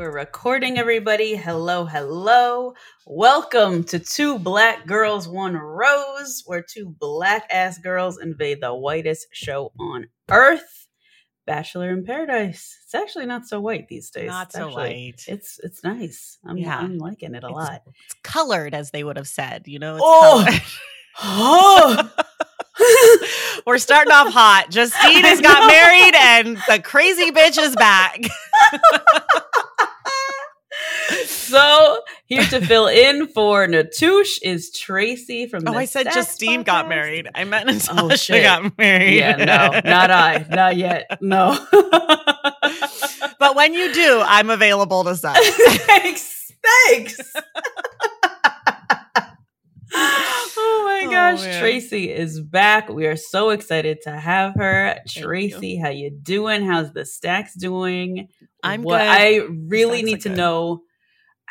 We're recording, everybody. Hello, hello. Welcome to Two Black Girls, One Rose, where two black ass girls invade the whitest show on earth. Bachelor in Paradise. It's actually not so white these days. Not It's so actually- white. It's it's nice. I'm, Yeah. I'm liking it a It's- lot. It's colored, as they would have said. You know, it's Oh! Oh, We're starting off hot. Justine has got married, and the crazy bitch is back. so here to fill in for Natasha is Tracy from. Oh, I said Stats Justine got married. I meant Oh, Natasha shit. got married. Yeah, no, not I, not yet. No. but when you do, I'm available to sell. thanks, thanks. oh my Oh, gosh, man. Tracy is back. We are so excited to have her. you. Tracy, how you doing? How's the stacks doing? I'm what good. I really Stacks need to good. know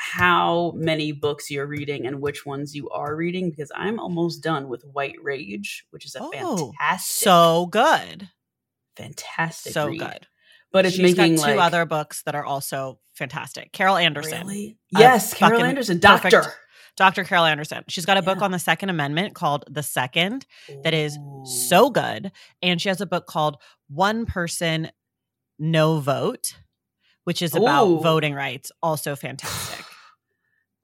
how many books you're reading and which ones you are reading because I'm almost done with White Rage, which is a Oh, fantastic, So good. fantastic, So read. good. But it's She's making got two like other books that are also fantastic. Carol Anderson. really, yes, Carol Anderson, perfect- Doctor. Dr. Carol Anderson. She's got a book on the Second Amendment called The Second that is so good. And she has a book called One Person, No Vote, which is about Ooh. voting rights. Also fantastic.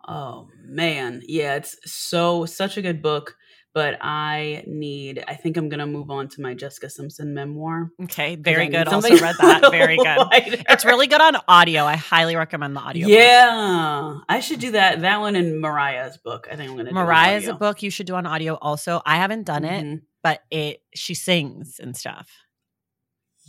Oh man, yeah, it's so such a good book. But I need. I think I'm gonna move on to my Jessica Simpson memoir. Okay, very good. Also read that. Very good. lighter. It's really good on audio. I highly recommend the audio. Yeah, I should do that. That one in Mariah's book. I think I'm gonna. Mariah's audio. book you should do on audio also. I haven't done it, Mhm. but it she sings and stuff.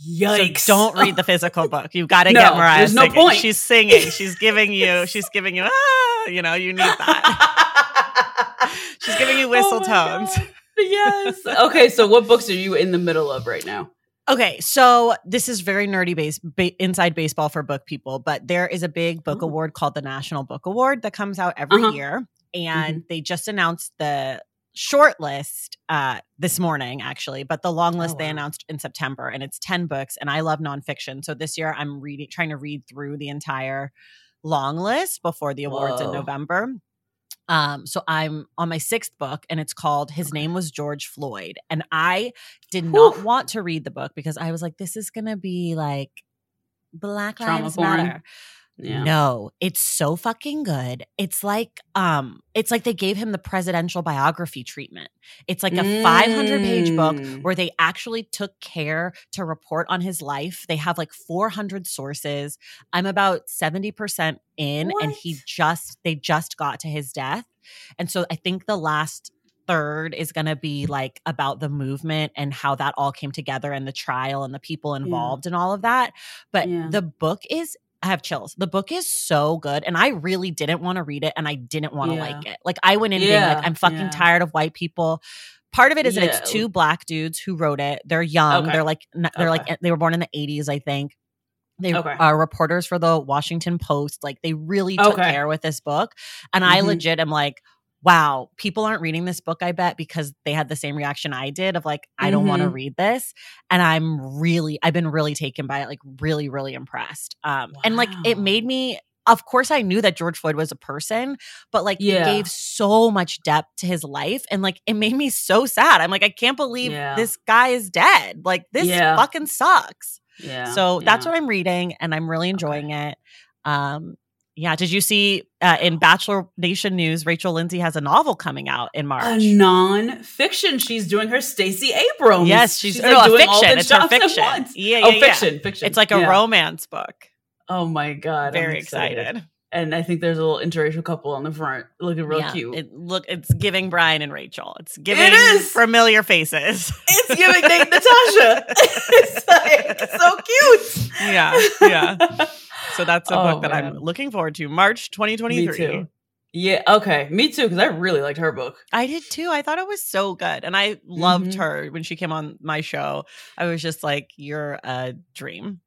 Yikes! So don't read the physical book. You've got to No, get Mariah. there's no point. She's singing. She's giving you. She's giving you. Ah, you know, you need that. She's giving you whistle Oh tones. God. Yes. Okay, so what books are you in the middle of right now? Okay, so this is very nerdy base ba- inside baseball for book people, but there is a big book Oh. award called the National Book Award that comes out every Uh-huh. year, and they just announced the short list uh, this morning, actually, but the long list Oh, they announced in September, and it's ten books. And I love nonfiction, so this year I'm reading, trying to read through the entire long list before the awards in November. Um, so I'm on my sixth book, and it's called His Name Was George Floyd. And I did not want to read the book because I was like, this is gonna be like Black Lives. Matter. Yeah. No, it's so fucking good. It's like um it's like they gave him the presidential biography treatment. It's like a 500 page book Mm. where they actually took care to report on his life. They have like 400 sources. I'm about 70% in and he just they just got to his death. And so I think the last third is going to be like about the movement and how that all came together and the trial and the people involved and all of that. But Yeah. the book is I have chills. The book is so good and I really didn't want to read it and I didn't want to Yeah. like it. Like I went in being like I'm fucking yeah. tired of white people. Part of it is that it's two black dudes who wrote it. They're young. Okay. They're like they're like they were born in the 80s, I think. They Okay. are reporters for the Washington Post. Like they really took Okay. care with this book. And I Mhm. legit am like, wow, people aren't reading this book, I bet, because they had the same reaction I did of like, I don't want to Mhm. read this. And I'm really, I've been really taken by it, like really, really impressed. Um, and like it made me of course I knew that George Floyd was a person, but like Yeah. it gave so much depth to his life and like it made me so sad. I'm like, I can't believe Yeah. this guy is dead. Like this Yeah. fucking sucks. Yeah. So that's what I'm reading and I'm really enjoying it. Um yeah, did you see uh, in Bachelor Nation news Rachel Lindsay has a novel coming out in March? a non-fiction. She's doing her Stacey Abrams. yes, she's, like no, a doing all fiction. the It's jobs at fiction. once. Yeah, yeah, oh, yeah. fiction, fiction. It's like a Yeah. romance book. Oh my god, I'm Very excited. And I think there's a little interracial couple on the front, looking real Yeah, cute. It look it's giving Bryan and Rachel. It's giving is! familiar faces. it's giving Nate Natasha. it's like so cute. yeah, yeah. So that's a Oh, book that I'm looking forward to. March 2023. Me too. Yeah. Okay. Me too. Because I really liked her book. I did too. I thought it was so good. And I loved Mhm. her when she came on my show. I was just like, you're a dream.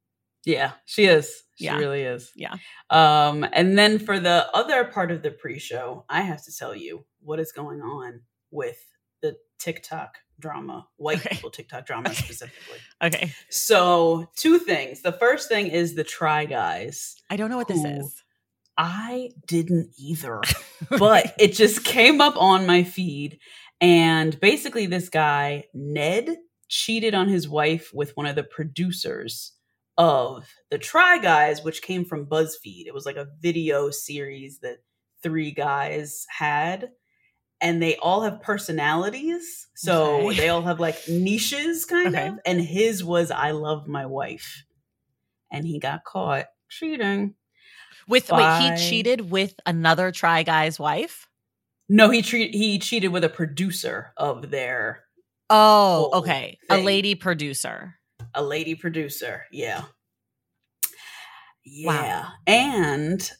Yeah, she is. She Yeah. really is. Yeah. Um, and then for the other part of the pre-show, I have to tell you what is going on with the TikTok drama, white Okay. people TikTok drama Okay. specifically. Okay. So, two things. The first thing is the Try Guys. I don't know what this is. I didn't either, but it just came up on my feed. And basically, this guy, Ned, cheated on his wife with one of the producers of the Try Guys, which came from BuzzFeed. It was like a video series that three guys had. And they all have personalities. So Okay. they all have like niches, kind Okay. of. And his was I love my wife. And he got caught cheating. with wait, he cheated with another try guy's wife? No, he treat he cheated with a producer of their Oh, okay. A lady producer. a lady producer. Yeah. Wow. Yeah. And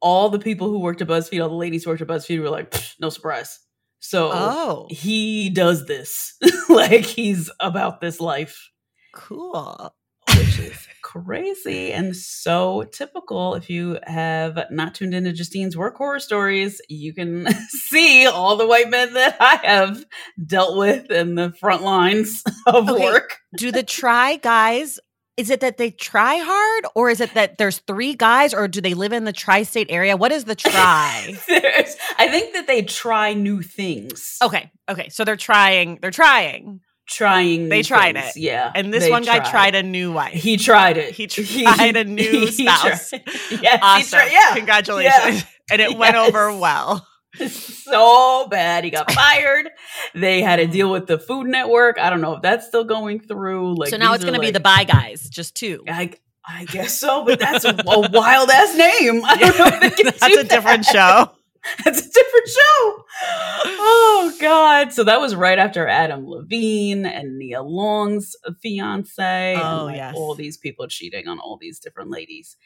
all the people who worked at BuzzFeed, all the ladies who worked at BuzzFeed were like, no surprise. So Oh, he does this. like he's about this life, cool. which is crazy and so typical. If you have not tuned into Justine's work horror stories, you can see all the white men that I have dealt with in the front lines of Okay. work. Do the try guys is it that they try hard or is it that there's three guys or do they live in the tri-state area? What is the try? I think that they try new things. okay. Okay. So they're trying, they're trying. trying. They new tried things. it. Yeah, And this one guy tried a new wife. He tried it. He tried a new spouse. tried- yes, awesome. tried. Yeah, Congratulations. And it went over well. so bad. He got fired. They had to mm. deal with the Food Network. I don't know if that's still going through. Like, so now it's going to be the bye guys, just two. I I guess so, but that's a, a wild ass name. I don't know if That's do a different show. That's a different show. Oh God! So that was right after Adam Levine and Nia Long's fiance. and, Oh, like, yes. all these people cheating on all these different ladies,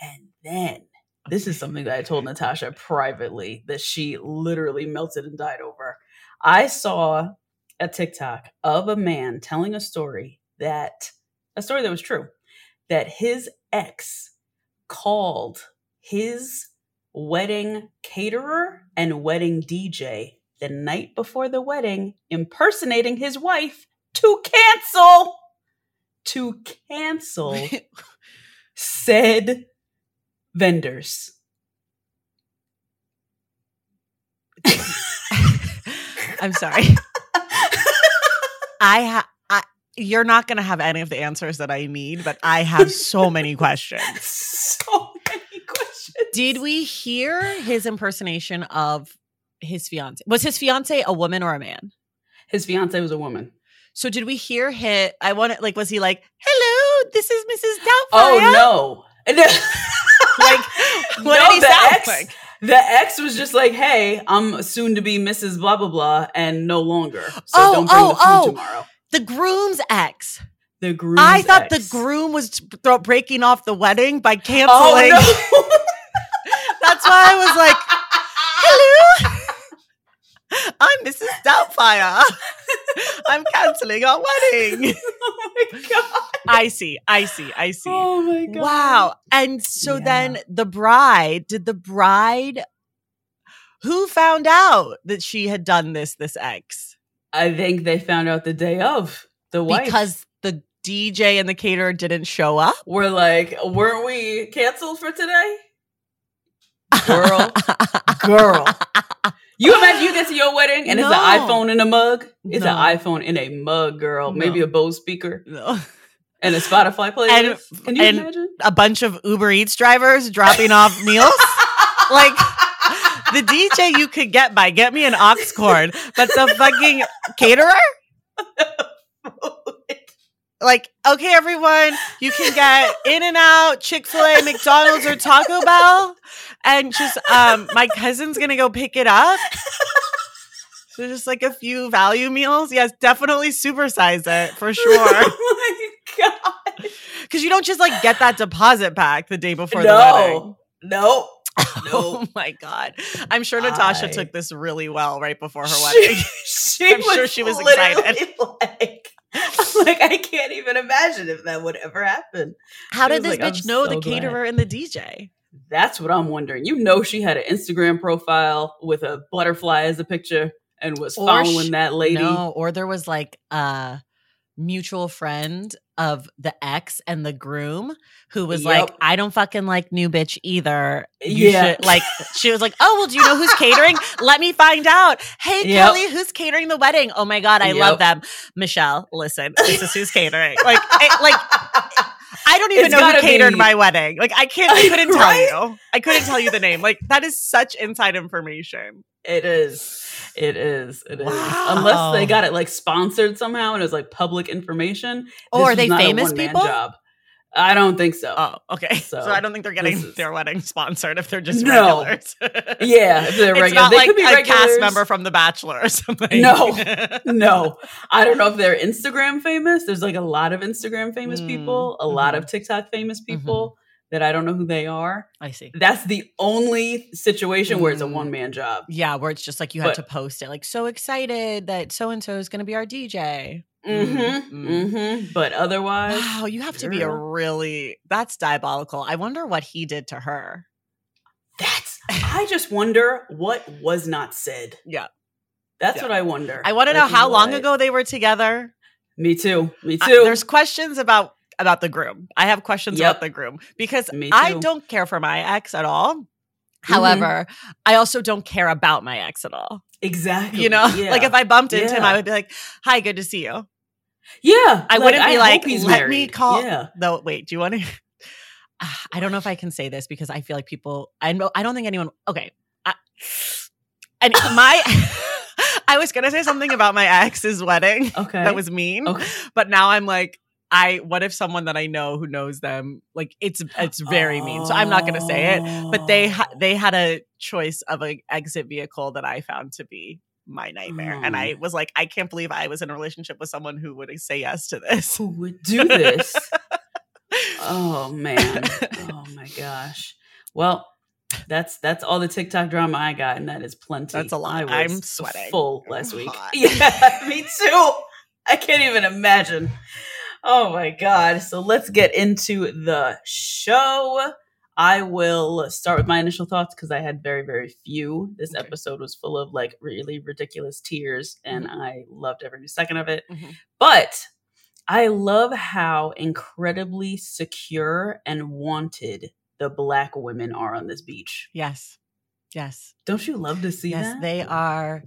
and then this is something that I told Natasha privately that she literally melted and died over. I saw a TikTok of a man telling a story that a story that was true that his ex called his wedding caterer and wedding DJ the night before the wedding, impersonating his wife to cancel to cancel said vendors. I'm sorry. I ha- I, you're not going to have any of the answers that I need, but I have so many questions. so many questions. Did we hear his impersonation of his fiance? Was his fiance a woman or a man? His fiance was a woman. So did we hear him? I want to like, was he like, "Hello, this is Mrs. Doubtfire"? Oh no. Like, what No, did he sound ex- like? The ex was just like, "Hey, I'm soon to be Mrs. Blah blah blah, and no longer. So Oh, don't bring oh, the food oh. tomorrow." The groom's ex. The groom. I thought the groom was t- throw- breaking off the wedding by oh, canceling. Oh That's why I was like, "Hello, I'm Mrs. Doubtfire. I'm canceling our wedding." oh my god! I see. I see. I see. Oh my god! Wow. And so Yeah. then the bride, did the bride who found out that she had done this this ex? I think they found out the day of the wife Because the DJ and the caterer didn't show up? we're like, weren't we canceled for today? Girl, girl. You imagine you get to your wedding and it's an iPhone in a mug. It's No. an iPhone in a mug, girl. Maybe a Bose speaker No. and a Spotify playlist. Can you and- imagine? A bunch of Uber Eats drivers dropping off meals? Like the DJ you could get by get me an aux cord, but the fucking caterer? like, okay, everyone, you can get In and Out, Chick fil A, McDonald's, or Taco Bell. And just, um, my cousin's gonna go pick it up. So just like a few value meals. Yes, definitely supersize it for sure. oh my god! Because you don't just like get that deposit back the day before the wedding. No, no, Oh my god! I'm sure Natasha I- took this really well right before her She- wedding. she I'm sure she was excited. Like, like I can't even imagine if that would ever happen. How She did this like, bitch "I'm know so the glad." caterer and the DJ? That's what I'm wondering. You know, she had an Instagram profile with a butterfly as a picture and was Or following sh- that lady. No, or there was like a mutual friend of the ex and the groom who was like, I don't fucking like new bitch either. You Yeah. should like she was like, Oh, well, do you know who's catering? Let me find out. Hey Yep. Kelly, who's catering the wedding? Oh my God, I love them. Michelle, listen, this is who's catering. Like it, like I don't even It's know who catered be- my wedding. Like I can't I couldn't tell Right? you. I couldn't tell you the name. Like that is such inside information. It is. It is. It is. Wow. Unless they got it like sponsored somehow and it was like public information. Oh, are they not famous people? Job. I don't think so. Oh, okay. So, So, I don't think they're getting is- their wedding sponsored if they're just No. regulars. yeah, if they're regular. it's not they like could be a cast member from The Bachelor or something. No. no, I don't know if they're Instagram famous. There's like a lot of Instagram famous Mm, people, a lot mhm. of TikTok famous people that I don't know who they are. I see. That's the only situation where it's a Mm. one man job. Yeah, where it's just like you had But- to post it, like so excited that so and so is going to be our DJ. Mm-hmm. Mm, Mm-hmm. But otherwise, Wow, you have to be a really that's diabolical. I wonder what he did to her. that's. I just wonder what was not said. Yeah. That's Yeah. what I wonder. I want to know Like, how long ago they were together. Me too. Me I- too. there's questions about about the groom. I have questions Yep. about the groom because Me I. Mm-hmm. don't care for my ex at all. However, I also don't care about my ex at all. exactly. You know, Yeah. like if I bumped into him, I would be like, "Hi, good to see you." yeah, I wouldn't be hope like, "Let me call." Yeah. Though, wait, do you want to? I don't know if I can say this because I feel like people. I know. I don't think anyone. Okay. I, and my. I was gonna say something about my ex's wedding Okay. that was mean, Okay. but now I'm like, I. What if someone that I know who knows them, like it's it's very mean. So I'm not gonna say it. But they ha- Oh. they had a choice of an exit vehicle that I found to be my nightmare, and I Oh. was like, I can't believe I was in a relationship with someone who would say yes to this. who would do this? oh man. Oh my gosh. Well, that's that's all the TikTok drama I got, and that is plenty. That's a lot. I was I'm sweating. Full I'm last week. hot. Yeah, me too. I can't even imagine. Oh my god. So let's get into the show. I will start with my initial thoughts because I had very, very few. This Okay. episode was full of like really ridiculous tears, and I loved every second of it. Mhm. But I love how incredibly secure and wanted the black women are on this beach. Yes, yes, Don't you love to see yes. that? They are.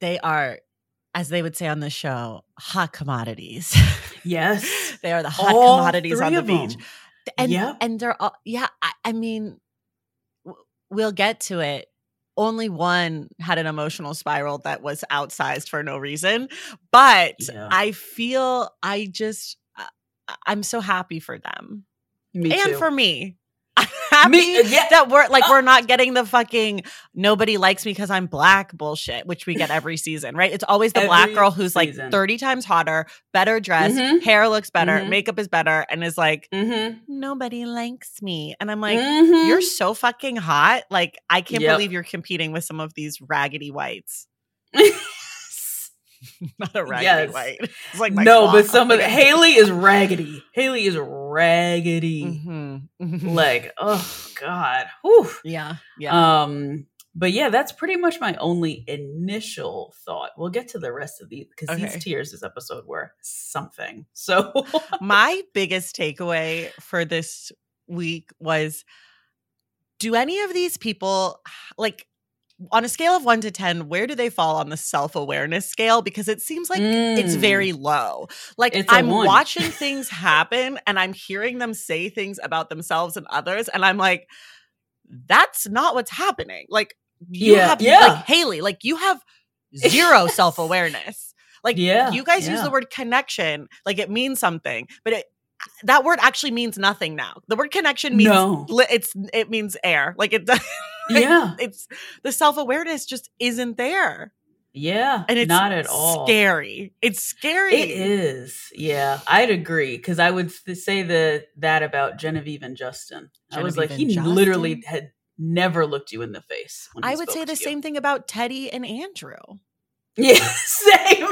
They are, as they would say on the show, hot commodities. Yes. they are the hot All commodities on the beach. them. and Yep. and they're all yeah I, I mean w- we'll get to it only one had an emotional spiral that was outsized for no reason but Yeah. i feel i just uh, I- i'm so happy for them Me and too. for me happy Me- yeah. that we're like Uh, we're not getting the fucking nobody likes me because I'm black bullshit, which we get every season, right? It's always the black girl who's like 30 times hotter, better dressed, Mhm. hair looks better, Mhm. makeup is better, and is like, mm-hmm. nobody likes me. And I'm like, you're so fucking hot. Like, I can't Yep. believe you're competing with some of these raggedy whites. not a raggedy Yes. white. It's like my no, but cloth. some of the Haley is raggedy. Haley is raggedy. Mhm, mhm. Like, oh god. Whew. yeah, yeah. Um, but yeah, that's pretty much my only initial thought. We'll get to the rest of these because Okay. these tears this episode were something. So my biggest takeaway for this week was do any of these people like on a scale of 1 to 10 where do they fall on the self-awareness scale? Because it seems like it's Mm. very low. Like It's i'm watching things happen and i'm hearing them say things about themselves and others and i'm like that's not what's happening. Like you Yeah, have yeah. like haley like you have zero self-awareness. Like Yeah, you guys use the word connection like it means something but it that word actually means nothing now. The word connection means No. li- it's it means air. Like it does yeah, it's the self-awareness just isn't there yeah, and it's not at all scary it's scary It is. Yeah, I'd agree because I would th- say the that about Genevieve and Justin. I was like, he and literally had never looked you in the face. i would say the you. same thing about teddy and andrew Yeah, same.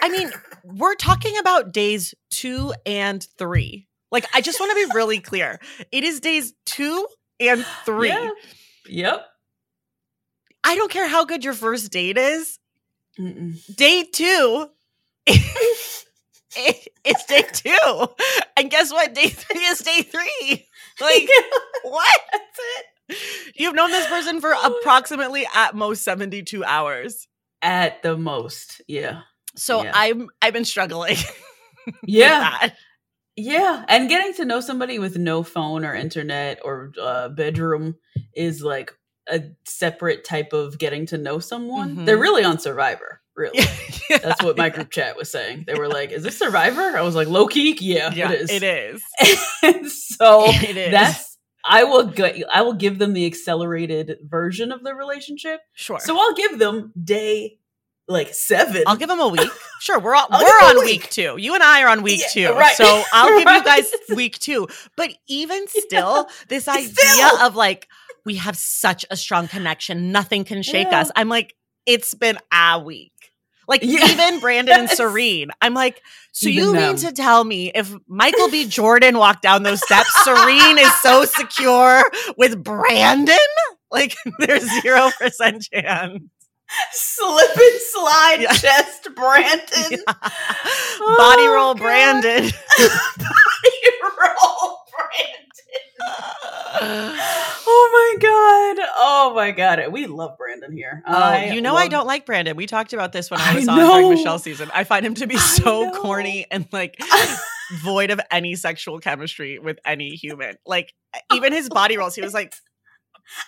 i mean we're talking about days two and three like i just want to be really clear it is days two and three Yeah. Yep. i don't care how good your first date is Mm-mm. day two it's day two and guess what day three is day three like what That's it. you've known this person for approximately at most 72 hours At the most, yeah, so Yeah. i'm i've been struggling with yeah, that. yeah. And getting to know somebody with no phone or internet or uh, bedroom is like a separate type of getting to know someone. Mhm. They're really on Survivor, really. Yeah. That's what my group chat was saying. They were like, "Is this Survivor?" I was like, "Low key, yeah, yeah it is." it is so It is. that's I will go, I will give them the accelerated version of the relationship. sure So I'll give them day like seven. I'll give them a week. Sure, we're all, I'll we're give 'em a on week. week two. You and I are on week Yeah, two, right. so I'll give you guys week two. But even still, this idea Still. of like we have such a strong connection, nothing can shake Yeah. us. I'm like, it's been a week. Like Yeah. even Brandon and Serene, I'm like, so Even you them. mean to tell me if Michael B. Jordan walked down those steps, Serene is so secure with Brandon? Like there's zero percent chance. Slip and slide Yeah. chest Brandon. Body Oh, roll God. Brandon. Body roll Brandon. Oh my god. Oh my god. We love Brandon here. Oh, you know I don't like Brandon. We talked about this when I I was on during know. Michelle's season. I find him to be so corny and like void of any sexual chemistry with any human. Like oh, even his body rolls, he was like,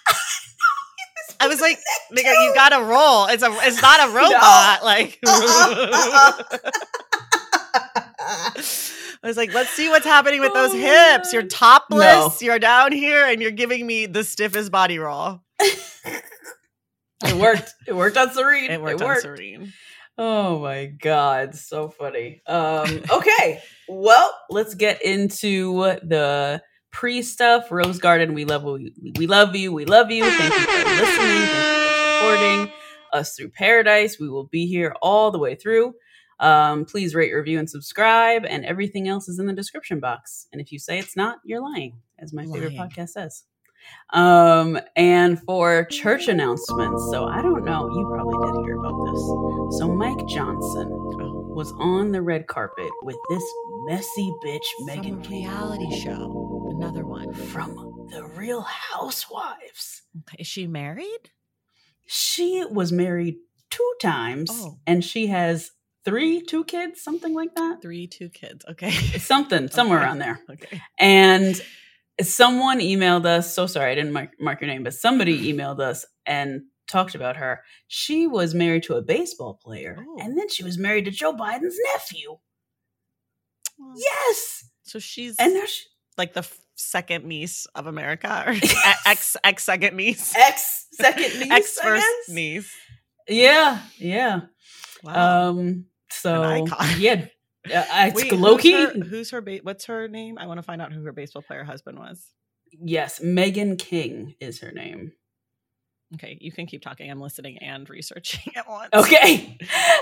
I was like, nigga, you gotta roll. It's a, it's not a robot. Like, uh, uh, uh, I was like, let's see what's happening with those Oh my hips. You're topless. You're down here, and you're giving me the stiffest body roll. It worked. It worked on Serene. It worked on Serene. Oh my god, so funny. Um, okay, well, let's get into the pre stuff. Rose Garden, we love we, we love you, we love you. Thank you for listening. Thank you for supporting us through paradise. We will be here all the way through. Um, please rate, review, and subscribe, and everything else is in the description box. And if you say it's not, you're lying, as my favorite podcast says. Um, and for church announcements, so I don't know, you probably did hear about this. So Mike Johnson was on the red carpet with this messy bitch Meghan From reality show. Another one. from the Real Housewives. Okay. Is she married? She was married two times, Oh. and she has three, two kids, something like that. Three, two kids. Okay. Something, somewhere Okay. around there. Okay. And someone emailed us. So sorry, I didn't mark, mark your name, but somebody emailed us and talked about her. She was married to a baseball player, Oh. and then she was married to Joe Biden's nephew. Yes, So she's and she, like the second niece of America, or ex ex second niece, ex second niece, ex first niece. Yeah, yeah. Wow. Um. So yeah, uh, it's Wait, low who's her, who's her ba- what's her name? I want to find out who her baseball player husband was. Yes, Meghan King is her name. Okay, you can keep talking. I'm listening and researching at once. Okay.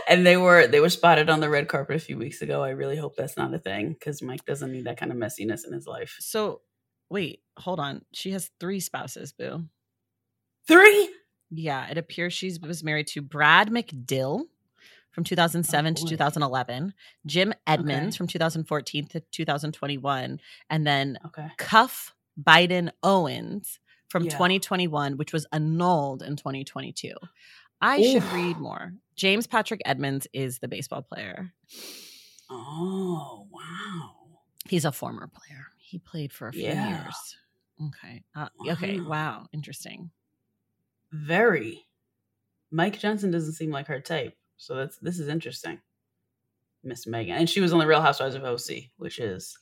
And they were they were spotted on the red carpet a few weeks ago. I really hope that's not a thing because Mike doesn't need that kind of messiness in his life. So, wait, hold on. She has three spouses, Boo. Three? Yeah, it appears she was married to Brad McDill from 2007 Oh, to 2011, Jim Edmonds Okay. from 2014 to 2021, and then Okay. Cuffe Biden Owens from Yeah. 2021, which was annulled in 2022. I should read more. James Patrick Edmonds is the baseball player. Oh, wow. He's a former player. He played for a few Yeah. years. Okay. Uh, Okay. Wow. Wow. Interesting. Very. Mike Johnson doesn't seem like her type. So that's this is interesting. Miss Meghan. And she was on the Real Housewives of OC, which is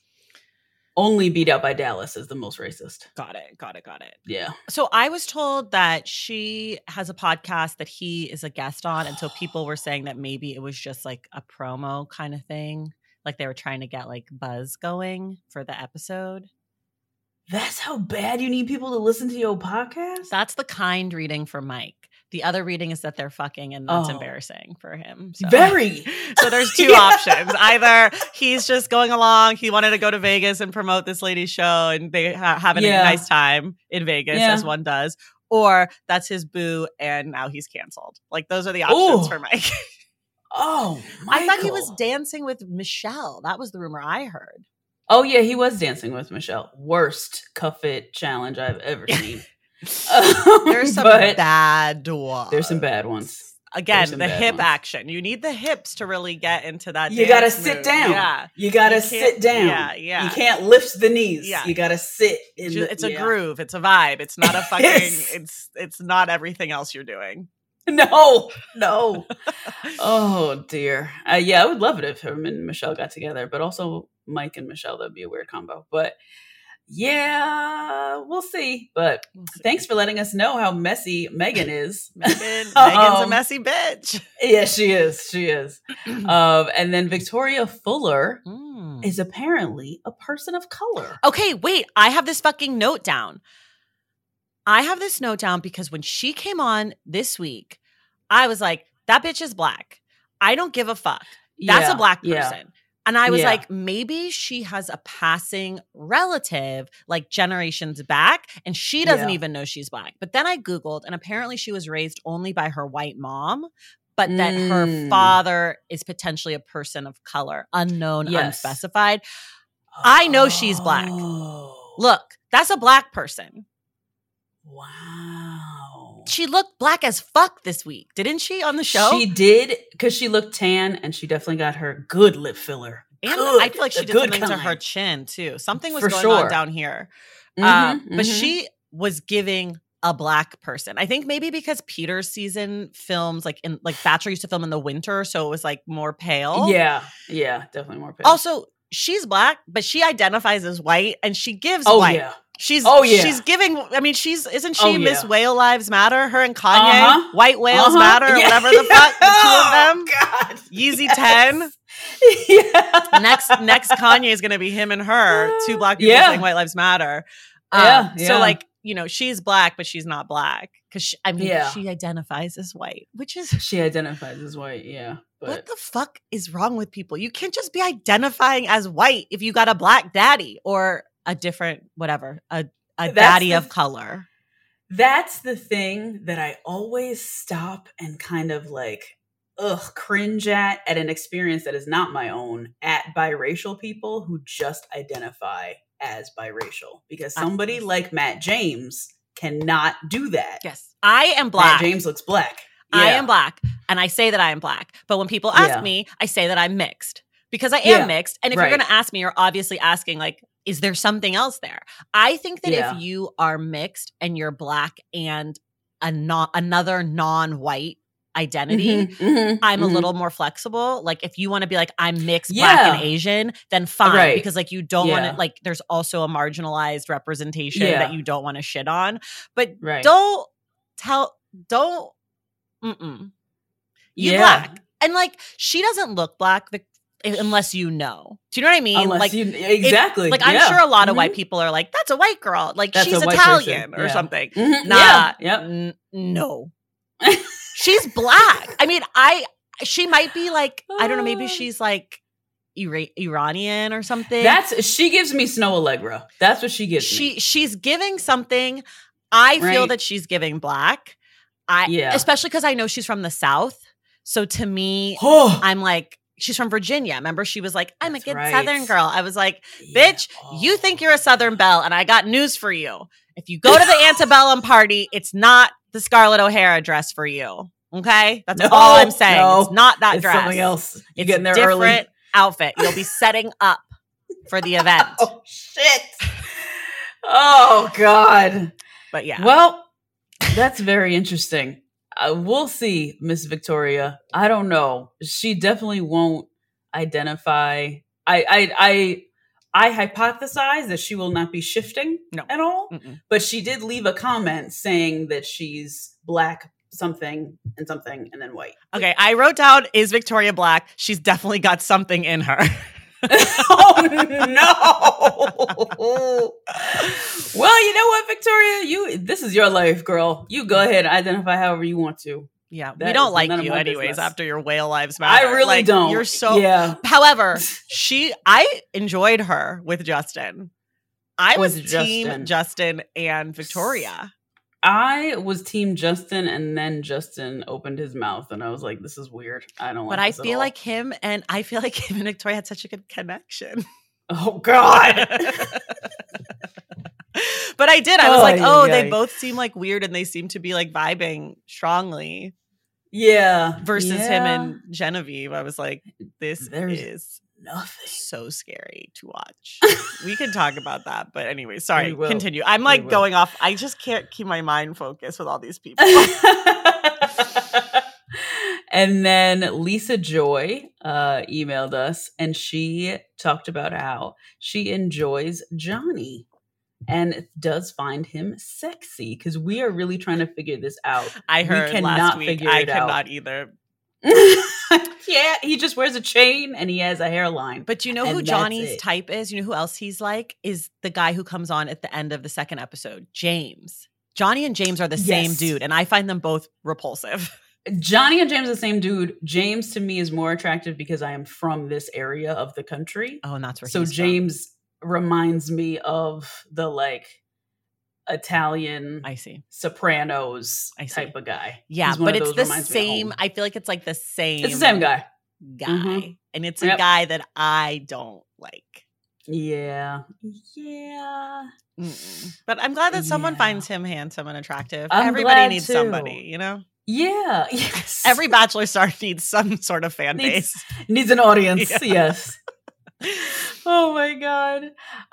only beat out by Dallas as the most racist. Got it. Got it. Got it. Yeah. So I was told that she has a podcast that he is a guest on. And so people were saying that maybe it was just like a promo kind of thing. Like they were trying to get like buzz going for the episode. That's how bad you need people to listen to your podcast? That's the kind reading for Mike. The other reading is that they're fucking and that's Oh. embarrassing for him. So. Very. So there's two Yeah. options. Either he's just going along, he wanted to go to Vegas and promote this lady's show, and they ha- having Yeah. a nice time in Vegas, Yeah. as one does. Or that's his boo, and now he's canceled. Like those are the options Ooh. for Mike. Oh, I thought he was dancing with Michelle. That was the rumor I heard. Oh yeah, he was dancing with Michelle. Worst cuff it challenge I've ever seen. There's some But bad ones. There's some bad ones. Again, the hip ones. action. You need the hips to really get into that. You gotta sit move. down. Yeah. You gotta You sit down. yeah, yeah. You can't lift the knees. Yeah. You gotta sit in Ju- the, it's a yeah. groove. It's a vibe. It's not a fucking. Yes. It's it's not everything else you're doing. No, no. oh dear. Uh, yeah, I would love it if him and Michelle got together, but also Mike and Michelle. That'd be a weird combo. But yeah, we'll see. But We'll see. thanks for letting us know how messy Meghan is. Meghan. Meghan's a Um, messy bitch. Yeah, she is. She is. um, and then Victoria Fuller Mm. is apparently a person of color. Okay, wait. I have this fucking note down. I have this note down because when she came on this week, I was like, that bitch is black. I don't give a fuck. That's Yeah, a black yeah. And I was Yeah. like, maybe she has a passing relative like generations back and she doesn't Yeah. even know she's black. But then I Googled and apparently she was raised only by her white mom, but that her Mm. father is potentially a person of color, unknown, Yes. unspecified. I know she's black. Oh. Look, that's a black person. Wow. She looked black as fuck this week, didn't she, on the show? She did because she looked tan and she definitely got her good lip filler. and Good, I feel like she did something to her chin too. Something was For going on down here. Mhm, Uh, but mhm. she was giving a black person. I think maybe because Peter's season films like in like Bachelor used to film in the winter, so it was like more pale. Yeah, yeah, definitely more pale. Also, she's black, but she identifies as white and she gives oh white. yeah. She's Oh, yeah. she's giving I mean she's isn't she Oh, Miss. Whale Lives Matter? Her and Kanye, Uh-huh. White Whales Uh-huh. Matter, or Yeah. whatever the fuck, the two of them. Oh, God. Yeezy Yes. 10. Yeah. next next Kanye is going to be him and her, two black people Yeah. saying white lives matter. Yeah, Um, So like you know she's black, but she's not black because I mean Yeah. she identifies as white, which is She identifies as white. Yeah, but what the fuck is wrong with people? You can't just be identifying as white if you got a black daddy or a different whatever a a That's daddy the- of color. That's the thing that I always stop and kind of like, ugh, cringe at at an experience that is not my own at biracial people who just identify as biracial. Because I- somebody like Matt James cannot do that. Yes, I am black. Matt James looks black. I am black and I say that I am black. But when people ask Yeah. me, I say that I'm mixed because I am Yeah, mixed. And if right. you're going to ask me, you're obviously asking, like, is there something else there? I think that Yeah. if you are mixed and you're black and a non- another non white identity, Mhm, mhm, I'm a mhm. little more flexible. Like if you want to be like I'm mixed black and Asian, then fine Right. because like you don't want to like there's also a marginalized representation Yeah. that you don't want to shit on. But right. don't tell don't mm-mm. You Yeah. black. And like she doesn't look black. I- unless you know. Do you know what I mean? Unless like you it- exactly. like I'm yeah. sure a lot of Mhm. white people are like, "That's a white girl. Like That's she's Italian person. or Yeah. something." Mhm. Nah, Yeah. Yep. n- no, she's black. I mean, I she might be like I don't know. Maybe Uh. she's like Ira- Iranian or something. That's she gives me Snow Allegra. That's what she gives me. she she's giving something. I feel Right. that she's giving black. I Yeah. especially because I know she's from the South. So to me, Oh, I'm like, she's from Virginia. Remember, she was like, I'm That's a good right. Southern girl. I was like, yeah. bitch, you Oh. think you're a Southern Belle, and I got news for you. If you go to the antebellum party, it's not the Scarlett O'Hara dress for you. Okay, that's No, all I'm saying. no. It's not that it's dress. something else. You It's get in there a different early. outfit. You'll be setting up for the event. Oh shit! Oh god. But yeah, Well, that's very interesting. Uh, we'll see, Miss Victoria. I don't know. She definitely won't identify. I I I I hypothesize that she will not be shifting No. at all. Mm-mm. But she did leave a comment saying that she's black, something and something, and then white. okay. I wrote down is Victoria Black. She's definitely got something in her. oh no! well, you know what, Victoria? You this is your life, girl. You go ahead and identify however you want to. Yeah, we don't like you anyways business. after your whale lives matter. I really Like, don't. You're so yeah. However, she I enjoyed her with Justin. I was With team Justin. Justin and Victoria. I was team Justin, and then Justin opened his mouth, and I was like, "This is weird. I don't." But like I feel all." like him and I feel like him and Victoria had such a good connection. oh god, but I did. I was like, oh, they both seem like weird and they seem to be like vibing strongly yeah. versus him and Genevieve. I was like, this There's- is nothing. so scary to watch. we can talk about that. But anyway, sorry, continue. I'm like going off. I just can't keep my mind focused with all these people. and then Lisa Joy uh, emailed us, and she talked about how she enjoys Johnny and does find him sexy because we are really trying to figure this out. I We heard cannot last week. figure I it out. cannot either. yeah, he just wears a chain and he has a hairline. But you know And who Johnny's type is? You know who else he's like? Is the guy who comes on at the end of the second episode, James. Johnny and James are the same dude, and I find them both repulsive. Johnny and James are the same dude. James to me is more attractive because I am from this area of the country. Oh, and that's where so he's from. James reminds me of the like Italian I see. Sopranos I see. type of guy. Yeah, but it's the reminds me of same. I feel like it's like the same. It's the same guy. guy, Mhm. and it's a Yep. guy that I don't like. Yeah. Yeah. Mm-mm. But I'm glad that someone Yeah. finds him handsome and attractive. I'm Everybody needs too. somebody, you know. Yeah. Yes. Every bachelor star needs some sort of fan Needs- base. needs an audience. Yeah. Yes. Oh my god.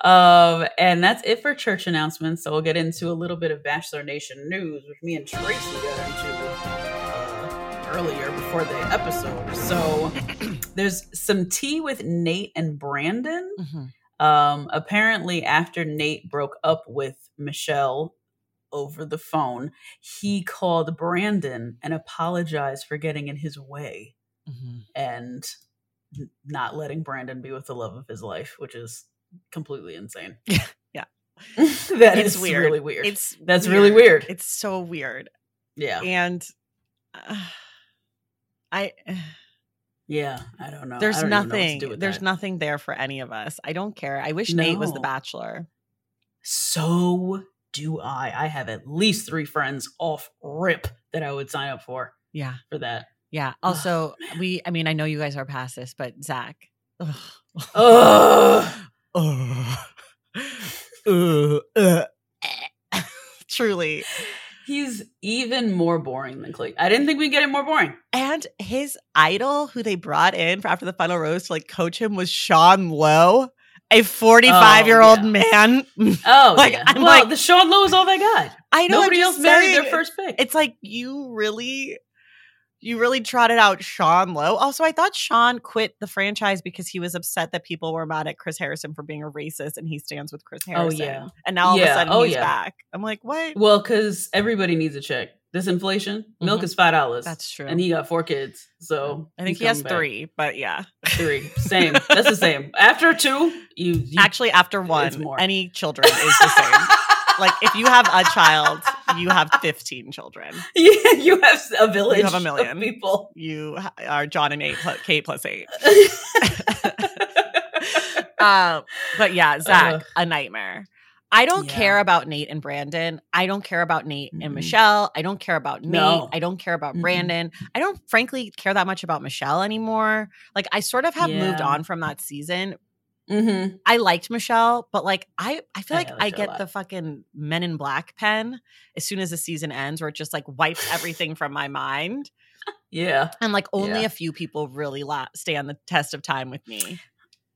Um, and that's it for church announcements. So we'll get into a little bit of Bachelor Nation news, which me and Tracy got into uh, earlier before the episode. So there's some tea with Nate and Brandon. Mhm. Um, apparently, after Nate broke up with Michelle over the phone, he called Brandon and apologized for getting in his way Mhm. and not letting Brandon be with the love of his life, which is completely insane. Yeah. that It's is weird. really weird. It's That's really weird. It's so weird, yeah. and uh, I Yeah. I don't know. there's don't even know nothing. There's that. nothing there for any of us. I don't care. I wish Nate was the Bachelor. So do I. I have at least three friends off rip that I would sign up for Yeah, for that. Yeah. Also, we. I mean, I know you guys are past this, but Zach. Ugh. Ugh. Ugh. Truly. He's even more boring than Clay. I didn't think we'd get it more boring. And his idol, who they brought in for after the final rose to like coach him, was Sean Lowe, a 45 year old man. Oh, Like, yeah. I'm well, like- the Sean Lowe is all they got. I know. Nobody else married their first pick. It's like you really you really trotted out Sean Lowe. Also, I thought Sean quit the franchise because he was upset that people were mad at Chris Harrison for being a racist and he stands with Chris Harrison. Oh, yeah. And now all of a sudden Oh, he's yeah. back. I'm like, what? Well, because everybody needs a check. This inflation, milk Mhm. is five dollars. That's true. And he got four kids, so I think he has back. three, but yeah. Three, same. That's the same. After two, you, you Actually, after one, any children is the same. like if you have a child, you have 15 children. yeah, you have a village. You have a million. of people. You are John and eight, pl- Kate plus eight. um, but yeah, Zach, a nightmare. I don't Yeah. care about Nate and Brandon. I don't care about Nate and Mm-mm. Michelle. I don't care about Nate. I don't care about Mm-mm. Brandon. I don't frankly care that much about Michelle anymore. Like I sort of have moved on from that season. Mm-hmm. I liked Michelle, but like I, I feel I like I get the fucking Men in Black pen as soon as the season ends, where it just like wipes everything from my mind. Yeah, And like only Yeah. a few people really la- stand the test of time with me.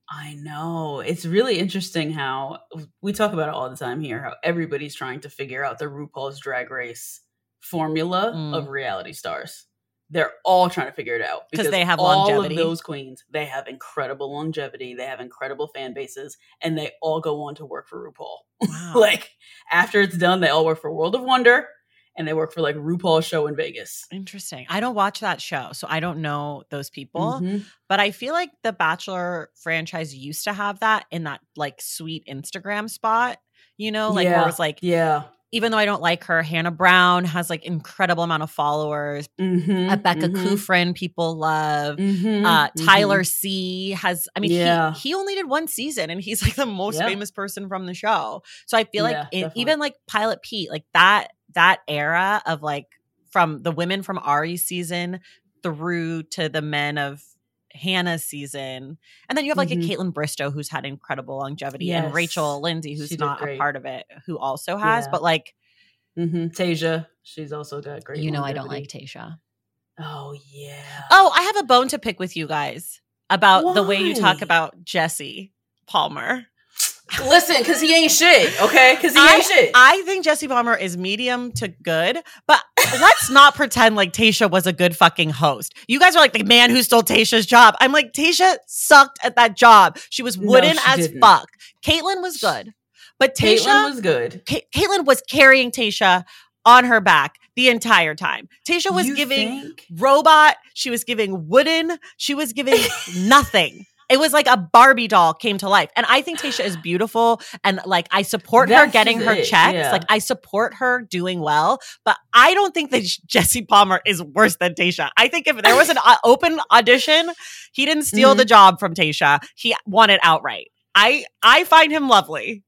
I know. It's really interesting how we talk about it all the time here. How everybody's trying to figure out the RuPaul's Drag Race formula Mm. of reality stars. They're all trying to figure it out because they have all longevity. of those queens, they have incredible longevity. They have incredible fan bases, and they all go on to work for RuPaul. Wow. like after it's done, they all work for World of Wonder, and they work for like RuPaul's show in Vegas. Interesting. I don't watch that show, so I don't know those people. Mhm. But I feel like the Bachelor franchise used to have that in that like sweet Instagram spot. You know, like where Yeah. it was like, Yeah. Even though I don't like her, Hannah Brown has like incredible amount of followers. Mm-hmm. Becca Kufrin, people love. Mm-hmm. Uh, Tyler C has, I mean, Yeah. he, he only did one season and he's like the most famous person from the show. So I feel like Yeah, it, even like Pilot Pete, like that, that era of like from the women from Ari's season through to the men of Hannah's season. And then you have like Mhm. a Kaitlyn Bristowe who's had incredible longevity and Rachel Lindsay who's She did not a part of it who also has, Yeah. but like, Mm-hmm. Tayshia, she's also got great. you know, I don't like longevity. Tayshia. Oh yeah. Oh, I have a bone to pick with you guys about the way you talk about Jesse Palmer. Listen, because he ain't shit. Okay, because he I- ain't shit. I think Jesse Palmer is medium to good, but let's not pretend like Tayshia was a good fucking host. You guys are like the man who stole Tayshia's job. I'm like, Tayshia sucked at that job. She was No, wooden she as didn't. fuck. Kaitlyn was good, but Tayshia Kaitlyn was good. Ca- Kaitlyn was carrying Tayshia on her back the entire time. Tayshia was You giving think? robot. She was giving wooden. She was giving nothing. It was like a Barbie doll came to life. And I think Tayshia is beautiful. And like, I support her getting her it, checks. yeah. Like, I support her doing well. But I don't think that Jesse Palmer is worse than Tayshia. I think if there was an uh, open audition, he didn't steal Mm-hmm. the job from Tayshia. He won it outright. I I find him lovely.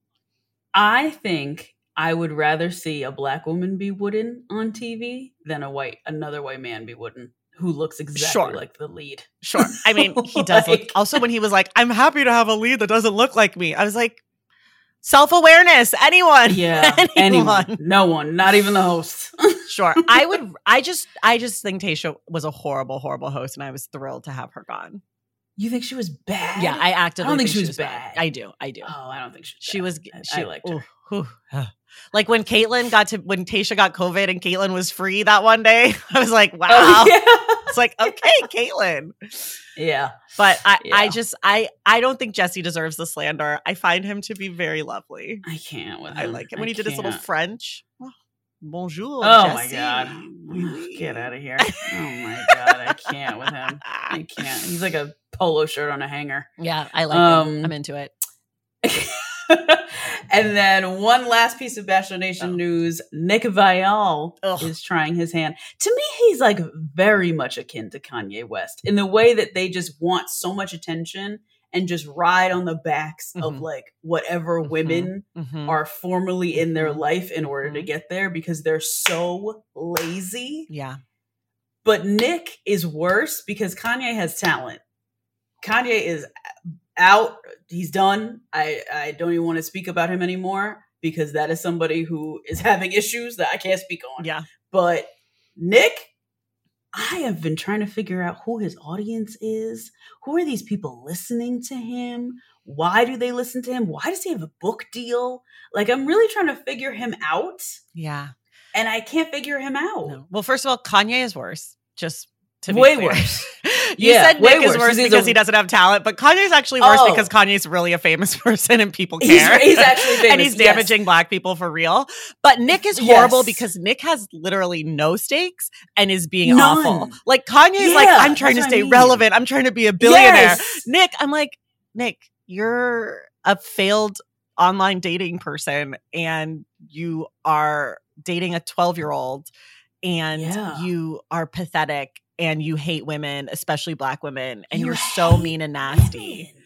I think I would rather see a black woman be wooden on TV than a white another white man be wooden who looks exactly Sure. like the lead. Sure. I mean, he does look. Also, when he was like, "I'm happy to have a lead that doesn't look like me," I was like, "Self awareness, anyone." Yeah, Anyone. anyone, no one, not even the host. Sure. I would. I just. I just think Tayshia was a horrible, horrible host, and I was thrilled to have her gone. You think she was bad? Yeah, I actively. I don't think think she was bad. I do. I do. Oh, I don't think she. Was she bad. was. She I liked her. ooh, whew. Like when Kaitlyn got to when Tayshia got COVID and Kaitlyn was free that one day, I was like, oh, wow. Oh, It's like, okay, Kaitlyn. yeah. yeah. But I, I just I I don't think Jesse deserves the slander. I find him to be very lovely. I can't with him. I like it when I he did his little. French. Oh, bonjour. Oh my god! Get out of here! Oh my god! I can't with him. I can't. He's like a polo shirt on a hanger. Yeah, I like Um, him. I'm into it. and then one last piece of Bachelor Nation Oh. news: Nick Viall Ugh. is trying his hand. To me, he's like very much akin to Kanye West in the way that they just want so much attention and just ride on the backs of Mhm. like whatever Mhm. women Mhm. are formally in their Mhm. life in order to Mhm. get there because they're so lazy. Yeah. But Nick is worse because Kanye has talent. Kanye is out. He's done. I, I don't even want to speak about him anymore because that is somebody who is having issues that I can't speak on. Yeah. But Nick, I have been trying to figure out who his audience is. Who are these people listening to him? Why do they listen to him? Why does he have a book deal? Like, I'm really trying to figure him out, Yeah. and I can't figure him out. No. Well, first of all, Kanye is worse. Just To be way worse. you Yeah, said Nick is worse, worse 'cause because a- he doesn't have talent, but Kanye's actually worse Oh. because Kanye's really a famous person and people He's- care. he's actually famous, and he's yes. damaging black people for real. But Nick is horrible Yes. because Nick has literally no stakes and is being None. awful. Like Kanye's like, I'm trying to stay I mean. relevant. I'm trying to be a billionaire. Yes. Nick, I'm like, Nick, you're a failed online dating person and you are dating a 12 year old and Yeah. you are pathetic and you hate women, especially black women, and You are so mean and nasty. women.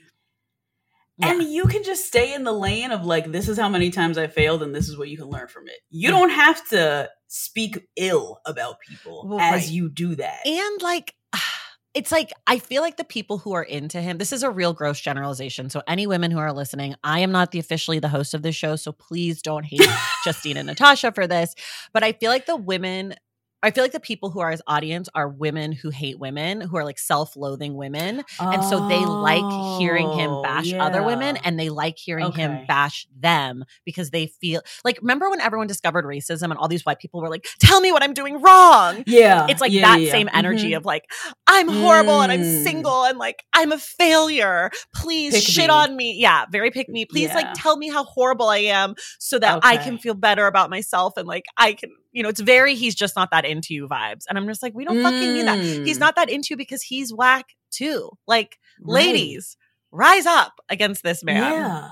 And you can just stay in the lane of like, this is how many times I failed, and this is what you can learn from it. You mm. don't have to speak ill about people Well, as right. you do that. And like, it's like, I feel like the people who are into him, this is a real gross generalization. So, any women who are listening, I am not the officially the host of this show. So, please don't hate Justine and Natasha for this. But I feel like the women, I feel like the people who are his audience are women who hate women, who are like self loathing women. And so they like hearing him Oh, bash other women and they like hearing him bash them because they feel like, remember when everyone discovered racism and all these white people were like, tell me what I'm doing wrong? Yeah. It's like yeah, that yeah, yeah. same energy Mhm. of like, I'm horrible and I'm Mm. single and like, I'm a failure. Please Pick shit me. on me. Yeah, very pick me. Please Yeah. like tell me how horrible I am so that I can feel better about myself and like I can, you know, it's very, he's just not that into you vibes. And I'm just like, we don't fucking need that. He's Mm. not that into you because he's whack too. Like, Right. ladies, rise up against this man. Yeah.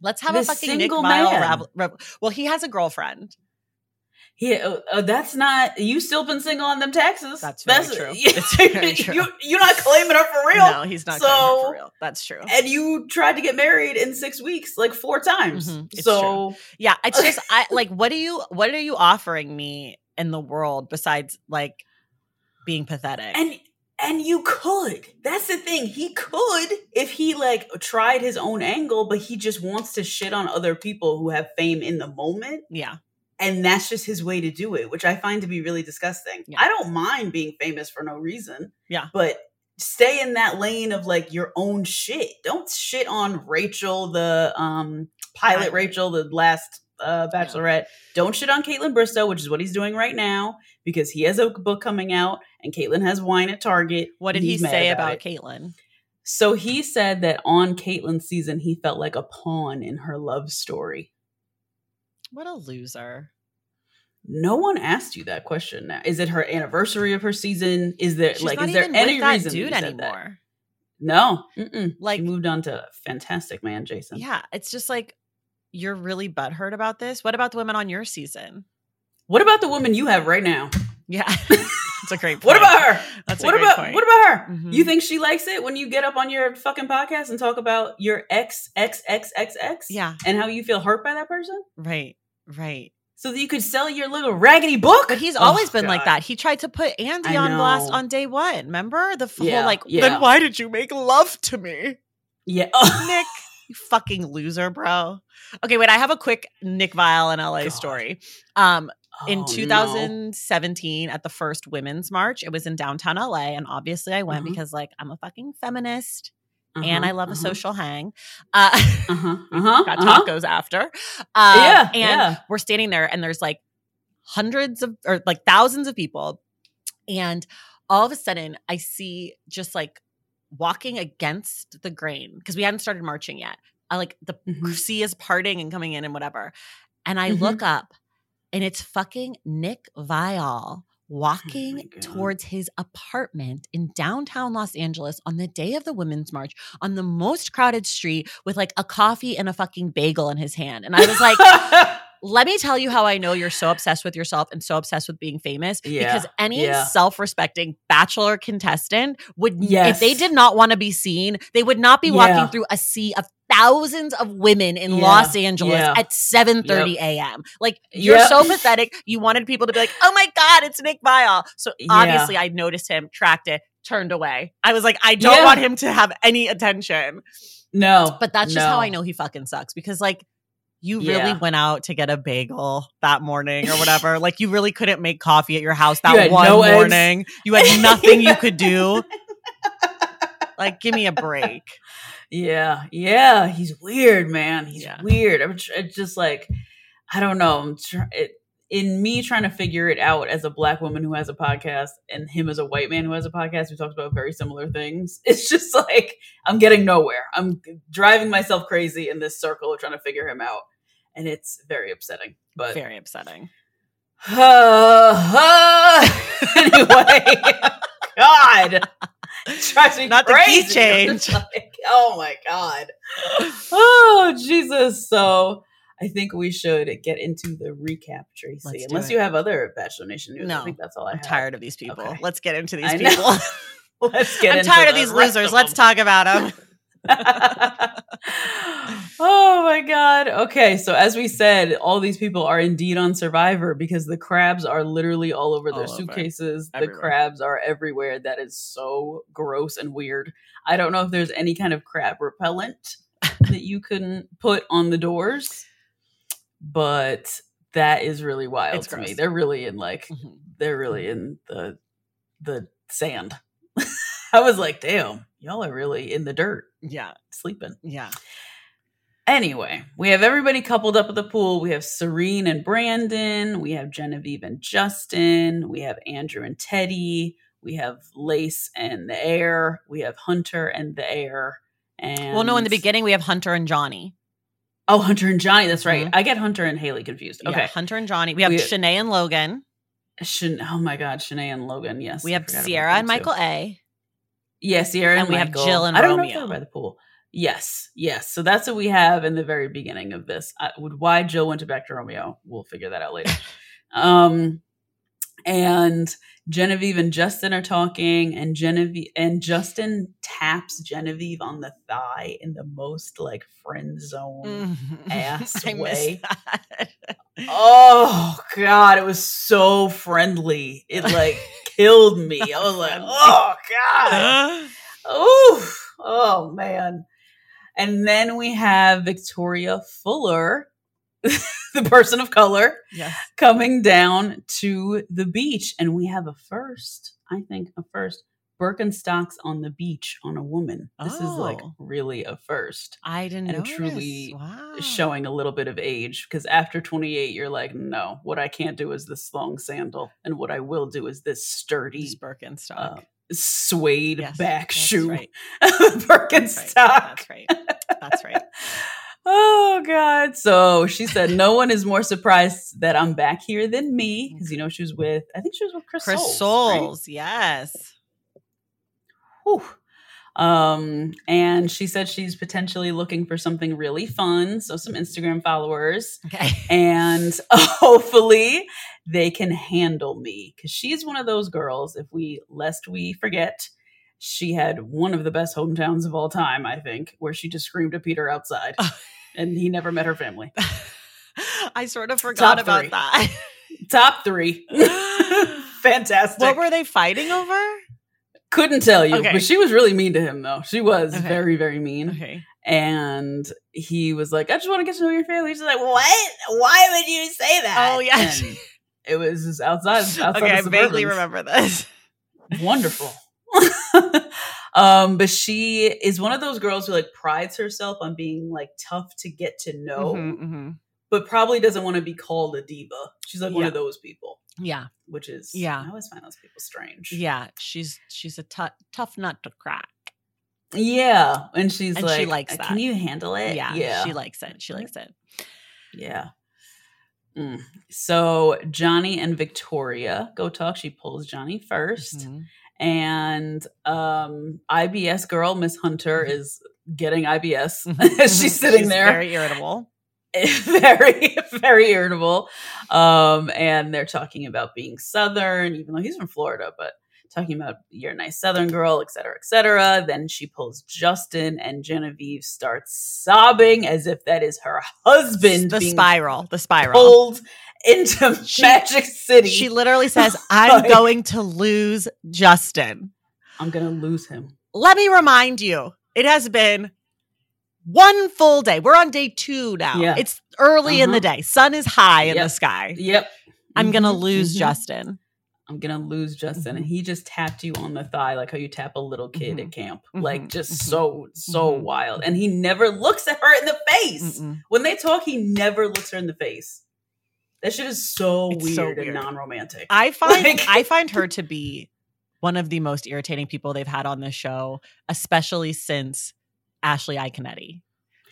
Let's have This a fucking Nick single man. rav- rev- Well, he has a girlfriend. Yeah, uh, uh, that's not you. Still been single on them taxes. That's very true. It's very true. You you're not claiming her for real. No, he's not so, for real. That's true. and you tried to get married in six weeks, like four times. Mhm, it's so Yeah, it's just I like what do you what are you offering me in the world besides like being pathetic? and and you could. That's the thing. He could if he like tried his own angle, but he just wants to shit on other people who have fame in the moment. yeah. And that's just his way to do it, which I find to be really disgusting. Yeah. I don't mind being famous for no reason. Yeah. But stay in that lane of like your own shit. Don't shit on Rachel, the um pilot. Rachel, the last uh bachelorette. Don't shit on Kaitlyn Bristowe, which is what he's doing right now, because he has a book coming out and Kaitlyn has wine at Target. What did and he say about about it. Kaitlyn? So he said that on Kaitlyn's season, he felt like a pawn in her love story. What a loser. No one asked you that question. Now, is it her anniversary of her season? Is there She's like is there any reason dude said that? anymore. No, Mm-mm. Like she moved on to fantastic man, Jason. yeah, it's just like you're really butthurt about this. What about the women on your season? What about the woman you have right now? Yeah. It's a great point. What about her? That's a what great about point. what about her? Mhm. You think she likes it when you get up on your fucking podcast and talk about your ex ex ex ex ex? Yeah. and how you feel hurt by that person, Right. Right. so that you could sell your little raggedy book. But he's Oh, always been like that. He tried to put Andi on blast on day one. Remember the f- Yeah, whole like? yeah. Then why did you make love to me, Yeah. Nick? You fucking loser, bro. Okay, wait. I have a quick Nick Viall and LA God. story. Um, in Oh, no. 2017 at the first women's march, it was in downtown LA, and obviously I went Uh-huh. because like I'm a fucking feminist and I Uh-huh, love a uh-huh, social hang. Uh, Uh-huh. Uh-huh. got uh-huh. tacos after. Um, Yeah, and yeah. we're standing there, and there's like hundreds of or like thousands of people, and all of a sudden I see just like walking against the grain because we hadn't started marching yet. I like the Mhm. sea is parting and coming in and whatever, and I Mhm. look up, and it's fucking Nick Viall. Oh walking Oh towards his apartment in downtown Los Angeles on the day of the Women's March on the most crowded street with like a coffee and a fucking bagel in his hand. And I was like, let me tell you how I know you're so obsessed with yourself and so obsessed with being famous. Yeah, Because any yeah. self respecting bachelor contestant would, if they did not want to be seen, they would not be Yeah. walking through a sea of thousands of women in Yeah, Los Angeles yeah. at 7:30 a.m. Like you're Yep. so pathetic. You wanted people to be like, "Oh my god, it's Nick Viall." So Yeah. obviously I noticed him, tracked it, turned away. I was like, I don't want him to have any attention. no, But that's just how. I know he fucking sucks because like you Yeah. really went out to get a bagel that morning or whatever. like you really couldn't make coffee at your house that had one no eggs. morning. You had nothing you could do. Like give me a break. Yeah, yeah, he's weird, man. He's Yeah. weird. I'm tr- it's just like I don't know. I'm tr- it, in me trying to figure it out as a black woman who has a podcast and him as a white man who has a podcast who talks about very similar things. It's just like I'm getting nowhere. I'm driving myself crazy in this circle of trying to figure him out. And it's very upsetting. But Very upsetting. anyway, God, drives me Not the key crazy. I'm just change. like, oh my God. Oh Jesus. So I think we should get into the recap, Tracy. Let's Unless you have other Bachelor Nation news. No, I think that's all I I'm have. tired of these people. Okay. Let's get into these people. Let's get I'm tired of these losers. of Let's talk about them. oh my god. Okay, so as we said, all these people are indeed on Survivor because the crabs are literally all over their All over. suitcases. The crabs are everywhere. That is so gross and weird. I don't know if there's any kind of crab repellent that you can put on the doors, but that is really wild It's to me. They're really in like Mhm. they're really in the the sand. I was like, damn, y'all are really in the dirt Yeah, sleeping. yeah. Anyway, we have everybody coupled up at the pool. We have Serene and Brandon. We have Genevieve and Justin. We have Andrew and Teddi. We have Lace and the Air. We have Hunter and the Air. And Well, no, in the beginning we have Hunter and Johnny. Oh, Hunter and Johnny. That's right. Mhm. I get Hunter and Haley confused. Yeah, Okay. Hunter and Johnny. We have We- Shanae and Logan. Shan- oh my God, Shanae and Logan. Yes. We have Sierra and too. Michael A. Yeah, Sierra and, And we have Jill and I don't know if Romeo. they're by the pool. Yes, yes. So that's what we have in the very beginning of this. I, would why Jill went to back to Romeo? We'll figure that out later. um, and Genevieve and Justin are talking, and Genevieve and Justin taps Genevieve on the thigh in the most like friend zone. ass I way. Oh God, it was so friendly. It like killed me. I was like, oh God. Oh, oh man. And then we have Victoria Fuller, the person of color, yes. coming down to the beach. And we have a first, I think, a first Birkenstocks on the beach on a woman. This is like Oh. really a first. I didn't And know. truly wow. Showing a little bit of age because after 28, you're like, no, what I can't do is this long sandal. And what I will do is this sturdy, These Birkenstock. uh, suede Yes, back shoe. right. That's right. Birkenstock. That's right. That's right. Oh God! So she said, "No one is more surprised that I'm back here than me because you know she was with. I think she was with Chris, Chris Soules, Souls. right? Yes. Whew. Um, and she said she's potentially looking for something really fun, so some Instagram followers, Okay. and hopefully they can handle me because she's one of those girls. If we lest we forget, she had one of the best hometowns of all time. I think where she just screamed at Peter outside, and he never met her family. I sort of forgot Top about three. that. Top three, fantastic. what were they fighting over? Couldn't tell you, Okay. but she was really mean to him though. She was Okay. very, very mean. Okay. And he was like, I just want to get to know your family. She's like, What? Why would you say that? Oh, yeah. And it was just outside. outside Okay, I vaguely remember this. Wonderful. um, but she is one of those girls who like prides herself on being like tough to get to know, Mhm, mhm. but probably doesn't want to be called a diva. She's like one of those people, Yeah, which is Yeah. I always find those people strange. yeah. She's she's a tough nut to crack. Yeah. And she's And like, she likes Can you handle it? Yeah, Yeah. she likes it. She likes it. Yeah. Mm. So Johnny and Victoria go talk. She pulls Johnny 1st Mhm. And um IBS girl, Miss Hunter, Mhm. is getting IBS. Mhm. She's sitting She's there. very irritable. very, very irritable. Um, and they're talking about being Southern, even though he's from Florida, but talking about you're a nice Southern girl, et cetera, et cetera. Then she pulls Justin and Genevieve starts sobbing as if that is her husband The spiral. The spiral. pulled into She- Magic City. She literally says, "I'm Like- going to lose Justin." I'm gonna lose him. Let me remind you, it has been one full day. We're on day two now. Yeah. It's early in the Uh-huh. day. Sun is high in the sky. Yep. I'm gonna Mhm, lose mhm. Justin. I'm gonna lose Justin. And he just tapped you on the thigh like how you tap a little kid Mhm. at camp. Mhm, Like just mhm, so, so wild. And he never looks at her in the face. Mm-mm. When they talk, he never looks her in the face. That shit is so weird, so and non-romantic. I find Like- I find her to be one of the most irritating people they've had on this show, especially since Ashley Iaconetti.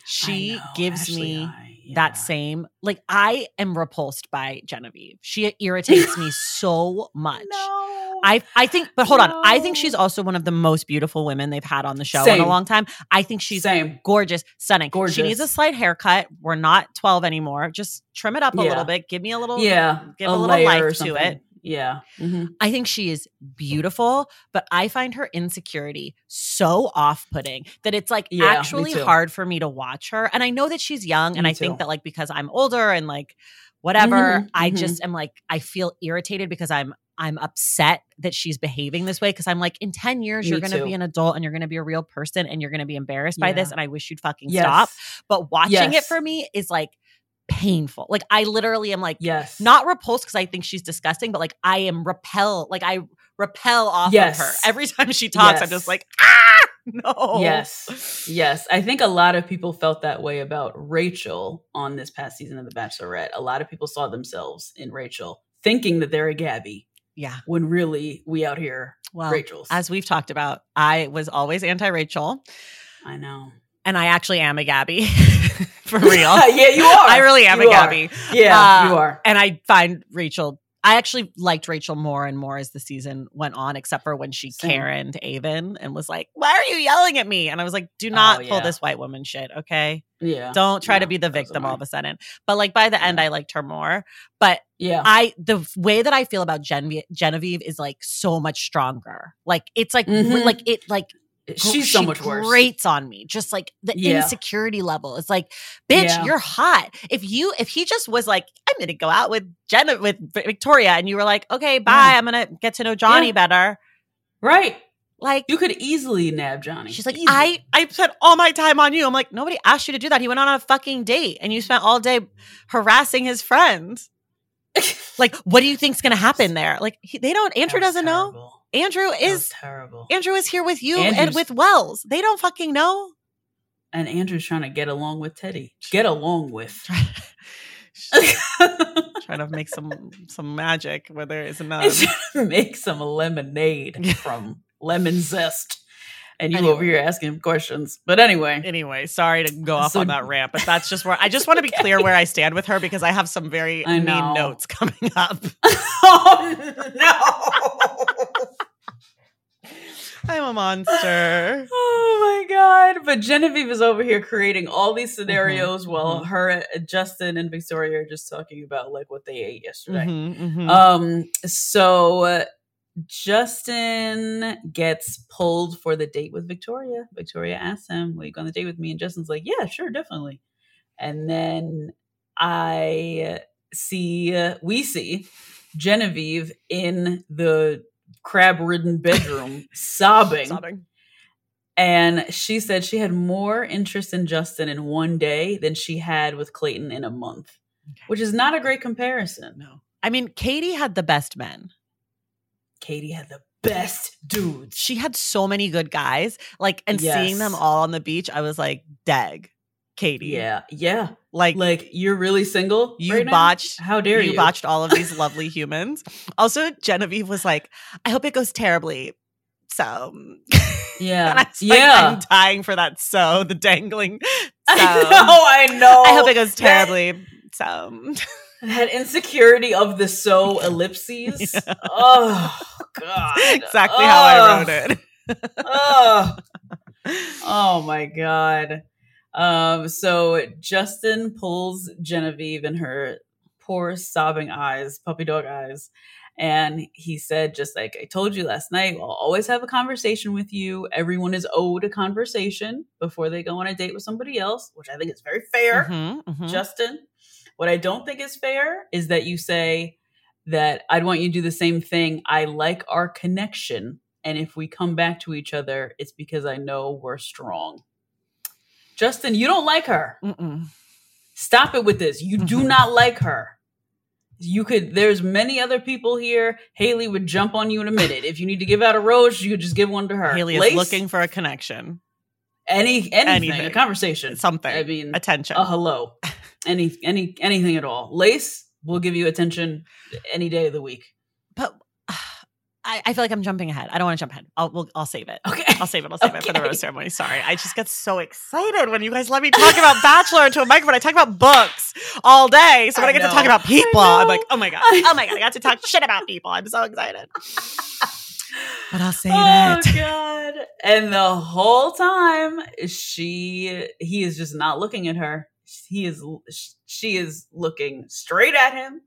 She know, gives Ashley me I, yeah. that same like I am repulsed by Genevieve. She irritates me so much. No. I I think but hold on. I think she's also one of the most beautiful women they've had on the show in a long time. I think she's same. gorgeous, stunning. Gorgeous. She needs a slight haircut. We're not 12 anymore. Just trim it up a Yeah. little bit. Give me a little Yeah, give a, a little life to it. Yeah. Mhm. I think she is beautiful, but I find her insecurity so off putting that it's like Yeah, actually hard for me to watch her. And I know that she's young, and Me I think that like because I'm older and like whatever, Mhm, I mhm. just am like I feel irritated because I'm I'm upset that she's behaving this way because I'm like in 10 years Me you're going to be an adult and you're going to be a real person and you're going to be embarrassed by this and I wish you'd fucking Yes. stop. But watching it for me is like painful. Like I literally am like Yes. not repulsed because I think she's disgusting, but like I am repel, like I repel off Yes. of her every time she talks. I'm just like, ah, no. Yes. Yes. I think a lot of people felt that way about Rachel on this past season of The Bachelorette. A lot of people saw themselves in Rachel, thinking that they're a Gabby, yeah. when really we out here Well, Rachel's. as we've talked about, I was always anti Rachel, I know. and I actually am a Gabby for real. yeah, you are. I really am You a are. Gabby, Yeah, Uh, you are. and I find Rachel. I actually liked Rachel more and more as the season went on, except for when she Same. Karen to Aven and was like, "Why are you yelling at me?" And I was like, "Do not pull yeah. this white woman shit, okay? Yeah. Don't try to be the victim all of a sudden." But like by the end, I liked her more. But Yeah. I the way that I feel about Genevieve, Genevieve is like so much stronger. Like it's like Mhm. like it like She's so she much worse. Grates on me, just like the Yeah. insecurity level. It's like, bitch, Yeah. you're hot. If you if he just was like, Gonna go out with Jenna with Victoria, and you were like, okay, bye, Yeah. I'm gonna get to know Johnny Yeah. better. Right. Like You could easily nab Johnny. she's like. I I spent all my time on you. I'm like, nobody asked you to do that. He went on a fucking date, and you spent all day harassing his friends. Like, what do you think's gonna happen there? Like, he, they don't. Andrew doesn't know. Andrew is terrible. Andrew is here with you and with Wells. They don't fucking know. and Andrew's trying to get along with Teddi. Get along with. trying to make some some magic where there is none. Make some lemonade from lemon zest. And you Anyway. over here asking him questions. But anyway. Anyway, sorry to go off So- on that rant, but that's just where I just want to be clear where I stand with her because I have some very mean notes coming up. oh no. I'm a monster. Oh my god! But Genevieve is over here creating all these Mm-hmm. scenarios while her, uh, Justin, and Victoria are just talking about like what they ate yesterday. Mhm, mhm. Um, so uh, Justin gets pulled for the date with Victoria. Victoria asks him, "Will you go on the date with me?" And Justin's like, "Yeah, sure, definitely." And then I see, uh, we see Genevieve in the crab-ridden bedroom sobbing. Sobbing. And she said she had more interest in Justin in one day than she had with Clayton in a month, which is not a great comparison. No. I mean, Katie had the best men. Katie had the best dudes. She had so many good guys. Like, and seeing them all on the beach, I was like, dag, Katie. Yeah, yeah. Like, Like you're really single. You right now? botched- How dare you? you botched all of these lovely humans. Also, Genevieve was like, I hope it goes terribly. So, Yeah, and I was like, yeah. I'm dying for that. So, the dangling. So, I know. I know. I hope it goes That- terribly. So, That insecurity of the so ellipses. Yeah. Oh God. exactly how I wrote it. Ugh. oh my god. Um, so Justin pulls Genevieve in her poor sobbing eyes, puppy dog eyes, and he said, just like I told you last night, I'll always have a conversation with you. Everyone is owed a conversation before they go on a date with somebody else, which I think is very fair. Mhm, mhm. Justin. What I don't think is fair is that you say that I'd want you to do the same thing. I like our connection. And if we come back to each other, it's because I know we're strong. Justin, you don't like her. Mm-mm. Stop it with this. You do Mhm. not like her. You could, there's many other people here. Haley would jump on you in a minute. If you need to give out a rose, you could just give one to her. Haley is looking for a connection, any anything, anything. a conversation. something, I mean, attention. a hello any any anything at all lace we'll give you attention any day of the week. I, I feel like I'm jumping ahead. I don't want to jump ahead. I'll we'll, I'll save it. Okay. I'll save it. I'll save it for the rose ceremony. Sorry. I just get so excited when you guys let me talk about Bachelor into a microphone. I talk about books all day. So when I, I get to talk about people, I'm like, oh my God. Oh my God. I got to talk shit about people. I'm so excited. But I'll save oh it. god and the whole time she he is just not looking at her he is she is looking straight at him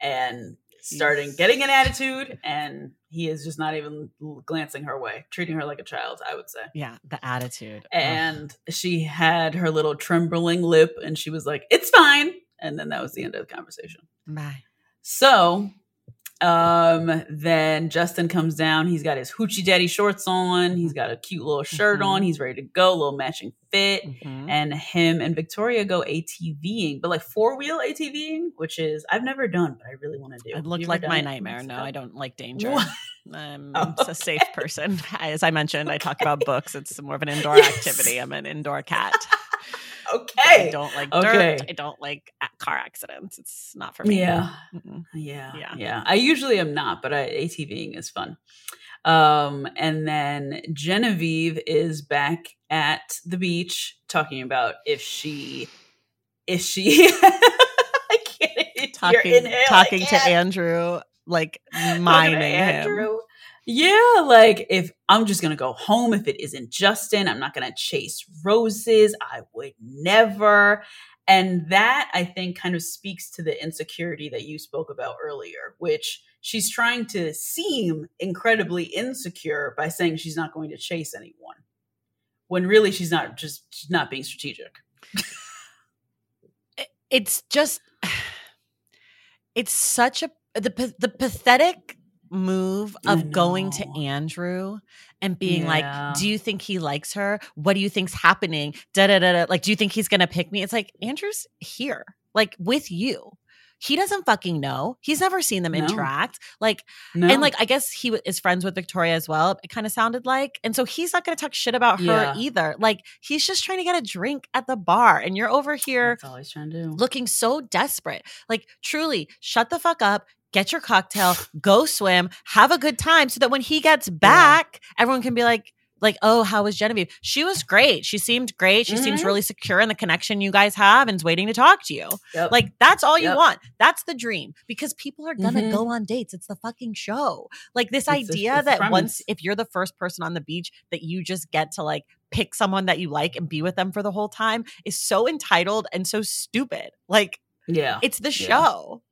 and starting getting an attitude and he is just not even glancing her way treating her like a child i would say Yeah. The attitude. Ugh. and she had her little trembling lip and she was like it's fine and then that was the end of the conversation Bye. so um then Justin comes down. He's got his hoochie daddy shorts on. He's got a cute little shirt on. Mhm. He's ready to go, little matching fit. Mhm. And him and Victoria go ATVing, but like four wheel ATVing, which is I've never done, but I really want to do. It looked like my it? nightmare. No, I don't like danger. I'm Oh, a safe person. As I mentioned, I talk about books. It's more of an indoor Yes. activity. I'm an indoor cat. Okay. I don't like Okay. dirt. I don't like car accidents. It's not for me. Yeah. Mm-mm. Yeah, Yeah. yeah, I usually am not, but I, ATVing is fun. Um, and then Genevieve is back at the beach talking about if she, if she, I can't Talking, inhale, I talking to can't. Andrew, like Talking miming him. Yeah, like if I'm just gonna go home if it isn't Justin, I'm not gonna chase roses. I would never. And that I think kind of speaks to the insecurity that you spoke about earlier, which she's trying to seem incredibly insecure by saying she's not going to chase anyone. When really she's not just she's not being strategic. It's just, it's such a the the pathetic move of going to. Andrew and being Yeah. like, "Do you think he likes her? What do you think's happening? Da da da da. Like, do you think he's gonna pick me?" It's like Andrew's here, like with you. He doesn't fucking know. He's never seen them No. interact. Like, No. and like, I guess he w- is friends with Victoria as well. It kind of sounded like, and so he's not going to talk shit about her Yeah. either. Like, he's just trying to get a drink at the bar, and you're over here that's all he's trying to do. looking so desperate. Like, truly, shut the fuck up. Get your cocktail, go swim, have a good time, so that when he gets back, everyone can be like, like, oh, how was Genevieve? She was great. She seemed great. She seems Mhm. really secure in the connection you guys have and is waiting to talk to you. Yep. Like, that's all you want. That's the dream because people are gonna Mhm. go on dates. It's the fucking show. Like, this It's idea the that premise. once, if you're the first person on the beach, that you just get to like pick someone that you like and be with them for the whole time is so entitled and so stupid. Like, yeah. it's the Yeah. show.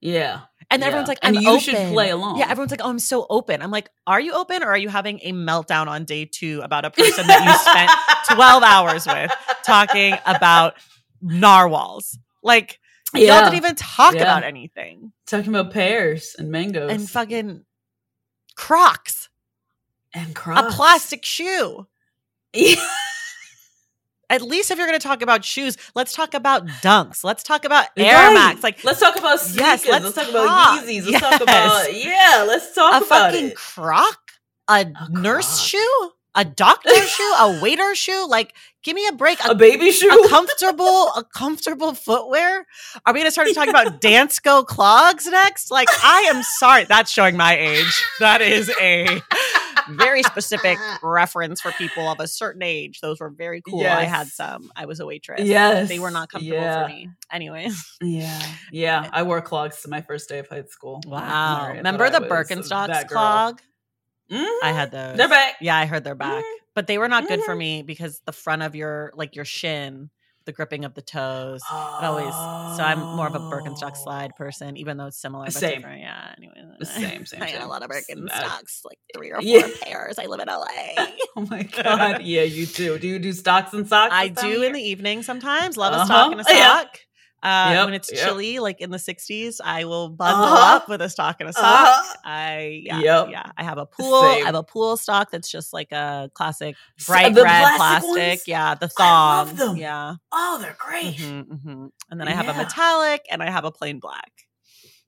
yeah. And Yeah. everyone's like, And I'm you should play along. Yeah, everyone's like, oh, I'm so open. I'm like, are you open or are you having a meltdown on day two about a person that you spent 12 hours with talking about narwhals? Like, y'all didn't even talk Yeah. about anything. Talking about pears and mangoes And fucking Crocs, and Crocs, a plastic shoe. Yeah. At least if you're going to talk about shoes, let's talk about dunks. Let's talk about Air Right. Max. Like, let's talk about sneakers. Yes, let's let's, talk talk. about Yeezys. Let's talk about yeah. Let's talk about a about fucking it. croc, a, nurse croc. shoe, a doctor shoe, a waiter shoe. Like, give me a break. A A, baby shoe. a comfortable, a comfortable footwear. Are we gonna start to talking about Dansko clogs next? Like, I am sorry. That's showing my age. That is a very specific reference for people of a certain age. Those were very cool. I had some. I was a waitress. yes, They were not comfortable yeah. for me. Anyway. Yeah, yeah. I wore clogs to my first day of high school. Wow. Sorry, Remember the Birkenstocks clog? Mhm. I had those. They're back. Yeah, I heard they're back. Mhm. But they were not good for Mhm. me because the front of your like your shin, the gripping of the toes. It always so I'm more of a Birkenstock slide person, even though it's similar but Same. different. Yeah. Anyway. Same, same, I got a lot of uh, Birkenstocks, like three or four Yeah. pairs. I live in LA. Oh my god! Yeah, you do. Do you do stocks and socks? I do in the evening sometimes. Love a Uh-huh. stock and a sock. yeah. Uh, Yep, when it's yep. chilly, like in the 60s, I will bundle Uh-huh. up with a stock and a sock. Uh-huh. I yeah, Yep. yeah. I have a pool. I have a pool stock that's just like a classic bright the red plastic ones? Yeah, the I love thong. them. Yeah. Oh, they're great. Mhm, mhm. And then I have a metallic and I have a plain black.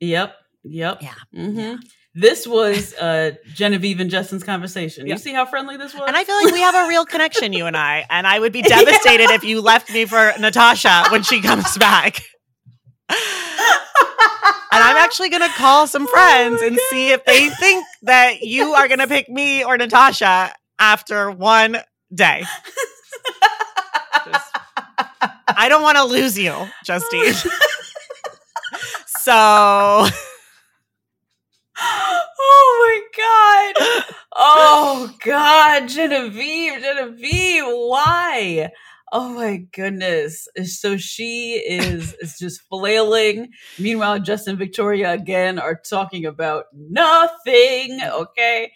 Yep. Yep. Yeah. hmm Yeah. This was uh, Genevieve and Justin's conversation. Yeah. You see how friendly this was? And I feel like we have a real connection, you and I. And I would be devastated if you left me for Natasha when she comes back. And I'm actually going to call some friends Oh and see if they think that you are going to pick me or Natasha after one day. Just- I don't want to lose you, Justine. so oh my god. Oh god, Genevieve, Genevieve, why? Oh my goodness. So she is is just flailing. Meanwhile, Justin and Victoria again are talking about nothing. Okay.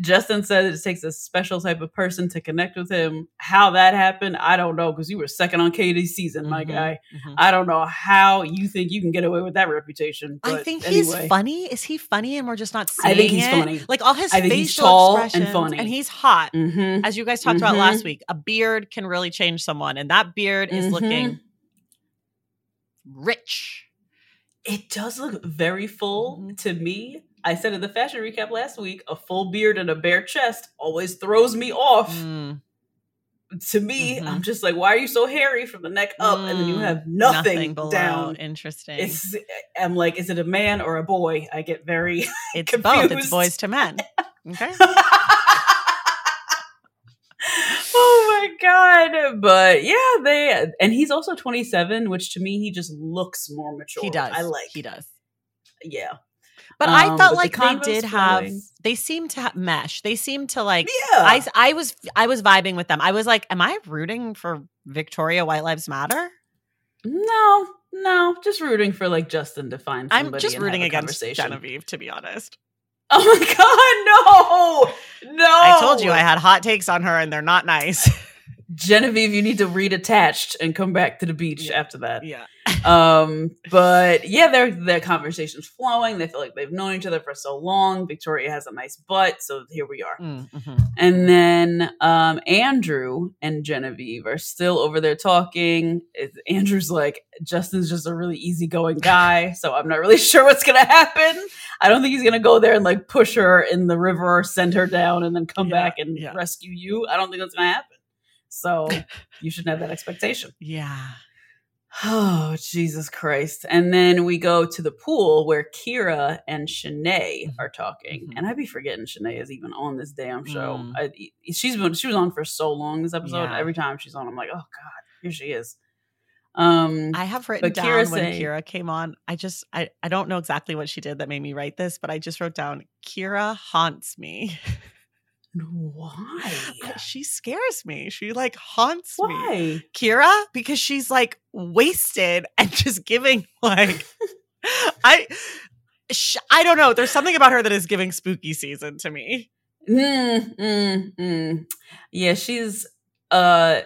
Justin said it takes a special type of person to connect with him. How that happened, I don't know, because you were second on Katie's season, my Mhm, guy. mhm. I don't know how you think you can get away with that reputation. I think anyway. he's funny. Is he funny and we're just not seeing I think he's it? funny. Like all his I think facial he's tall and expressions funny. and he's hot. Mhm. As you guys talked about last week, a beard can really change someone and that beard is looking rich. It does look very full Mhm. to me. I said in the fashion recap last week, a full beard and a bare chest always throws me off. Mm, To me, Mhm. I'm just like, why are you so hairy from the neck up, and then you mm, have nothing, below. down? Interesting. It's I'm like, is it a man or a boy? I get very It's both. It's boys to men. Okay. oh my god! But yeah, they and he's also 27, which to me he just looks more mature. He does. I like. He does. Yeah, But I Um, felt but the like they convo's did have. They seemed to ha- mesh. They seemed to like. yeah. I I was I was vibing with them. I was like, am I rooting for Victoria White Lives Matter? no, no, just rooting for like Justin to find. I'm just rooting have against. Genevieve, to be honest. Oh my god, no, no! I told you I had hot takes on her, and they're not nice. Genevieve. You need to read attached and come back to the beach Yeah. after that. yeah. um but yeah their their conversations flowing they feel like they've known each other for so long victoria has a nice butt so here we are Mm, mhm. and then um andrew and genevieve are still over there talking It- andrew's like justin's just a really easygoing guy so i'm not really sure what's gonna happen i don't think he's gonna go there and like push her in the river or send her down and then come Yeah, back and yeah. rescue you i don't think that's gonna happen so you shouldn't have that expectation Yeah. Oh, Jesus Christ. And then we go to the pool where Kira and Shanae Mhm. are talking. Mhm. And I'd be forgetting Shanae is even on this damn show. Mm. I, she's been she was on for so long this episode. Yeah. Every time she's on, I'm like, oh God, here she is. Um I have written down Kira when saying- Kira came on. I just I, I don't know exactly what she did that made me write this, but I just wrote down Kira haunts me. why? she scares me. She like haunts me. Why? Kira because she's like wasted and just giving like I sh- I don't know. There's something about her that is giving spooky season to me. Mm, mm, mm. Yeah, she's uh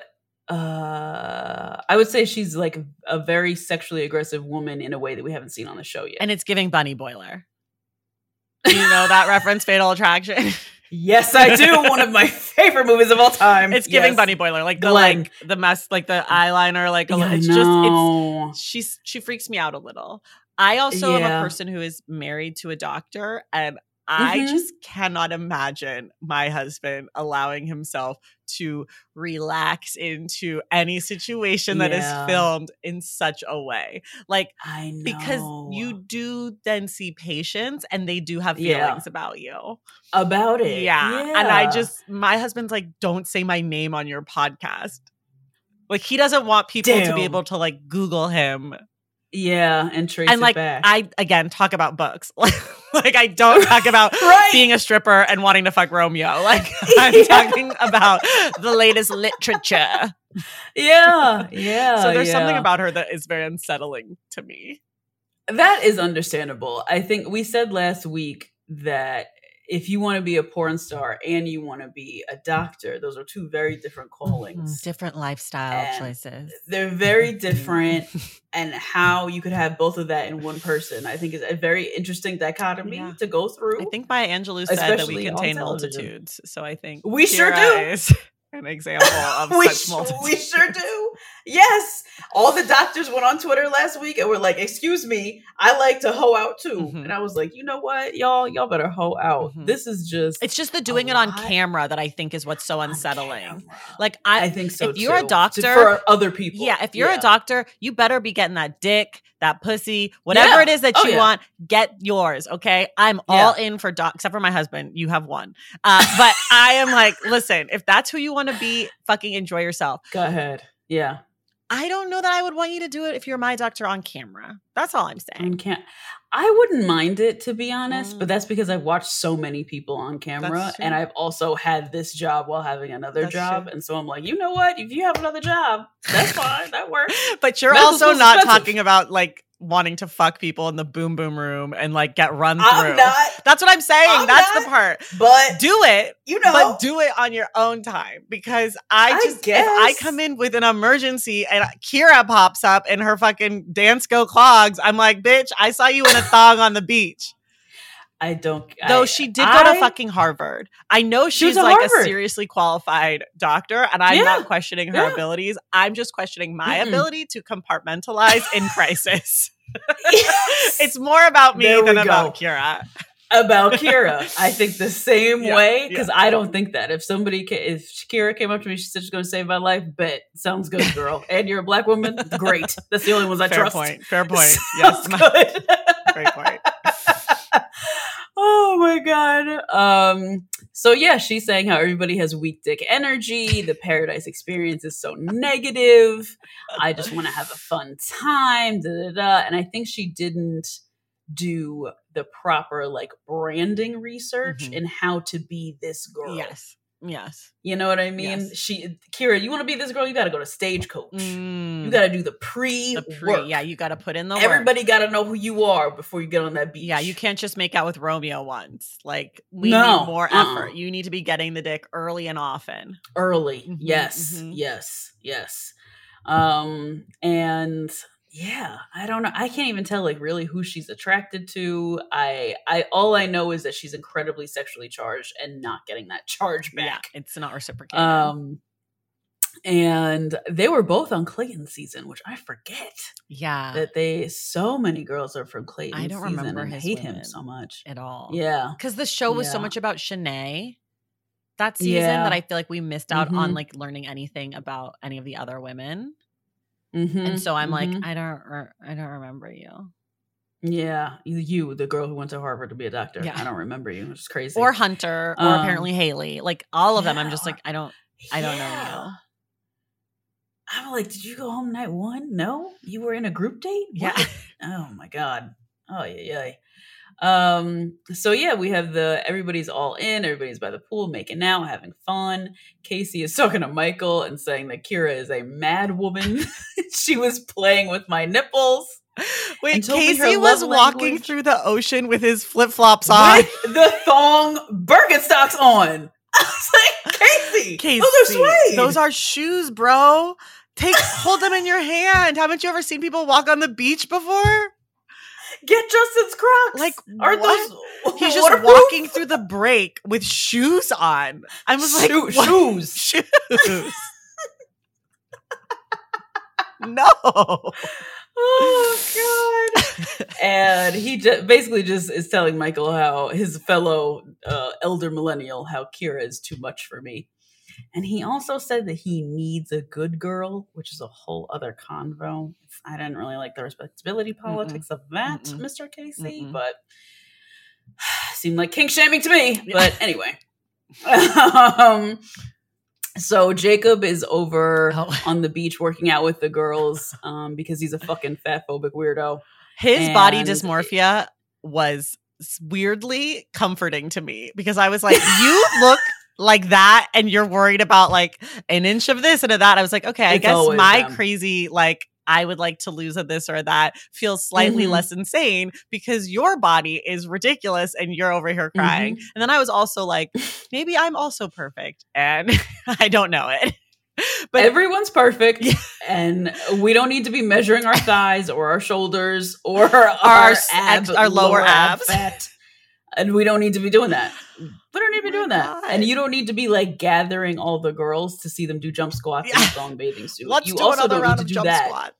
uh I would say she's like a very sexually aggressive woman in a way that we haven't seen on the show yet. And it's giving Bunny Boiler. You know that reference, Fatal Attraction? Yes, I do. One of my favorite movies of all time. it's giving Yes. Bunny Boiler, like the Glenn. like the mess, like the eyeliner, like a Yeah, it's just it's she's she freaks me out a little. I also am a person who is married to a doctor, and I Mhm. just cannot imagine my husband allowing himself to relax into any situation that is Yeah. filmed in such a way. Like I know because you do then see patients and they do have Yeah. feelings about you. about it. Yeah. And I just, my husband's like, don't say my name on your podcast. Like, he doesn't want people to be able to like Google him. Yeah, and trace and like, back. I, again, talk about books. like, I don't talk about right. being a stripper and wanting to fuck Romeo. Like, I'm Yeah. talking about the latest literature. yeah, yeah. so there's something about her that is very unsettling to me. that is understandable. I think we said last week that if you want to be a porn star and you want to be a doctor, those are two very different callings. Mhm. Different lifestyle And choices. They're very different, and how you could have both of that in one person, I think, is a very interesting dichotomy Yeah. to go through. I think Maya Angelou said that we contain multitudes. So I think We sure do. is- an example of we, such multitude. we sure do. Yes. All the doctors went on Twitter last week and were like, excuse me, I like to hoe out too. Mhm. And I was like, you know what? Y'all, y'all better hoe out. Mhm. This is just It's just the doing it on camera that I think is what's so unsettling. Like I, I think so if you're a too. To- doctor- for other people. yeah, if you're Yeah. a doctor, you better be getting that dick, that pussy, whatever Yeah. it is that Oh, you yeah. want, get yours. Okay, I'm all in for doc, except for my husband. You have one, uh, but I am like, listen, if that's who you want to be, fucking enjoy yourself. Go ahead. Yeah. I don't know that I would want you to do it if you're my doctor on camera. That's all I'm saying. I wouldn't mind it to be honest, Mm. but that's because I've watched so many people on camera and I've also had this job while having another That's job. true. And so I'm like, you know what? If you have another job, that's fine. That works. But you're also not expensive. talking about like wanting to fuck people in the boom boom room and like get run through. I'm not, That's what I'm saying. I'm That's not, the part. but Do it, you know, but do it on your own time because I I just if I come in with an emergency and Kira pops up in her fucking Dansko clogs, I'm like, bitch, I saw you in a thong on the beach. I don't. Though I- she did go I- to fucking Harvard. I know She she's like a seriously qualified doctor, and I'm Yeah. not questioning her Yeah. abilities. I'm just questioning my Mm-mm. ability to compartmentalize in crisis. Yes. It's more about me There than about go. Kira. about Kira. I think the same Yeah, way because I don't think that if somebody, ca- if Kira came up to me, she said she's going to save my life. Bet sounds good, girl. and you're a black woman, great. That's the only ones I Fair trust. Fair point. Fair point. Yes, my, great point. Oh my god. Um. So yeah, she's saying how everybody has weak dick energy. The paradise experience is so negative. I just want to have a fun time. Da, da, da. And I think she didn't do the proper like branding research Mhm. in how to be this girl. Yes. Yes. You know what I mean? Yes. She Kira, you want to be this girl, you got to go to Stagecoach. You Mm, got to do the pre the pre, yeah, you got to put in the. Everybody got to know who you are before you get on that beach. Yeah, you can't just make out with Romeo once. Like we No, need more uh-uh. effort. You need to be getting the dick early and often. early. Mhm, yes, mhm. yes, yes. Um, and yeah, I don't know. I can't even tell like really who she's attracted to. I, I, all I know is that she's incredibly sexually charged and not getting that charge back. Yeah, it's not reciprocated. Um, and they were both on Clayton season, which I forget yeah, that they so many girls are from Clayton. I don't remember and hate him so much. at all. Yeah, because the show was so much about Shanae that season Yeah. that I feel like we missed out on Mhm. like learning anything about any of the other women. Mhm, And so I'm mhm. like, I don't, re- I don't remember you Yeah, you, you, the girl who went to Harvard to be a doctor. Yeah. I don't remember you. It's crazy. or Hunter or Um, apparently Haley. Like all of them, I'm just like, I don't. I don't know you. I'm like, did you go home night one? No, you were in a group date. Yeah. Oh my god. Oh yeah, yeah. Um. So yeah, we have the everybody's all in. Everybody's by the pool, making out, having fun. Casey is talking to Michael and saying that Kira is a mad woman. she was playing with my nipples. Wait, And told me her Casey was walking language- through the ocean with his flip flops on. with the thong Birkenstocks on. I was like, Casey, Casey, those are suede. Those are shoes, bro. Take hold them in your hand. Haven't you ever seen people walk on the beach before? Get Justin's Crocs. Like, are what? those? He's just walking through the break with shoes on. I was like, what? shoes. shoes. no. Oh god! and he ju- basically just is telling Michael how his fellow uh, elder millennial how Kira is too much for me, and he also said that he needs a good girl, which is a whole other convo. I didn't really like the respectability politics of that, Mm-mm. Mister Casey, Mm-mm. but seemed like kink shaming to me. But anyway. um, so Jacob is over Oh. on the beach working out with the girls um, because he's a fucking fat phobic weirdo. His body And- dysmorphia was weirdly comforting to me because I was like, you look like that and you're worried about like an inch of this and of that. I was like, okay, I It's guess my them. crazy, like, I would like to lose a this or that feels slightly Mhm. less insane because your body is ridiculous and you're over here crying. Mm-hmm. And then I was also like, maybe I'm also perfect and I don't know it. But Everyone's perfect, Yeah. and we don't need to be measuring our thighs or our shoulders or our, Our our, s- ab, ex- our lower ab abs. fat. And we don't need to be doing that. We don't need to be Oh doing that. God. And you don't need to be like gathering all the girls to see them do jump squats in Yeah. a thong bathing suit. Let's you do also another don't round of to jump that. squats.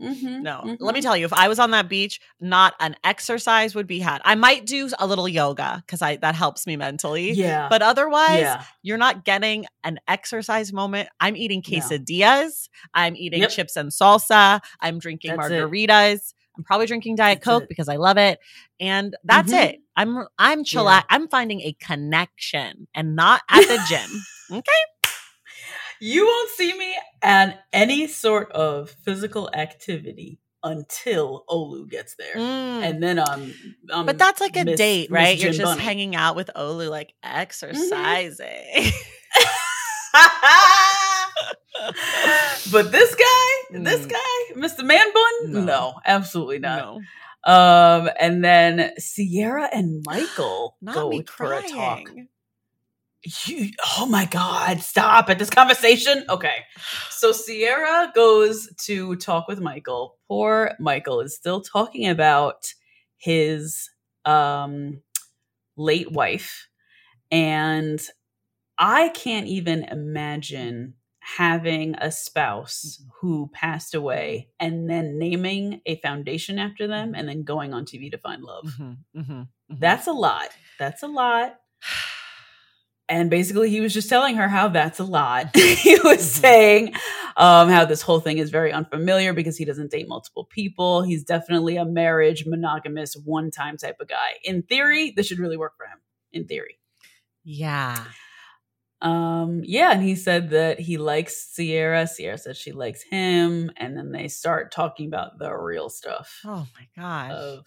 Mhm, No, mhm. let me tell you, if I was on that beach, not an exercise would be had. I might do a little yoga because I that helps me mentally. Yeah. But otherwise, yeah. you're not getting an exercise moment. I'm eating No. quesadillas. I'm eating Yep. chips and salsa. I'm drinking That's it. I'm probably drinking Diet That's Coke it. because I love it. And that's Mhm. it. I'm I'm chill Yeah. I'm finding a connection and not at the gym. Okay. You won't see me at any sort of physical activity until Olu gets there. Mm. And then I'm, I'm But that's like a Miss- date, right? You're just Bunny. hanging out with Olu, like exercising. but this guy, this Mm. guy, Mr. Man Bun, No. no, absolutely not. no, Um, and then Sierra and Michael go for a talk. You, oh my God, stop at this conversation. Okay. So Sierra goes to talk with Michael. Poor Michael is still talking about his um, late wife. And I can't even imagine having a spouse who passed away and then naming a foundation after them and then going on TV to find love. Mhm, mhm, mhm. That's a lot. That's a lot. And basically, he was just telling her how that's a lot. he was saying um, how this whole thing is very unfamiliar because he doesn't date multiple people. He's definitely a marriage, monogamous, one time type of guy. In theory, this should really work for him. In theory. yeah. Um, yeah, and he said that he likes Sierra. Sierra said she likes him. And then they start talking about the real stuff Oh my gosh. of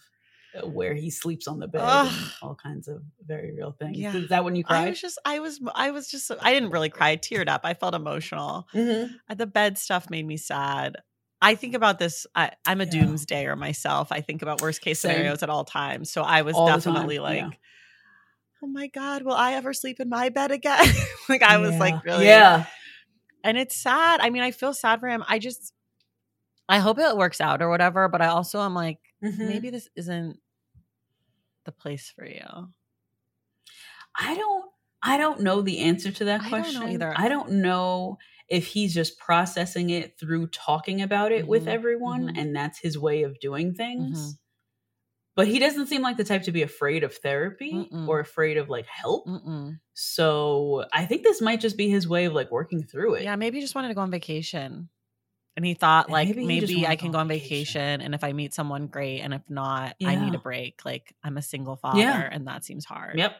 uh, where he sleeps on the bed and all kinds of very real things. Yeah. Is that when you cried? I was just, I was, I was just, I didn't really cry. I teared up. I felt emotional. Mm-hmm. Uh, The bed stuff made me sad. I think about this. I, I'm a Yeah. doomsdayer myself. I think about worst case Same. scenarios at all times. So I was All definitely like, yeah. Oh my God, will I ever sleep in my bed again? like I was like really, Yeah. and it's sad. I mean, I feel sad for him. I just, I hope it works out or whatever. But I also am like, Mhm. maybe this isn't the place for you. I don't I don't know the answer to that I question. either. I don't know if he's just processing it through talking about it with Mhm, everyone mhm. and that's his way of doing things. But he doesn't seem like the type to be afraid of therapy Mm-mm. or afraid of like help. Mm-mm. So I think this might just be his way of like working through it. Yeah, maybe he just wanted to go on vacation. And he thought, And like, maybe maybe, he just wanted I can go on on vacation. vacation. And if I meet someone, great. And if not, I need a break. Like, I'm a single father, Yeah. and that seems hard. Yep.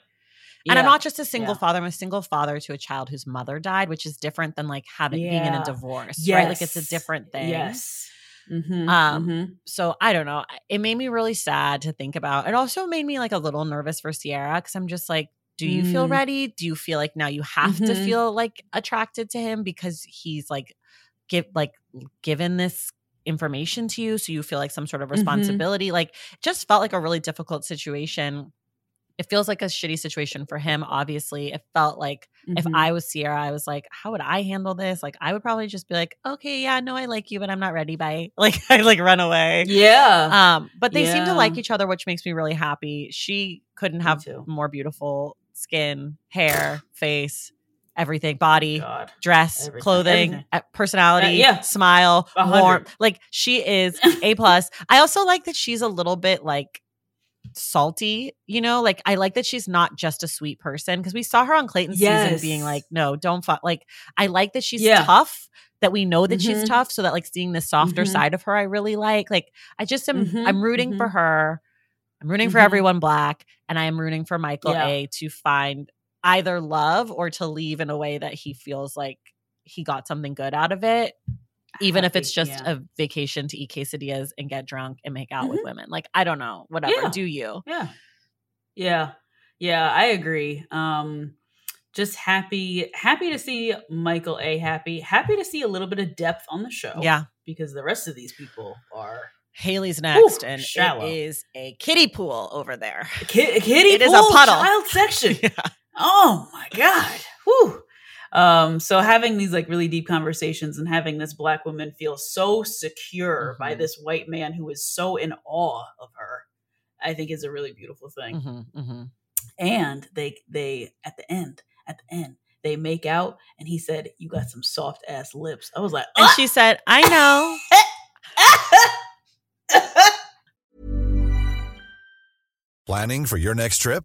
And I'm not just a single Yeah. father, I'm a single father to a child whose mother died, which is different than like having being in a divorce, right? Like, it's a different thing. Yes. Mhm, Um, mhm. So I don't know. It made me really sad to think about. It also made me like a little nervous for Sierra because I'm just like, do you feel Mm. ready? Do you feel like now you have to Mhm. feel like attracted to him because he's like give like given this information to you so you feel like some sort of Mhm. responsibility like just felt like a really difficult situation it feels like a shitty situation for him obviously it felt like if Mhm. i was sierra i was like how would i handle this like i would probably just be like okay yeah no i like you but i'm not ready bye like i like run away Yeah. um but they seem to like each other which makes me really happy she couldn't have more beautiful skin hair face everything body God. dress, Everything, clothing, everything. uh, personality, Uh, yeah. smile, warmth. Like she is a plus. I also like that she's a little bit like salty, you know, like I like that she's not just a sweet person because we saw her on Clayton season being like, no, don't fuck. Like I like that she's Yeah. tough. That we know that Mhm. she's tough, so that like seeing the softer Mhm. side of her, I really like. Like I just am, Mhm, I'm rooting for her. I'm rooting for Mhm. everyone black, and I am rooting for Michael Yeah. A to find either love or to leave in a way that he feels like he got something good out of it, even if it's just yeah. a vacation to eat quesadillas and get drunk and make out with Mhm. women. Like I don't know, whatever. Yeah. Do you? Yeah. Yeah. Yeah, I agree. Um just happy happy to see Michael A happy. Happy to see a little bit of depth on the show. Yeah. Because the rest of these people are Haley's next, and shallow. it is a kiddie pool over there. Ki- kitty It is a pool puddle. child section. yeah. Oh my god. Whew. Um, so having these like really deep conversations and having this black woman feel so secure by Mhm. this white man who is so in awe of her I think is a really beautiful thing. Mm-hmm, mm-hmm. And they they at the end at the end they make out, and he said, "You got some soft ass lips." I was like, And "Ah!" she said, I know. Planning for your next trip?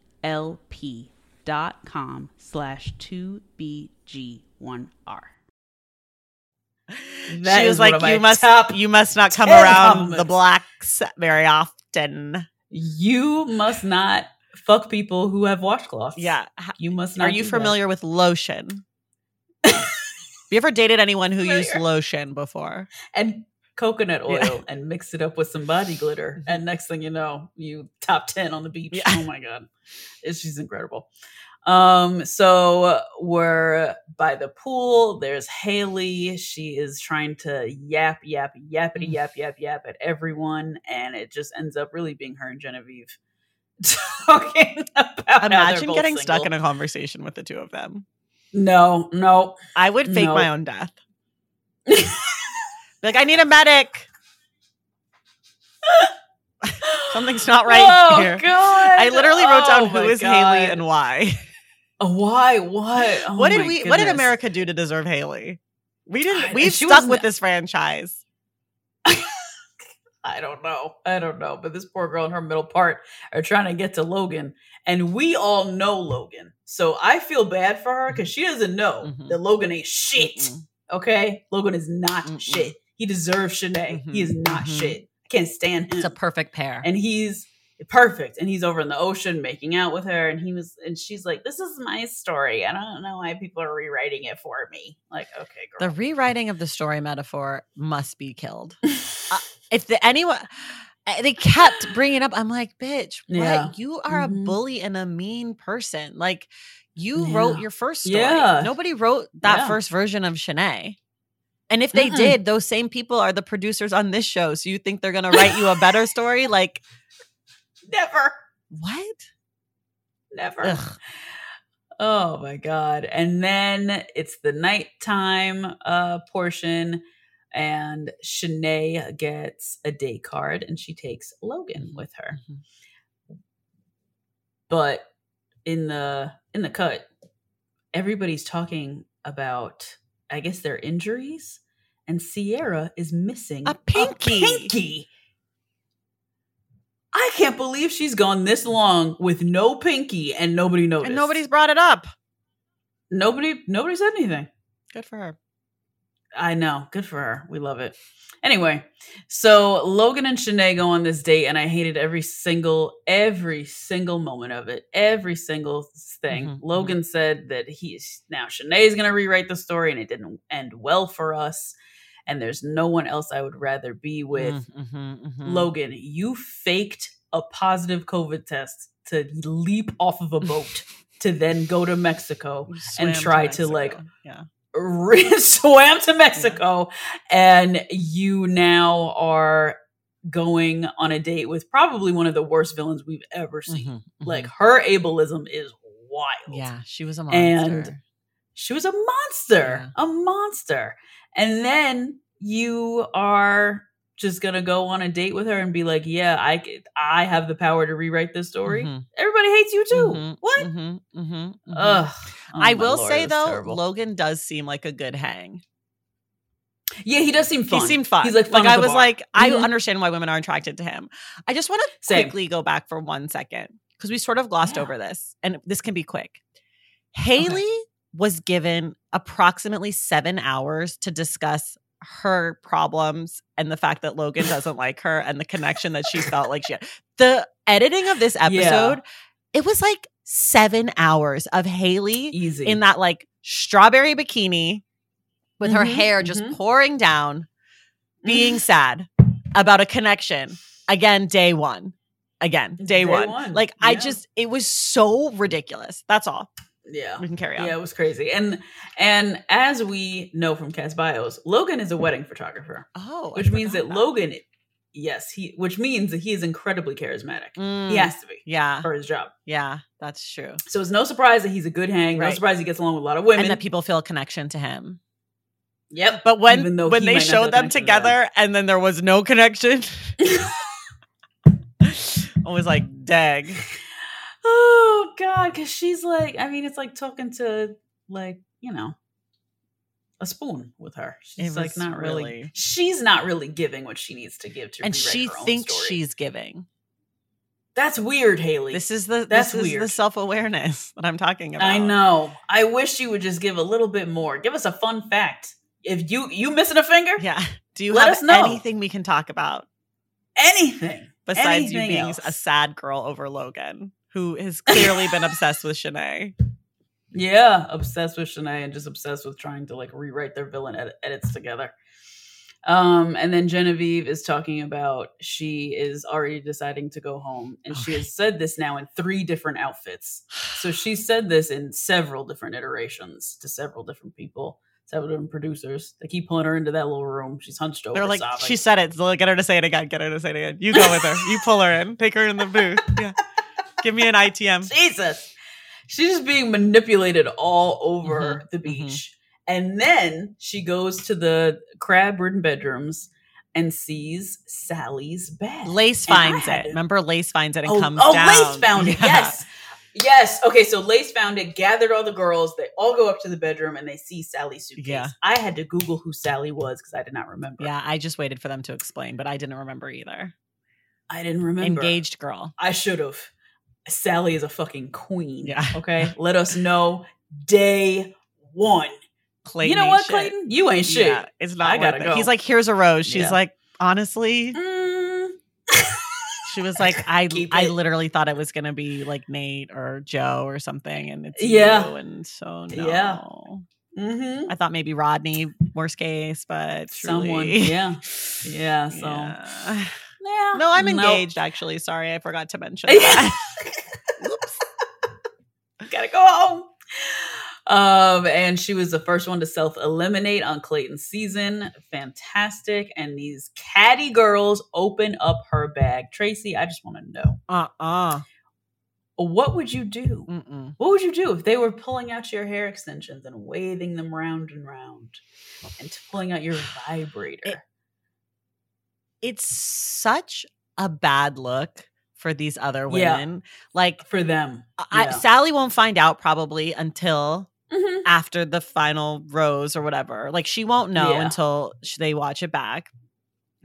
dot com slash 2BG1R. That she was like, "You must, you must not come 10 around the blacks very often." You must not fuck people who have washcloths. Yeah. You must not Are you do that. familiar with lotion? Have you ever dated anyone who used lotion before? and coconut oil Yeah. and mix it up with some body glitter. And next thing you know, you top 10 on the beach. Yeah. Oh my God. It's, she's incredible. Um, so we're by the pool. There's Haley. She is trying to yap, yap, yappity, Mm. yap, yap, yap at everyone. And it just ends up really being her and Genevieve talking about Imagine getting stuck in a conversation with the two of them. No, no. I would fake No. my own death. Be like, I need a medic. Something's not right oh, here. God. I literally wrote down Oh, who is God. Haley and why. Why? What? Oh what did we? What did. America do to deserve Haley? We didn't. We've she stuck was with this franchise. I don't know. I don't know. But this poor girl in her middle part are trying to get to Logan, and we all know Logan. So I feel bad for her because she doesn't know Mhm. that Logan ain't shit. Mm-mm. Okay, Logan is not Mm-mm. shit. He deserves Shanae. He is Mhm. not Mhm. shit. I can't stand him. It's a perfect pair. and he's perfect and he's over in the ocean making out with her and he was and she's like this is my story i don't know why people are rewriting it for me like okay the rewriting of the story metaphor must be killed. Uh, if the anyone uh, they kept bringing up, I'm like, bitch, what? Yeah. You are Mhm. a bully and a mean person. Like you Yeah. wrote your first story. Yeah. Nobody wrote that Yeah. first version of Shanae. And if they Mm-mm. did, those same people are the producers on this show. So you think they're gonna write you a better story? Like never what? never Ugh. oh my god and then it's the nighttime uh portion and Shanae gets a day card and she takes Logan with her. Mhm. But in the in the cut, everybody's talking about I guess their injuries and Sierra is missing A pinky. pinky. I can't believe she's gone this long with no pinky and nobody noticed. And nobody's brought it up. nobody nobody said anything. Good for her. I know. Good for her. We love it. Anyway, so Logan and Shanae go on this date, and I hated every single, every single moment of it. Every single thing. Mhm, Logan said that he's now Shanae's gonna rewrite the story, and it didn't end well for us. And there's no one else I would rather be with. Mm, mhm, mhm. Logan, you faked a positive COVID test to leap off of a boat to then go to Mexico and swam to try to, like, Mexico. yeah. swam to Mexico and you now are going on a date with probably one of the worst villains we've ever seen. Mhm, Like mhm. her ableism is wild. yeah, she was a monster. And She was a monster, Yeah. a monster. And then you are just going to go on a date with her and be like, "Yeah, I I have the power to rewrite this story." Mhm, Everybody hates you too. mhm, What? mhm, mhm, mhm. Ugh. Oh I will Lord, say though, terrible. Logan does seem like a good hang. yeah, he does seem fun. He seemed fun. He's like, fun like I was bar. like, I Mhm. understand why women are attracted to him. I just want to quickly go back for one second because we sort of glossed Yeah. over this, and this can be quick. Haley was given approximately seven hours to discuss her problems and the fact that Logan doesn't like her and the connection that she felt like she had. The editing of this episode, it was like seven hours of Haley easy in that like strawberry bikini with her Mhm, hair just mhm. pouring down, being sad about a connection. Again, day one. Again, day, Day one. one, Like, I just, it was so ridiculous. That's all. Yeah. We can carry on. Yeah, it was crazy. And and as we know from Cast Bios, Logan is a wedding photographer, Oh, which means that forgot Logan yes, he which means that he is incredibly charismatic. Mm, He has to be yeah, for his job. yeah, that's true. So it's no surprise that he's a good hang. No surprise he gets along with a lot of women. And that people feel a connection to him. yep. But when when they showed them connected to them. together and then there was no connection, I was like, "Dag." oh God, because she's like, I mean, it's like talking to like you know a spoon with her. She's like not really, really- She's not really giving what she needs to give to And she thinks she's giving. That's weird, Haley. This is the That's this is the weird. self awareness that I'm talking about. I know. I wish you would just give a little bit more. Give us a fun fact. If you you missing a finger, Yeah. Do you Let have us know. anything we can talk about anything. besides you being else. a sad girl over Logan, who has clearly been obsessed with Shanae? Yeah, obsessed with Shanae and just obsessed with trying to like rewrite their villain ed- edits together. Um, and then Genevieve is talking about she is already deciding to go home, and she has said this now in three different outfits. So she said this in several different iterations to several different people, several different producers. They keep pulling her into that little room. She's hunched over. They're like, sobbing. she said it. So get her to say it again. Get her to say it again. You go with her. You pull her in. Take her in the booth. Yeah. Give me an ITM. Jesus. She's just being manipulated all over Mhm, the mhm. beach. And then she goes to the crab ridden bedrooms and sees Sally's bed. Lace finds it. Remember, Lace finds it and oh, comes oh, down. Lace found it. Yeah. Yes. Yes. Okay, so Lace found it, gathered all the girls. They all go up to the bedroom and they see Sally's suitcase. Yeah. I had to Google who Sally was because I did not remember. Yeah, I just waited for them to explain, but I didn't remember either. I didn't remember. Engaged girl. I should have. Sally is a fucking queen. Yeah. Okay. Let us know day one. Clayton you know what, shit. Clayton? You ain't shit. Yeah, it's not. I gotta it. go. He's like, here's a rose. She's Yeah. like, honestly, Mm. she was like, I, Keep I it. literally thought it was gonna be like Nate or Joe or something, and it's Yeah. you, and so no. Yeah. hmm I thought maybe Rodney, worst case, but Someone. truly- Yeah. Yeah. So. Yeah. Yeah. No, I'm Nope. engaged. Actually, sorry, I forgot to mention that. Gotta go home. Um, and she was the first one to self eliminate on Clayton's season. Fantastic. And these catty girls open up her bag. Tracy, I just want to know uh uh what would you do? Mm-mm. What would you do if they were pulling out your hair extensions and waving them round and round and pulling out your vibrator? It- It's such a bad look for these other Yeah. women. Like, for them. I, Yeah. Sally won't find out probably until Mhm. after the final rose or whatever. Like, she won't know Yeah. until they watch it back.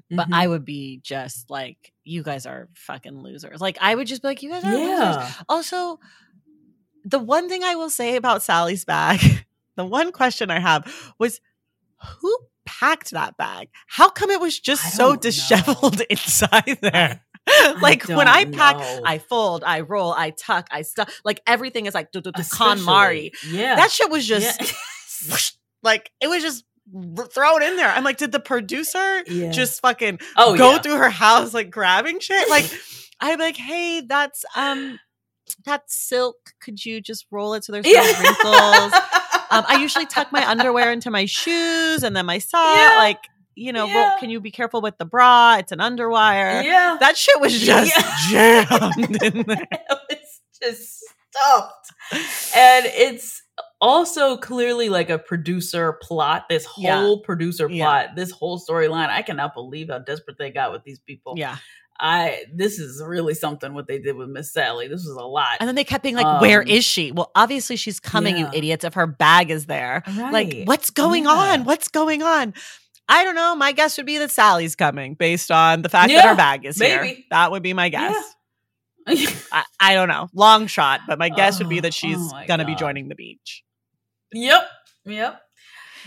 but Mhm. I would be just like, you guys are fucking losers. Like I would just be like, you guys are losers. Also, the one thing I will say about Sally's bag, the one question I have was who packed that bag? How come it was just so disheveled inside there? I like when I pack, know. I fold, I roll, I tuck, I stuff. Like everything is like KonMari. Yeah. That shit was just Yeah. whoosh, like it was just thrown in there. I'm like, did the producer Yeah. just fucking oh, go yeah. through her house like grabbing shit? Like be like, hey, that's um that's silk. Could you just roll it so there's no Yeah. wrinkles? Um, I usually tuck my underwear into my shoes and then my sock. Yeah. Like, you know, roll, Yeah. can you be careful with the bra? It's an underwire. yeah. That shit was just Yeah. jammed in there. it's just stuffed. And it's also clearly like a producer plot. This Yeah. whole producer Yeah. plot, this whole storyline. I cannot believe how desperate they got with these people. Yeah. I this is really something what they did with Miss Sally. This was a lot. And then they kept being like, where Um, is she? Well, obviously she's coming, yeah. you idiots, if her bag is there. Like, what's going Yeah. on? What's going on? I don't know. My guess would be that Sally's coming based on the fact that her bag is here. That would be my guess. Yeah. I, I don't know. Long shot, but my guess would be Oh, that she's oh going to be joining the beach. yep. Yep.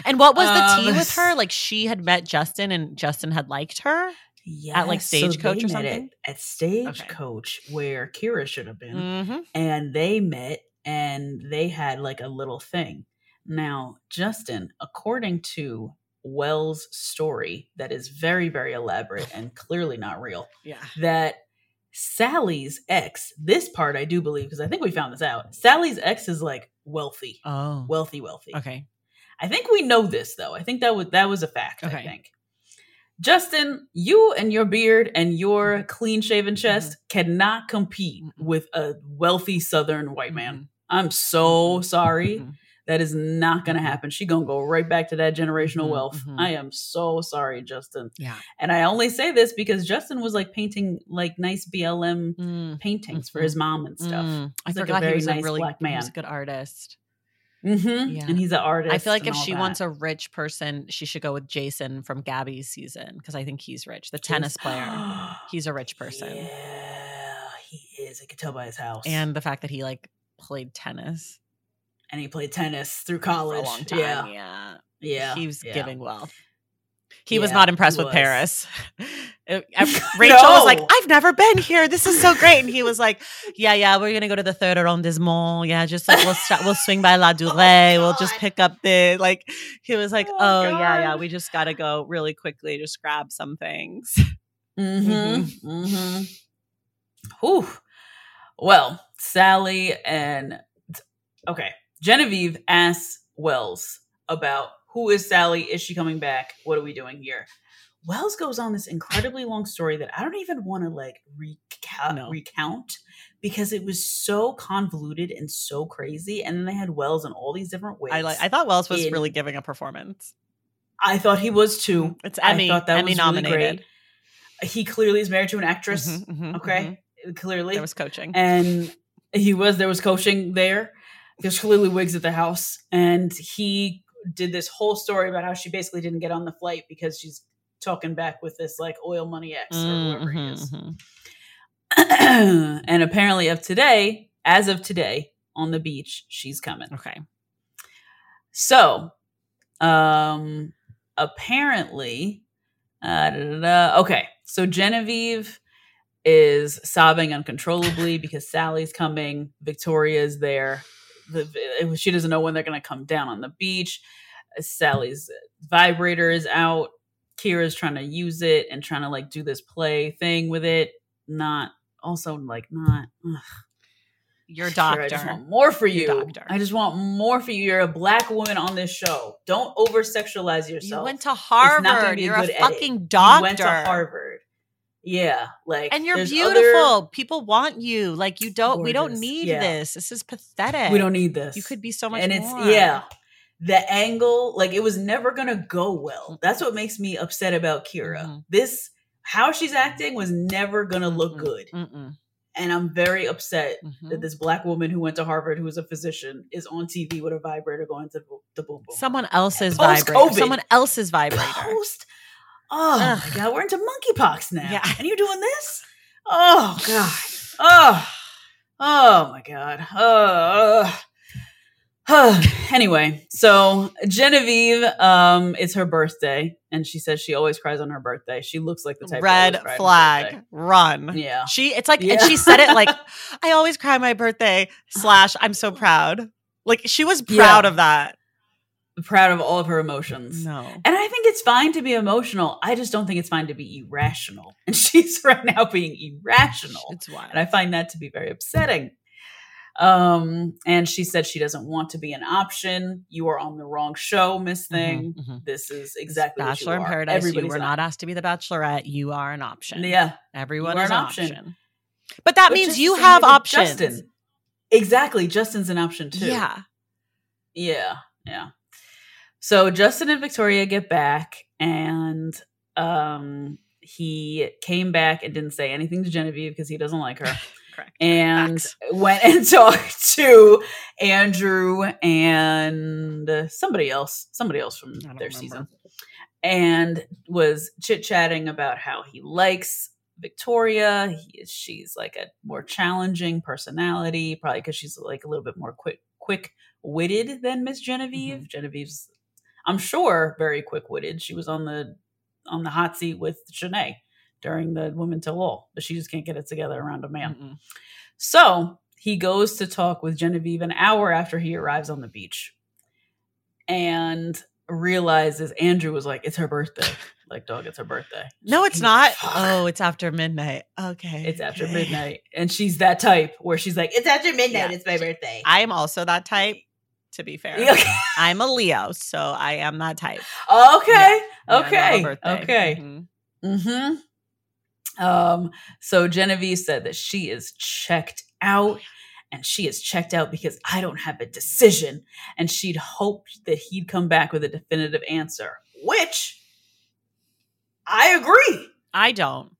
And what was the tea Um, with her? Like she had met Justin and Justin had liked her? Yes. like, Stagecoach they or something? At, at Stagecoach, where Kira should have been. Mm-hmm. and they met and they had like a little thing. Now, Justin, according to Wells' story, that is very, very elaborate and clearly not real, Yeah. that Sally's ex, this part I do believe, because I think we found this out. Sally's ex is like wealthy, Oh. wealthy, wealthy. Okay. I think we know this though. I think that was that was a fact. I Okay. think. Justin, you and your beard and your Mhm. clean shaven chest cannot compete with a wealthy Southern white man. I'm so sorry. That is not going to happen. She going to go right back to that generational Mhm, wealth. mhm. I am so sorry, Justin. Yeah. And I only say this because Justin was like painting like nice BLM Mm. paintings for Mhm. his mom and stuff. Mm. I He's like a forgot very he was nice a really black He was a man. good artist. Mm-hmm. Yeah. And he's an artist. I feel like if she that. wants a rich person, she should go with Jason from Gabby's season because I think he's rich. The tennis player. He's a rich person. Yeah, he is. I can tell by his house. And the fact that he like played tennis and he played tennis through for college. a long time. Yeah, Yeah. yeah. He was yeah. giving wealth. He was not impressed with was. Paris. Rachel was like, I've never been here. This is so great. And he was like, Yeah, yeah, we're gonna go to the third arrondissement. Yeah, just like we'll start, we'll swing by Ladurée. we'll just pick up the like. He was like, Oh, Oh, yeah, yeah. We just gotta go really quickly, just grab some things. Mm-hmm. Mm-hmm. Whew. Well, Sally and okay, Genevieve asks Wells about who is Sally? Is she coming back? What are we doing here? Wells goes on this incredibly long story that I don't even want to like recount, No. recount because it was so convoluted and so crazy. And then they had Wells in all these different ways. I like. I thought Wells was in- really giving a performance. I thought he was too. It's I Emmy. thought that Emmy was really nominated. great. He clearly is married to an actress. Mhm, mhm, Okay, mhm. clearly There was coaching. and he was there was coaching there there's clearly wigs at the house and he did this whole story about how she basically didn't get on the flight because she's talking back with this like oil money ex or whoever he Mhm, is mhm. and apparently of today as of today on the beach she's coming Okay. so um apparently uh, da, da, da. okay so genevieve is sobbing uncontrollably because sally's coming victoria's there the, she doesn't know when they're going to come down on the beach uh, sally's vibrator is out kira's trying to use it and trying to like do this play thing with it not also like not ugh. Your Kira, I just doctor. want more for Your you. doctor. I just want more for you. You're a black woman on this show. Don't over sexualize yourself. You went to Harvard. You're a good edit. fucking You doctor. went to Harvard. Yeah, like And you're beautiful. other- People want you. Like you don't we don't need Yeah. this. This is pathetic. we don't need this. You could be so much and it's more. yeah. The angle, like it was never gonna go well. That's what makes me upset about Kira. Mhm. This how she's acting was never gonna look Mm-mm. good. Mm-mm. And I'm very upset Mhm. that this black woman who went to Harvard, who is a physician, is on TV with a vibrator going to the boom boom. Someone else's vibrator. Someone else's vibrator. Post. Oh Ugh. my god, we're into monkeypox now. Yeah. And you're doing this? Oh god. Oh. Oh my god. Oh. oh. anyway, so Genevieve, um, it's her birthday, and she says she always cries on her birthday. She looks like the type Red that always cried on her flag, run. Yeah. She, it's like, Yeah. and she said it like, I always cry my birthday, slash, I'm so proud. Like, she was proud Yeah. of that. Proud of all of her emotions. No. And I think it's fine to be emotional. I just don't think it's fine to be irrational. And she's right now being irrational. It's wild. And I find that to be very upsetting. Um, and she said she doesn't want to be an option. You are on the wrong show, Miss Thing. Mhm, mhm. This is exactly what you Bachelor in. Paradise. Everybody's you were not asked to be the Bachelorette. You are an option. Yeah, Everyone is an option. option. But that means you have options. Justin. Exactly. Justin's an option too. Yeah. Yeah, yeah. So Justin and Victoria get back, and um, he came back and didn't say anything to Genevieve because he doesn't like her, Correct. and Facts. went and talked to Andrew and somebody else, somebody else from their remember. season, and was chit chatting about how he likes Victoria. He, she's like a more challenging personality, probably because she's like a little bit more quick, quick witted than Miss Genevieve. Genevieve's, I'm sure, very quick witted. She was on the on the hot seat with Shanae during the Women Tell All, but she just can't get it together around a man. Mm-mm. So he goes to talk with Genevieve an hour after he arrives on the beach and realizes Andrew was like, It's her birthday. like, dog, it's her birthday. No, it's not. "Fuck." Oh, it's after midnight. Okay. It's after midnight. And she's that type where she's like, It's after midnight. Yeah. It's my birthday. I am also that type, to be fair. okay. I'm a Leo, so I am that type. Okay. Yeah, I love a Okay. birthday. Okay. Mhm. Mm-hmm. Um, so Genevieve said that she is checked out and she is checked out because I don't have a decision. And she'd hoped that he'd come back with a definitive answer, which I agree. I don't.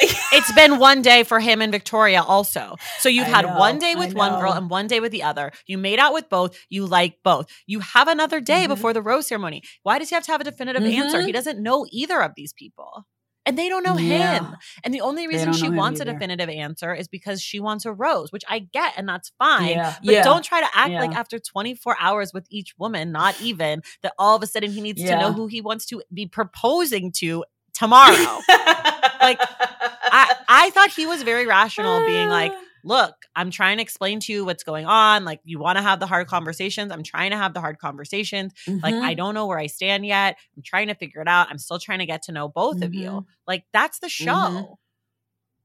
It's been one day for him and Victoria also. So you've I had know, one day with one girl and one day with the other. You made out with both. You like both. You have another day Mhm. before the rose ceremony. Why does he have to have a definitive answer? Mhm. He doesn't know either of these people. And they don't know Yeah. him. And the only reason she wants a definitive answer is because she wants a rose, which I get and that's fine. Yeah. But yeah. don't try to act like after 24 hours with each woman, not even, that all of a sudden he needs to know who he wants to be proposing to tomorrow. Like, I, I thought he was very rational, being like, look, I'm trying to explain to you what's going on. Like, you want to have the hard conversations. I'm trying to have the hard conversations. Like, Mhm. I don't know where I stand yet. I'm trying to figure it out. I'm still trying to get to know both of you. Mhm. Like, that's the show.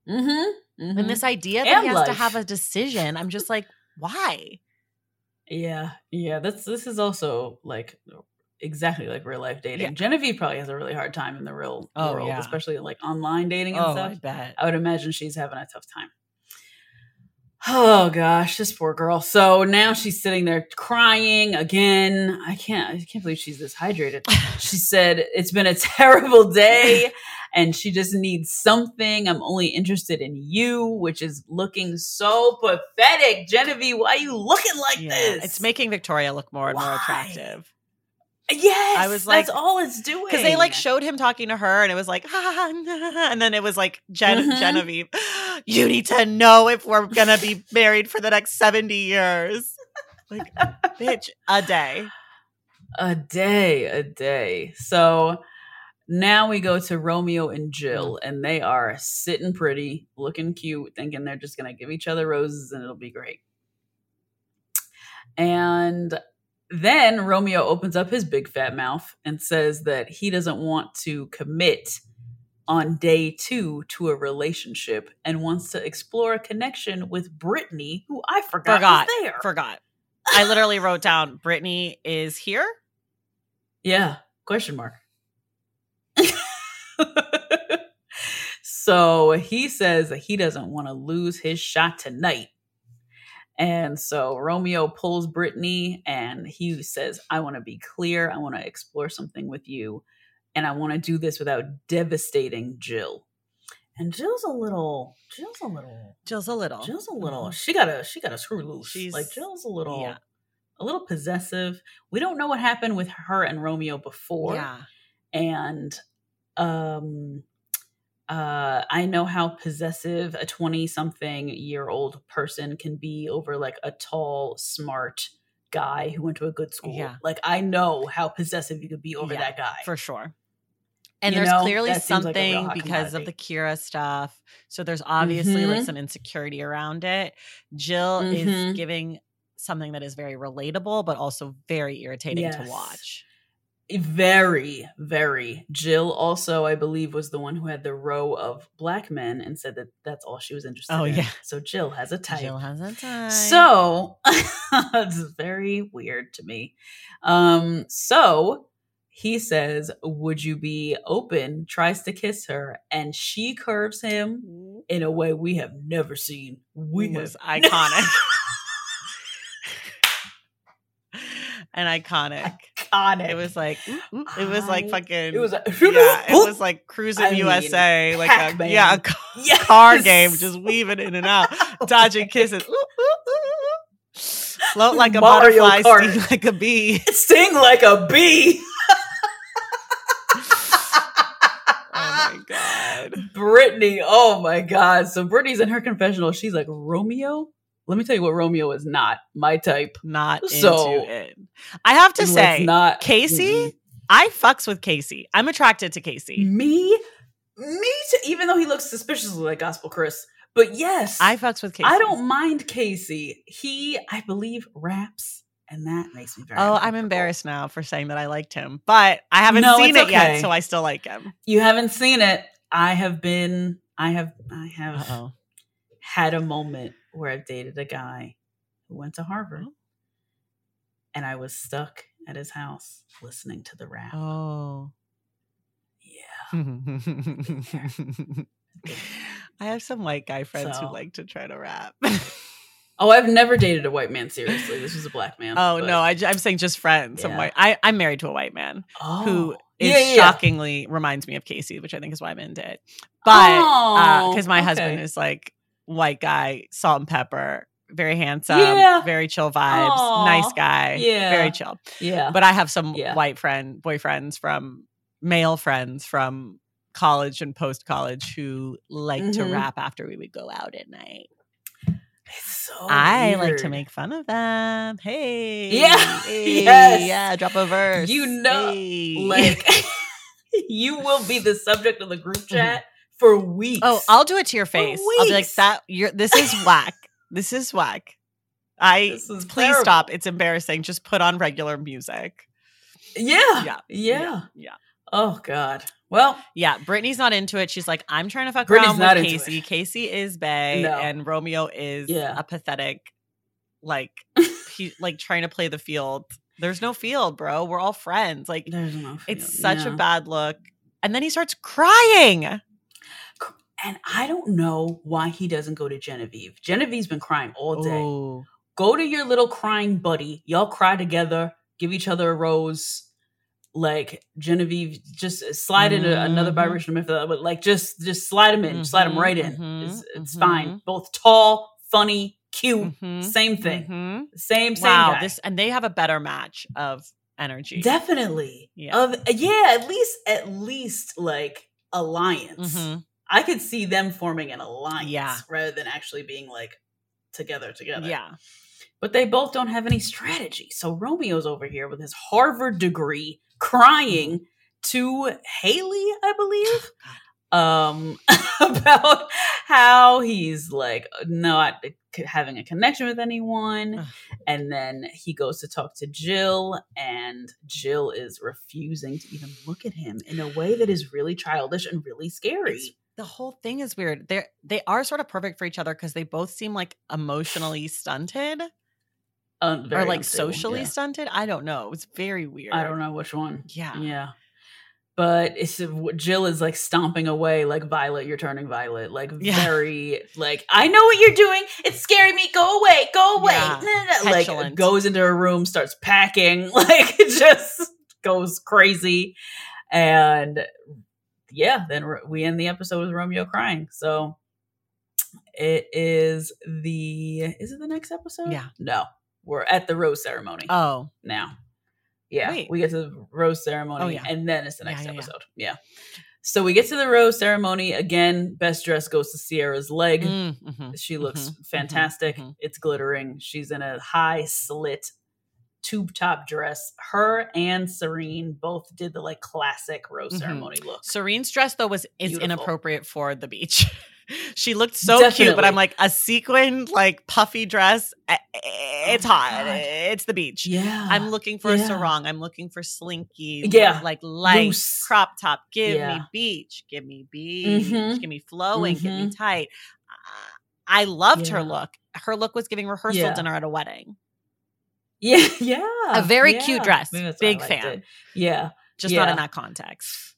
Mhm. Mhm. And this idea that And he has to have a decision, I'm just like, why? Yeah, yeah. That's this is also like exactly like real life dating. Yeah. Genevieve probably has a really hard time in the real Oh, world, yeah. especially like online dating and Oh, stuff. I bet. I would imagine she's having a tough time. Oh gosh, this poor girl. So now she's sitting there crying again. I can't I can't believe she's this hydrated. She said it's been a terrible day and she just needs something. I'm only interested in you, which is looking so pathetic. Genevieve, why are you looking like Yeah, this? it's making Victoria look more and more attractive. Yes, I was like, that's all it's doing. Because they like showed him talking to her, and it was like, and then it was like Gen- Mhm. Genevieve, you need to know if we're gonna be married for the next seventy years. Like, bitch, a day. a day, a day. So now we go to Romeo and Jill, and they are sitting pretty, looking cute, thinking they're just gonna give each other roses and it'll be great. And then Romeo opens up his big fat mouth and says that he doesn't want to commit on day two to a relationship and wants to explore a connection with Brittany, who I forgot, Forgot. was there. Forgot. I literally wrote down Brittany is here. Yeah. Question mark. so he says that he doesn't want to lose his shot tonight. And so Romeo pulls Brittany and he says, I want to be clear. I want to explore something with you. And I want to do this without devastating Jill. And Jill's a little, Jill's a little, Jill's a little. Jill's a little, Mhm. she got a, she got a screw loose. She's- like Jill's a little, yeah. a little possessive. We don't know what happened with her and Romeo before Yeah. and um uh I know how possessive a 20 something year old person can be over like a tall, smart guy who went to a good school. Yeah. Like I know how possessive you could be over Yeah, that guy. for sure. And You there's know, clearly seems like something because of the Kira stuff. So there's obviously like Mhm. some insecurity around it. Jill Mhm. is giving something that is very relatable, but also very irritating to watch. Very, very. Jill also, I believe, was the one who had the row of black men and said that that's all she was interested Oh, in. yeah. So Jill has a type. Jill has a time. So it's very weird to me. Um, so he says, Would you be open? Tries to kiss her, and she curves him in a way we have never seen. We it was iconic. and iconic. Iconic. It was like it was like fucking it was a- yeah, it was like cruising I mean, USA, like a yeah, a ca- Yes. car game, just weaving in and out, dodging kisses. Ooh, ooh, ooh, ooh. Float like a Mario butterfly, Kart. sting like a bee. Sting like a bee. Oh my god. Brittany, oh my god. So Brittany's in her confessional. She's like, Romeo? Let me tell you what Romeo is not. My type. Not So- into it. I have to say, not Casey, mm-hmm. I fucks with Casey. I'm attracted to Casey. Me? Me too, even though he looks suspiciously like Gospel Chris. But yes, I fucks with Casey. I don't mind Casey. He, I believe, raps, and that makes me very Oh, I'm embarrassed now for saying that I liked him, but I haven't No, seen it yet, so I still like him. You haven't seen it. I have been I have I have Uh-oh. had a moment where I've dated a guy who went to Harvard. Oh. And I was stuck at his house listening to the rap. Oh. Yeah. I have some white guy friends So- who like to try to rap. Oh, I've never dated a white man seriously. This was a black man. oh but- no, I, am saying just friends. Yeah. white. I, I'm married to a white man oh. who is Yeah, yeah, shockingly reminds me of Casey, which I think is why I'm into it. But uh, Oh, because my husband oh, is like white guy, salt and pepper, very handsome, Yeah. very chill vibes, Aw, nice guy, yeah. very chill. Yeah. But I have some Yeah. white friend boyfriends from male friends from college and post college who like to Mhm. rap after we would go out at night. it's so I like to make fun of them. Hey, Yeah, hey, yes. yeah, drop a verse. You know, Hey. like you will be the subject of the group chat for weeks. oh, I'll do it to your face. I'll be like that. You're this is whack. This is whack. I is please terrible. stop. It's embarrassing. Just put on regular music. yeah, Yeah, yeah, yeah. Oh God. Well, Yeah, Brittany's not into it. She's like, I'm trying to fuck Brittany's around not with Casey. it. Casey is Bay, No. and Romeo is Yeah. a pathetic, like he like trying to play the field. There's no field, bro. We're all friends. Like there's no. it's such a bad look. And then he starts crying. And I don't know why he doesn't go to Genevieve. Genevieve's been crying all day. Ooh. Go to your little crying buddy. Y'all cry together. Give each other a rose. Like Genevieve, just slide into another Mhm. vibration of myth, but like just just slide him in, slide him right in. mhm, It's, it's mhm. fine. Both tall, funny, cute, Mhm, same thing. mhm. Same same Wow, guy. this and they have a better match of energy. Definitely. Yeah. Of yeah, at least at least like alliance. I could see them forming an alliance Yeah. rather than actually being like together together. Yeah. But they both don't have any strategy. So Romeo's over here with his Harvard degree crying to Haley, I believe. Um about how he's like not having a connection with anyone and then he goes to talk to Jill and Jill is refusing to even look at him in a way that is really childish and really scary. It's- the whole thing is weird. They're they are sort of perfect for each other because they both seem like emotionally stunted Uh, or like unstable, socially yeah. stunted. I don't know. It's very weird. I don't know which one. Yeah. Yeah. But it's Jill is like stomping away like Violet, you're turning Violet. Like Yeah. very like I know what you're doing. It's scaring me. Go away. Go away. Yeah. Nah, nah, nah. Like goes into her room, starts packing, like it just goes crazy. And yeah, then we end the episode with Romeo crying. So it is the is it the next episode? Yeah. No. We're at the rose ceremony Oh, now. Yeah, Wait. we get to the rose ceremony, Oh, yeah. and then it's the next yeah, yeah. episode. Yeah. So we get to the rose ceremony again. Best dress goes to Sierra's leg. Mm, mhm, She looks mhm, mhm, fantastic. mhm. It's glittering. She's in a high slit tube top dress. Her and Serene both did the like classic rose Mhm. ceremony look. Serene's dress though was is Beautiful. inappropriate for the beach. she looked so cute, but I'm like a sequined like puffy dress. eh, eh, It's Oh hot. God. It's the beach. Yeah. I'm looking for yeah. a sarong. I'm looking for slinky. Yeah. Like light Loose. crop top. Give Yeah. me beach. Give me beach. Mhm. Give me flowing. Give me Mhm. tight. I loved her look. Her look was giving rehearsal Yeah. dinner at a wedding. Yeah, yeah. A very cute dress. Maybe that's why I Big fan. it. Yeah. Just not in that context.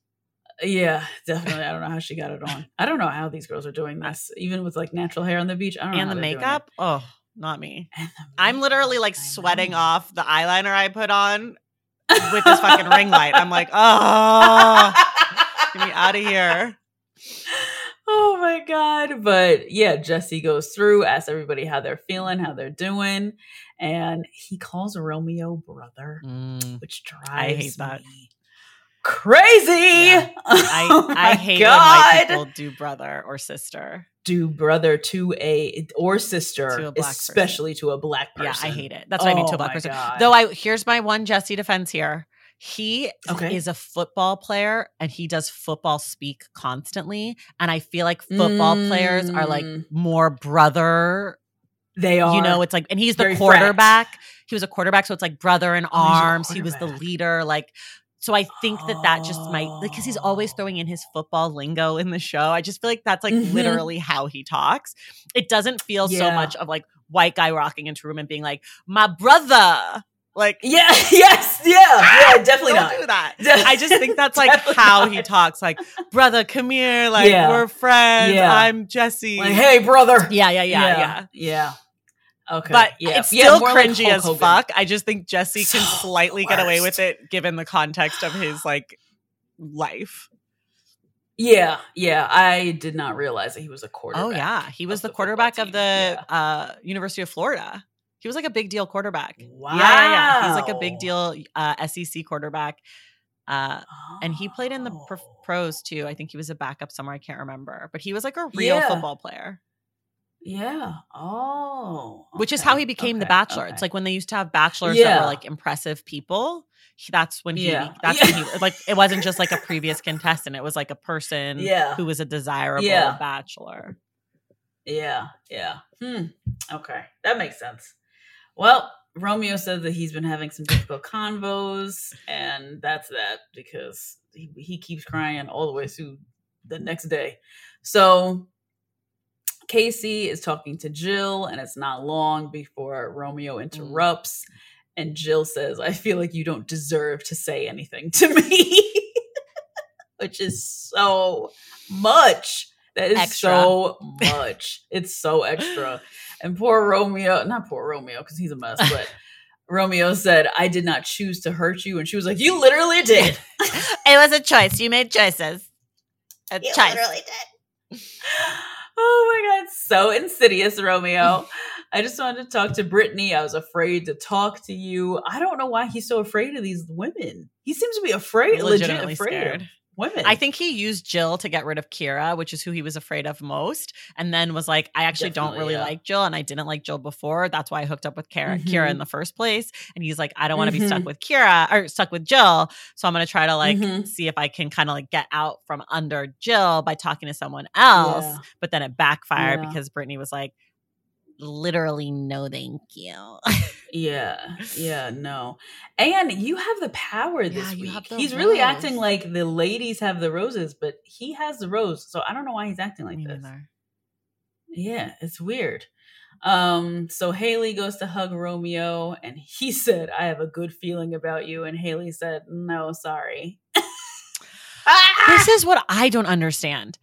Uh, yeah, definitely. I don't know how she got it on. I don't know how these girls are doing this, even with like natural hair on the beach. I don't. And how the makeup. Oh, not me. I'm literally like sweating know. off the eyeliner I put on with this fucking ring light. I'm like, oh, get me out of here. oh my god! But yeah, Jesse goes through, asks everybody how they're feeling, how they're doing, and he calls Romeo brother, mm. which drives that. me crazy. Yeah. I, Oh I hate when white people do brother or sister. do brother to a or sister, To a black person. especially to a black person. Yeah, I hate it. That's what I mean to Oh a black person. God. Though I here's my one Jesse defense here. He Okay. is a football player and he does football speak constantly. And I feel like football players are like Mm. more brother They are. you know it's like and he's the quarterback he was a quarterback so it's like brother in Oh, arms he was the leader like so i think that that just might because he's always Oh. throwing in his football lingo in the show i just feel like that's like Mhm. literally how he talks it doesn't feel so much of like white guy walking into a room and being like my brother like Yeah. Yes. Yeah. Yeah. Definitely don't not. do that I just think that's like how not. he talks. Like, brother, come here. Like, Yeah. we're friends. Yeah. I'm Jesse. Like, hey, brother. yeah, yeah, yeah, yeah. Yeah. Okay. But yeah. it's still like cringy Hulk as fuck. I just think Jesse can So slightly get away with it given the context of his like life. Yeah. Yeah. I did not realize that he was a quarterback. Oh yeah, he was the, the quarterback of the Yeah. uh, University of Florida. He was like a big deal quarterback. Wow. Yeah, yeah, yeah. He's like a big deal uh, SEC quarterback. Uh, and he played in the pro- Oh. pros too. I think he was a backup somewhere. I can't remember, but he was like a real Yeah. football player, Yeah. Oh. which is how he became the bachelor. okay. It's like when they used to have bachelors that were like impressive people. he- That's when he. Yeah. That's Yeah. when he like. It wasn't just like a previous contestant. It was like a person. Yeah. Who was a desirable Yeah. bachelor. Yeah, yeah. Hmm. Okay, that makes sense. Well, Romeo said that he's been having some difficult convos, and that's that because he, he keeps crying all the way through the next day. So Casey is talking to Jill, and it's not long before Romeo mm. interrupts. And Jill says, I feel like you don't deserve to say anything to me. Which is so much. That is Extra. so much. It's so extra. And poor Romeo, not poor Romeo, because he's a mess, but Romeo said, I did not choose to hurt you. And she was like, You literally did. It was a choice. You made choices. A You choice. literally did. Oh my god, so insidious, Romeo. I just wanted to talk to Brittany. I was afraid to talk to you. I don't know why he's so afraid of these women. He seems to be afraid, legit Legitimately afraid scared. Women. I think he used Jill to get rid of Kira, which is who he was afraid of most, and then was like, "I actually don't really yeah. like Jill, and I didn't like Jill before. That's why I hooked up with Kira, Mhm. Kira in the first place." And he's like, "I don't want to be stuck Mhm. with Kira or stuck with Jill, so I'm going to try to like Mhm. see if I can kind of like get out from under Jill by talking to someone else." Yeah. But then it backfired Yeah. because Brittany was like, "Literally, no, thank you." Yeah, yeah, no. And you have the power this Yeah, week. He's really acting like the ladies have the roses, but he has the rose. So I don't know why he's acting like Me this. neither. Yeah, it's weird. Um, so Haley goes to hug Romeo, and he said, "I have a good feeling about you," and Haley said, "No, sorry." This is what I don't understand.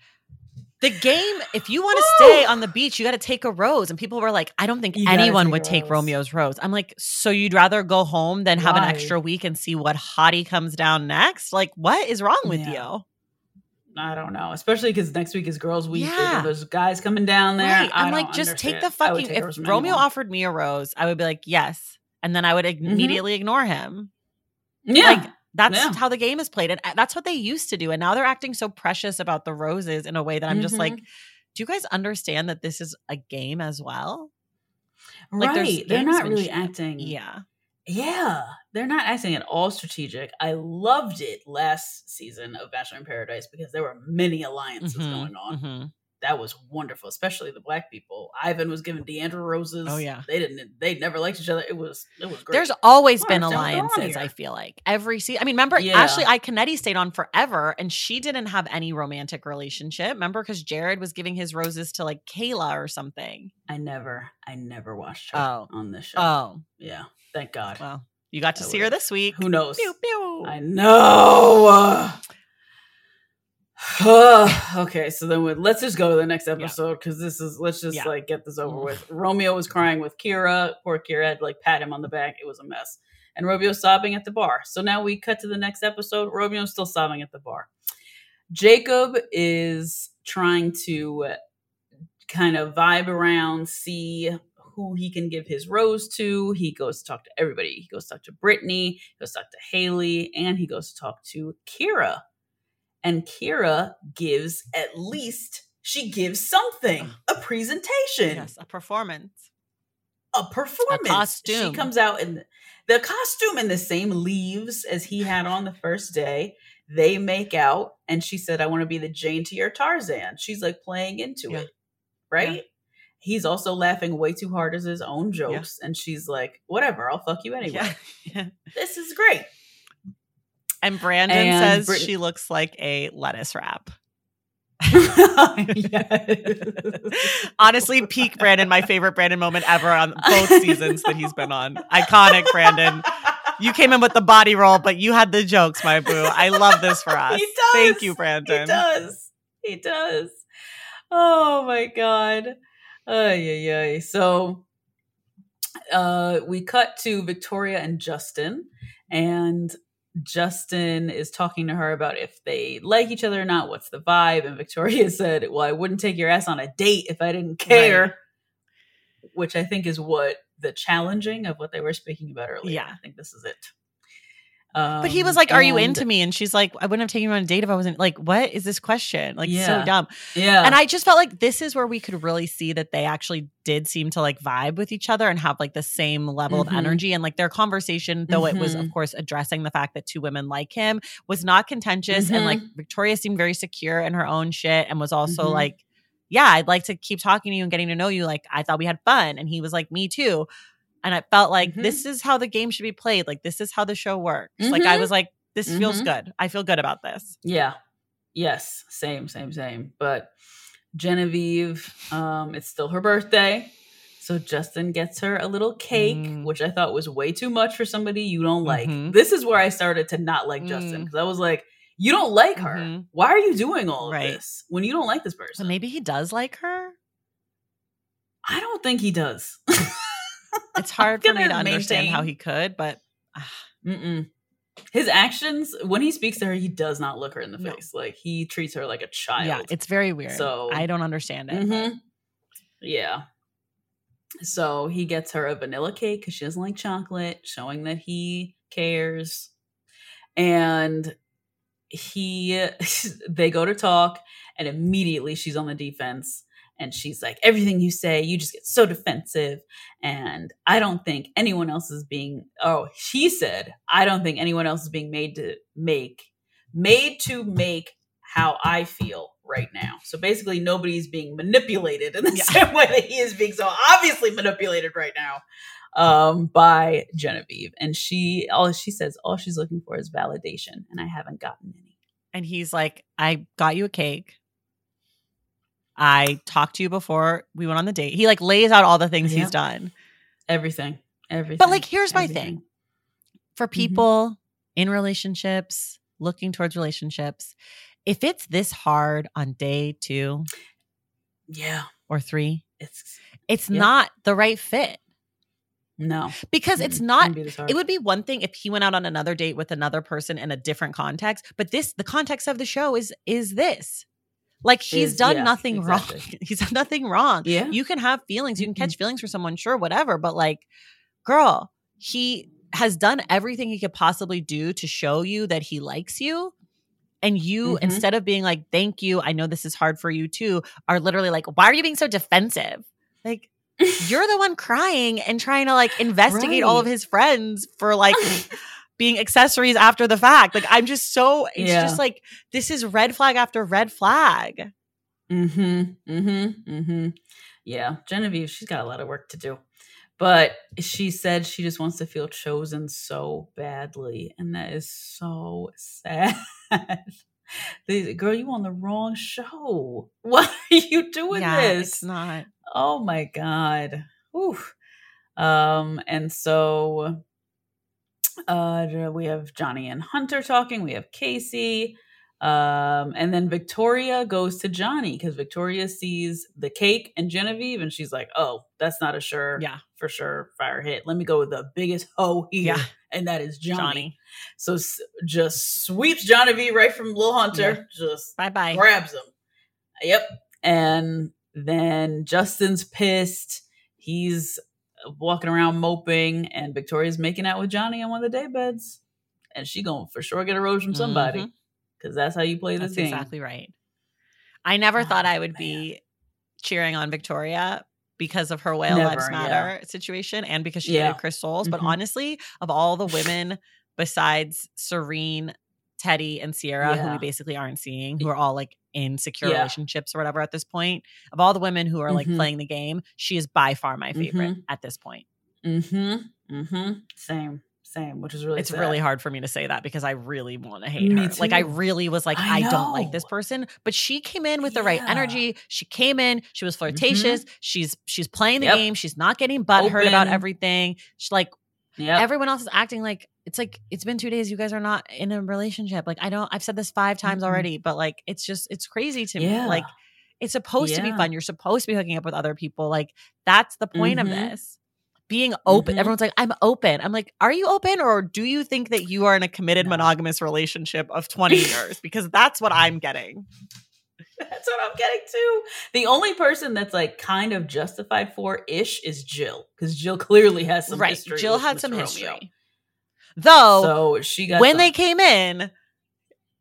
The game, if you want to stay on the beach, you got to take a rose. And people were like, I don't think You anyone would take. Romeo's rose. I'm like, so you'd rather go home than have an extra week and see what hottie comes down next? Like, what is wrong with Yeah. you? I don't know, especially because next week is Girls Week. Yeah. There's guys coming down there. Right. I'm like, just take the understand. I would fucking. take If Romeo anyone. offered me a rose, I would be like, yes. And then I would Mhm. immediately ignore him. yeah, Like, that's Yeah. how the game is played. And uh, that's what they used to do. And now they're acting so precious about the roses in a way that I'm just like, Mhm. do you guys understand that this is a game as well? like, right. They're not really acting. Yeah. Yeah, they're not acting at all strategic. I loved it last season of Bachelor in Paradise because there were many alliances Mhm, going on. mhm. That was wonderful, especially the black people. Ivan was giving Deandra roses. Oh, yeah. they didn't. They never liked each other. It was. It was great. There's always What been is going on alliances, I feel like. Every season. I mean, remember Yeah. Ashley Iaconetti stayed on forever and she didn't have any romantic relationship. Remember? Because Jared was giving his roses to like Caila or something. I never. I never watched her Oh. on this show. Oh, yeah, thank God. well, you got to I see her this week. Who knows? Pew, pew. I know. okay, so then we, let's just go to the next episode because this is let's just Yeah. like get this over with. Romeo was crying with Kira. Poor Kira had to, like pat him on the back. It was a mess. And Romeo's sobbing at the bar. So now we cut to the next episode. Romeo's still sobbing at the bar. Jacob is trying to kind of vibe around, see who he can give his rose to. He goes to talk to everybody. He goes to talk to Brittany, he goes to talk to Haley, and he goes to talk to Kira. And Kira gives at least she gives something, a presentation, Yes, a performance. a performance. costume. She comes out in the costume in the same leaves as he had on the first day. They make out, and she said, "I want to be the Jane to your Tarzan." She's like playing into Yeah. it, right? He's also laughing way too hard at his own jokes, and she's like, "Whatever, I'll fuck you anyway." Yeah. yeah. This is great. And Brandon And says she looks like a lettuce wrap. Yes. Honestly, peak Brandon, my favorite Brandon moment ever on both seasons that he's been on. Iconic Brandon. You came in with the body roll, but you had the jokes, my boo. I love this for us. He Thank you, Brandon. He does. He does. Oh my god. Ay, ay, ay. So uh we cut to Victoria and Justin and Justin is talking to her about if they like each other or not, what's the vibe? And Victoria said, Well, I wouldn't take your ass on a date if I didn't care. Right. Which I think is what the challenging of what they were speaking about earlier. Yeah. I think this is it. Um, But he was like, Are you into me? And she's like, I wouldn't have taken you on a date if I wasn't like, what is this question? Like so dumb. Yeah. And I just felt like this is where we could really see that they actually did seem to like vibe with each other and have like the same level Mhm. of energy. And like their conversation, though it was, of Mhm. course, addressing the fact that two women like him, was not contentious. And like Victoria seemed very secure in her own shit and was also Mhm. like, Yeah, I'd like to keep talking to you and getting to know you. Like, I thought we had fun. And he was like, Me too. And I felt like Mhm. this is how the game should be played. Like, this is how the show works. Like, I Mhm. was like, This feels Mhm. good. I feel good about this. Yeah. Yes. Same, same, same. But Genevieve, um, it's still her birthday. So Justin gets her a little cake, Mm. which I thought was way too much for somebody you don't like. Mhm. This is where I started to not like Justin Mm. because I was like, you don't like her. Mhm. Why are you doing all of Right. this when you don't like this So person? maybe he does like her. I don't think he does. It's hard for me to understand how he could, but Mm-mm. His actions when he speaks to her, he does not look her in the No. face. Like he treats her like a child. yeah, it's very weird. So- I don't understand it. Mhm. Yeah. So he gets her a vanilla cake because she doesn't like chocolate, showing that he cares. And he, they go to talk, and immediately she's on the defense. And she's like, everything you say, you just get so defensive. And I don't think anyone else is being, oh, she said, I don't think anyone else is being made to make, made to make how I feel right now. So basically, nobody's being manipulated in the Yeah. same way that he is being so obviously manipulated right now um, by Genevieve. And she, all she says, all she's looking for is validation, and I haven't gotten any. And he's like, I got you a cake. I talked to you before we went on the date. He like lays out all the things Yep. he's done. Everything, everything. But like, here's my thing for mm-hmm. people in relationships, looking towards relationships, if it's this hard on day two Yeah, or three, it's it's Yeah. not the right fit no because it's not be. It would be one thing if he went out on another date with another person in a different context, but this the context of the show is is this. Like he's Is- done yeah, nothing exactly. wrong. He's done nothing wrong. Yeah. You can have feelings, you can catch feelings for someone, sure, whatever, but like girl, he has done everything he could possibly do to show you that he likes you. And you, Mhm. instead of being like, thank you, I know this is hard for you too, are literally like, why are you being so defensive? Like, you're the one crying and trying to like investigate all of his friends for like being accessories after the fact. Like, I'm just so, it's Yeah. just like, this is red flag after red flag. Mm-hmm. Mm-hmm. Mm-hmm. Yeah. Genevieve, she's got a lot of work to do. But she said she just wants to feel chosen so badly. And that is so sad. Girl, you on the wrong show. Why are you doing yeah, this? it's not. Oh my god. Oof. Um, and so uh we have Johnny and Hunter talking, we have Casey. Um, and then Victoria goes to Johnny because Victoria sees the cake and Genevieve, and she's like, Oh, that's not a sure Yeah. for sure fire hit. Let me go with the biggest hoe here, Yeah. and that is Johnny. Johnny. So s- just sweeps Genevieve right from Lil Hunter, just Bye bye. grabs him. Yep. And then Justin's pissed. He's walking around moping, and Victoria's making out with Johnny on one of the day beds. And she gonna for sure get a rose from somebody because that's how you play this That's game. exactly right. I never thought Oh, I would be cheering on Victoria because of her White Never, Lives yeah. Matter situation and because she Yeah. dated Chris Soules. But Mhm. honestly, of all the women besides Serene, Teddi, and Sierra, who we basically aren't seeing, who are all like in secure Yeah. relationships or whatever at this point, of all the women who are like Mhm. playing the game, she is by far my favorite Mhm. at this point. Mm-hmm. Mm-hmm. Same. Same. Which is really it's sad. really hard for me to say that because I really want to hate Me her. Like I really was like, I I, don't like this person. But she came in with the right Mm-hmm. energy. She came in, she was flirtatious. She's she's playing the Yep. game. She's not getting butthurt about everything. She's like Yeah. everyone else is acting like it's like it's been two days. You guys are not in a relationship. Like I don't. I've said this five times Mm-mm. already, but like it's just it's crazy to Yeah. me. Like it's supposed to be fun. You're supposed to be hooking up with other people. Like that's the point Mhm. of this. Being open. Mhm. Everyone's like, I'm open. I'm like, are you open or do you think that you are in a committed No. monogamous relationship of 20 years? Because that's what I'm getting. That's what I'm getting to. The only person that's like kind of justified for ish is Jill because Jill clearly has some right. history. Jill had Mr. some Romeo. history. Though so she got when some- they came in,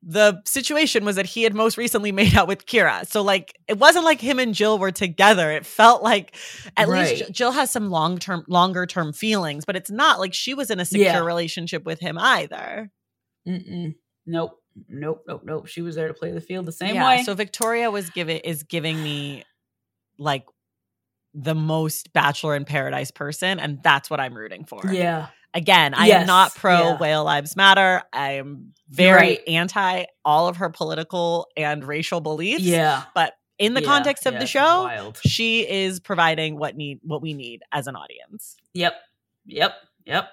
the situation was that he had most recently made out with Kira. So like it wasn't like him and Jill were together. It felt like at least Right. J- Jill has some long term longer term feelings, but it's not like she was in a secure Yeah. relationship with him either. Mm-mm. nope, nope, nope, nope. She was there to play the field the same yeah, way. So Victoria was giving is giving me like the most Bachelor in Paradise person, and that's what I'm rooting for. yeah, Again, I Yes, am not pro yeah. white lives matter. I am very Right. anti all of her political and racial beliefs. yeah. But in the Yeah, context of the show, wild. she is providing what need what we need as an audience. Yep. Yep. Yep.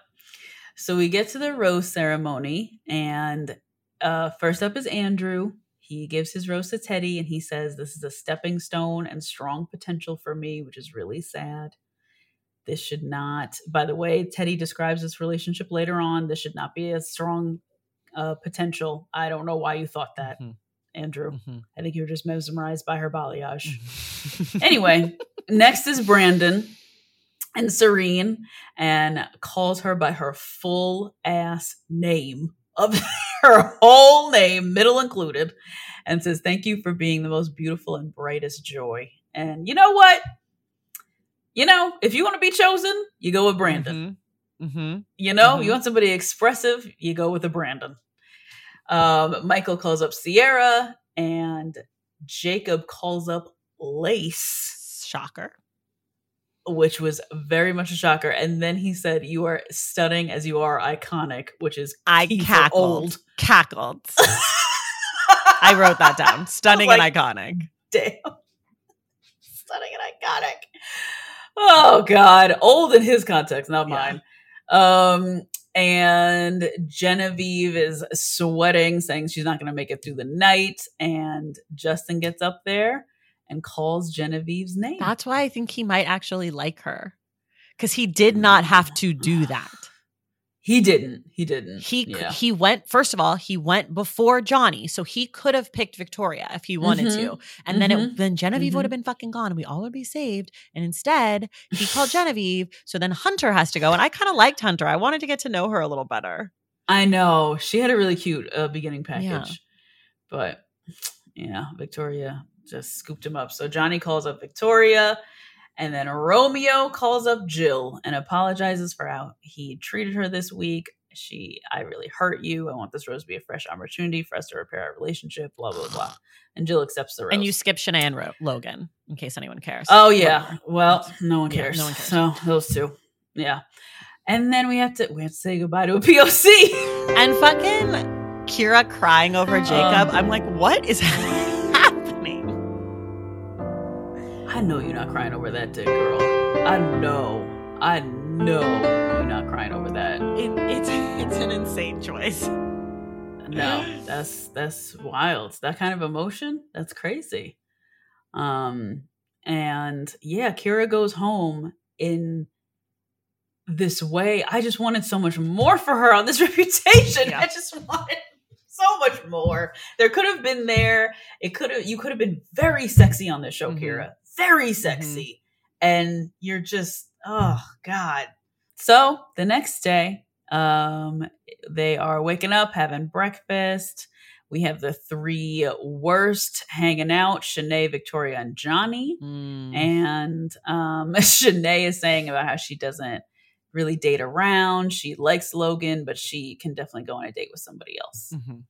So we get to the rose ceremony, and uh, first up is Andrew. He gives his rose to Teddi, and he says, This is a stepping stone and strong potential for me, which is really sad. This should not, by the way, Teddi describes this relationship later on. This should not be a strong uh, potential. I don't know why you thought that, Mhm. Andrew. Mhm. I think you were just mesmerized by her balayage Mhm. anyway, next is Brandon and Serene and calls her by her full ass name of her whole name, middle included, and says, Thank you for being the most beautiful and brightest joy. And you know what? You know, if you want to be chosen, you go with Brandon. Mhm. Mhm. You know, Mhm. you want somebody expressive, you go with a Brandon. Um, Michael calls up Sierra, and Jacob calls up Lace Shocker. Which was very much a shocker. And then he said, "You are stunning as you are iconic," which is I cackled. old. Cackled. I wrote that down. Stunning Like- and iconic. Damn, stunning and iconic. Oh God, old in his context, not Yeah. mine. Um, and Genevieve is sweating, saying she's not going to make it through the night. And Justin gets up there and calls Genevieve's name. That's why I think he might actually like her. Because he did not have to do that. He didn't. He didn't. He yeah. he went first of all, he went before Johnny, so he could have picked Victoria if he wanted Mhm. to, and then it then Genevieve would Mhm. have been fucking gone, and we all would be saved. And instead, he called Genevieve, so then Hunter has to go, and I kind of liked Hunter. I wanted to get to know her a little better. I know she had a really cute uh, beginning package, Yeah. but yeah, Victoria just scooped him up. So Johnny calls up Victoria, and then Romeo calls up Jill and apologizes for how he treated her this week. She, I really hurt you. I want this rose to be a fresh opportunity for us to repair our relationship. Blah blah blah. And Jill accepts the rose. And you skip Shanae and Ro- Logan, in case anyone cares. Oh yeah. Well, no one Yeah, cares. no one cares. So those two. Yeah. And then we have to we have to say goodbye to a POC. And fucking Kira crying over Jacob. Um, I'm like, what is happening? Know you're not crying over that dick, girl. I know. I know you're not crying over that. It, it's it's an insane choice. No, that's that's wild. That kind of emotion, that's crazy. Um and yeah, Kira goes home in this way. I just wanted so much more for her on this reputation. Yeah. I just wanted so much more. There could have been there. It could have you could have been very sexy on this show, Mhm. Kira. Very sexy. And you're just oh god. So, the next day, um they are waking up, having breakfast. We have the three worst hanging out, Shanae, Victoria, and Johnny Mm. and um Shanae is saying about how she doesn't really date around. She likes Logan, but she can definitely go on a date with somebody else. Mhm.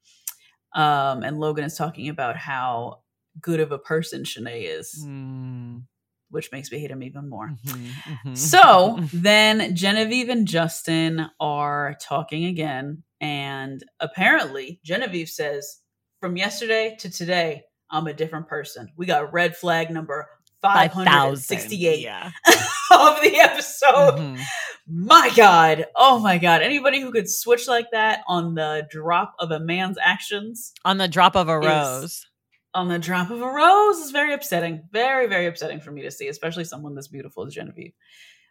Um and Logan is talking about how good of a person Shanae is, Mm. which makes me hate him even more. Mhm. Mhm. So then Genevieve and Justin are talking again. And apparently, Genevieve says, from yesterday to today, I'm a different person. We got red flag number 568 Yeah. of the episode. Mhm. My God. Oh my God. Anybody who could switch like that on the drop of a man's actions, On the drop of a rose. On the drop of a rose, is very upsetting. Very, very upsetting for me to see, especially someone this beautiful as Genevieve.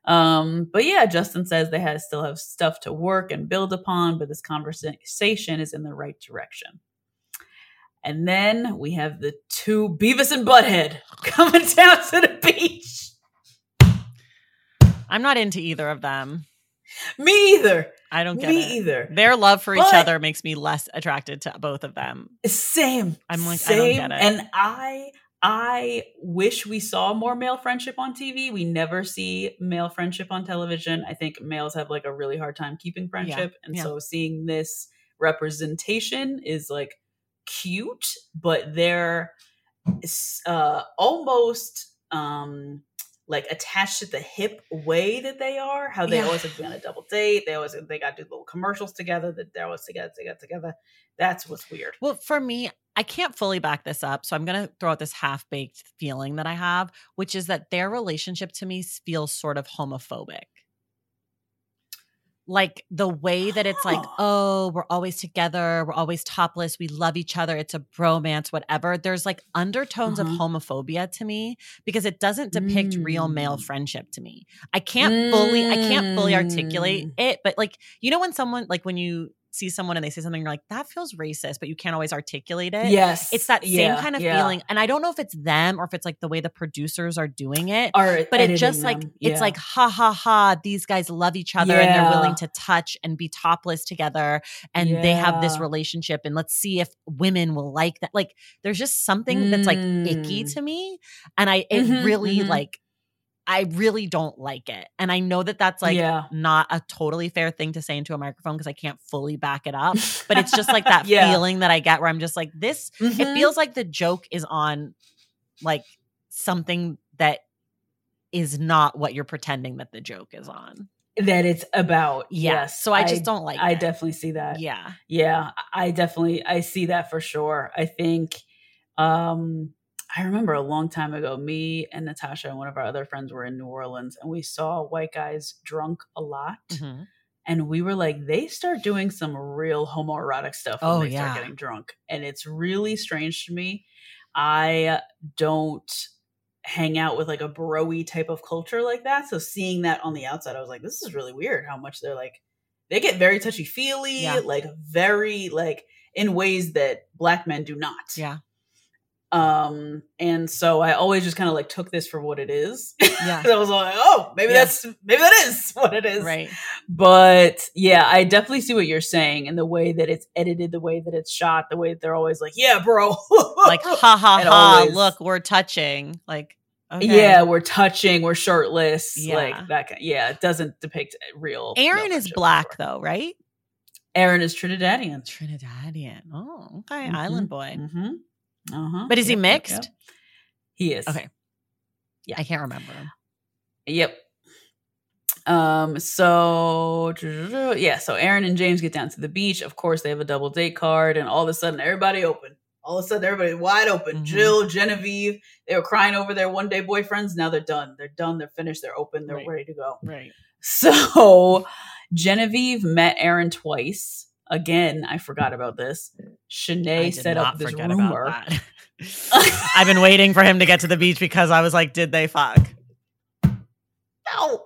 Um, but yeah, Justin says they have still have stuff to work and build upon, but this conversation is in the right direction. And then we have the two Beavis and Butthead coming down to the beach. I'm not into either of them. Me either. I don't get Me it. either. Their love for each other makes me less attracted to both of them. Same. I'm like, I same. don't get it. And I I wish we saw more male friendship on TV. We never see male friendship on television. I think males have like a really hard time keeping friendship. and yeah. so seeing this representation is like cute, but they're uh almost um like attached to the hip way that they are, how they Yeah. always have to be on a double date. They always they got to do little commercials together. That they're always together, together, together. That's what's weird. Well, for me, I can't fully back this up. So I'm going to throw out this half baked feeling that I have, which is that their relationship to me feels sort of homophobic. Like the way that it's like, oh, we're always together, we're always topless, we love each other, it's a bromance, whatever. There's like undertones of Uh-huh. homophobia to me because it doesn't depict real male Mm. friendship to me. I can't fully, I can't fully articulate Mm. it, but like, you know, when someone, like when you see someone and they say something, you're like, that feels racist, but you can't always articulate it. Yes. It's that same Yeah, kind of yeah. feeling. And I don't know if it's them or if it's like the way the producers are doing it. Are But it just like them. it's like ha ha ha these guys love each other and they're willing to touch and be topless together and they have this relationship and let's see if women will like that like there's just something that's like icky Mm. to me and I it Mhm, really mhm. like I really don't like it and I know that that's like yeah. not a totally fair thing to say into a microphone because I can't fully back it up but it's just like that Yeah. feeling that I get where I'm just like this it Mhm. feels like the joke is on like something that is not what you're pretending that the joke is on. that it's about. Yeah. Yes. so I just don't like I it. definitely see that. Yeah. Yeah, I definitely I see that for sure. I think um I remember a long time ago, me and Natasha and one of our other friends were in New Orleans and we saw white guys drunk a lot. Mhm. And we were like, they start doing some real homoerotic stuff when Oh, they yeah. start getting drunk. And it's really strange to me. I don't hang out with like a broy type of culture like that. So seeing that on the outside, I was like, this is really weird how much they're like they get very touchy feely, Yeah. like very like in ways that black men do not. Yeah. Um, and so I always just kind of like took this for what it is. Yeah. I was like, oh, maybe Yeah. that's maybe that is what it is. Right. But yeah, I definitely see what you're saying and the way that it's edited, the way that it's shot, the way that they're always like, yeah, bro. Like, ha ha It ha, always- look, we're touching. Like, okay. Yeah, we're touching, we're shirtless, Yeah. like that. Kind, yeah, it doesn't depict real. Aaron is black, sure. though, right? Aaron is Trinidadian, Trinidadian. Oh, okay. Mhm, Island boy. Mm-hmm. Uh huh. But is he mixed? He is. Okay. Yeah. I can't remember. Yep. Um. So yeah. So Aaron and James get down to the beach. Of course, they have a double date card, and all of a sudden, everybody open. All of a sudden, everybody wide open. Mhm. Jill, Genevieve, they were crying over their one day boyfriends. Now they're done. They're done. They're finished. They're open. They're Right. ready to go. Right. So Genevieve met Aaron twice. Again, I forgot about this. Shanae set up this rumor. I've been waiting for him to get to the beach because I was like, did they fuck? No.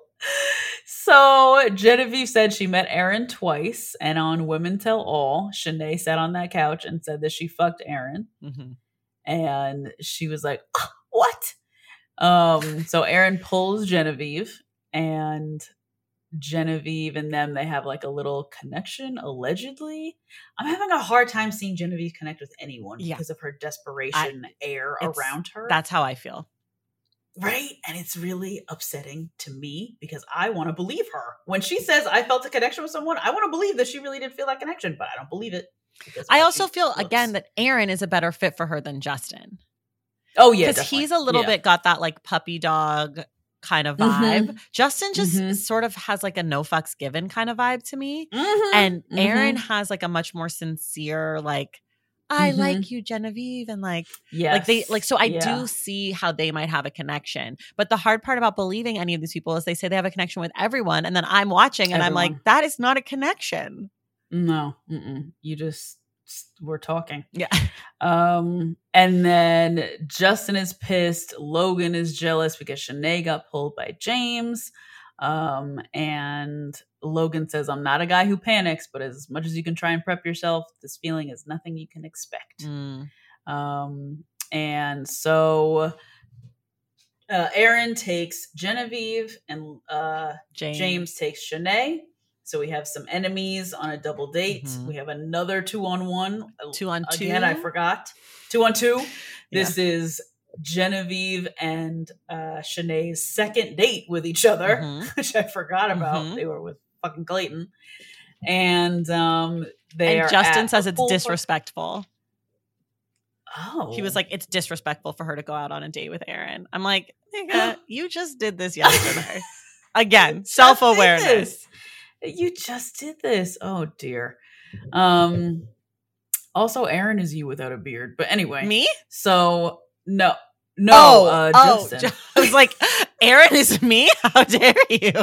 So Genevieve said she met Aaron twice, and on Women Tell All, Shanae sat on that couch and said that she fucked Aaron, Mhm. and she was like, "Ah, "What?" Um. So Aaron pulls Genevieve, and Genevieve and them they have like a little connection allegedly. I'm having a hard time seeing Genevieve connect with anyone Yeah. because of her desperation air around her. That's how I feel. Right. And it's really upsetting to me because I want to believe her. When she says I felt a connection with someone, I want to believe that she really did feel that connection, but I don't believe it. I also feel looks. again that Aaron is a better fit for her than Justin. Oh yeah, Because he's a little Yeah. bit got that like puppy dog kind of vibe. Justin just Mhm. sort of has like a no fucks given kind of vibe to me. Mhm. And. Aaron has like a much more sincere, like, I Mhm. like you, Genevieve, and like yes. like they like so I Yeah. do see how they might have a connection. But the hard part about believing any of these people is they say they have a connection with everyone, and then I'm watching and I'm like, that is not a connection. No, mm-mm. you just we're talking. Yeah. Um, and then Justin is pissed. Logan is jealous because Shanae got pulled by James. Um, and Logan says, I'm not a guy who panics, but as much as you can try and prep yourself, this feeling is nothing you can expect. Mm. Um, and so uh, Aaron takes Genevieve and uh, James. James takes Shanae. So we have some enemies on a double date. Mhm. We have another two on one. Two on two. Again, I forgot. Two on two. This is Genevieve and uh Shanae's second date with each other, Mhm. which I forgot about. Mhm. They were with fucking Clayton. And um they And Justin says it's disrespectful. Oh. He was like, it's disrespectful for her to go out on a date with Aaron. I'm like, nigga, you just did this yesterday. Again, self awareness. You just did this. Oh dear. Um also Aaron is you without a beard. But anyway. Me? So no. No, oh, uh oh, Justin. I was like, Aaron is me? How dare you?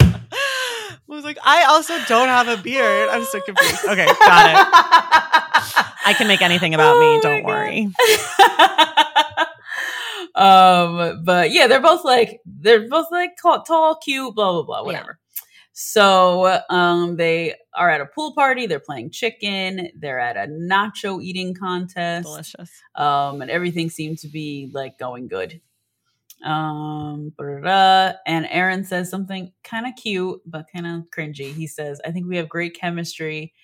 I was like, I also don't have a beard. I'm so confused. Okay, got it. I can make anything about Oh me. Don't worry. um, but yeah, they're both like they're both like tall, cute, blah blah blah, whatever. So um, they are at a pool party. They're playing chicken. They're at a nacho eating contest. Delicious. Um, and everything seemed to be like going good. Um, and Aaron says something kind of cute but kind of cringy. He says, "I think we have great chemistry,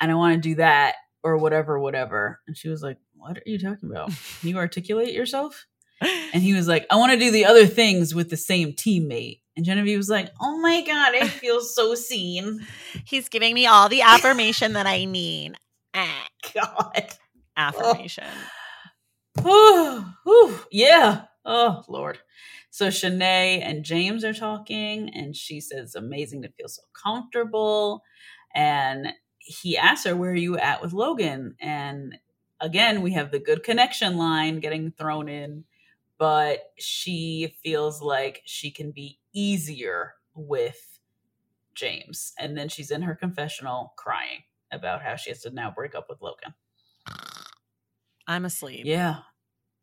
and I want to do that or whatever, whatever." And she was like, "What are you talking about? Can you articulate yourself?" And he was like, "I want to do the other things with the same teammate." And Genevieve was like, "Oh my god, I feel so seen." He's giving me all the affirmation that I need. Ah, God. affirmation. Whew, whew, yeah. Oh Lord. So Shanae and James are talking, and she says, "Amazing to feel so comfortable." And he asks her, "Where are you at with Logan?" And again, we have the good connection line getting thrown in, but she feels like she can be easier with James. And then she's in her confessional crying about how she has to now break up with Logan. I'm asleep. Yeah.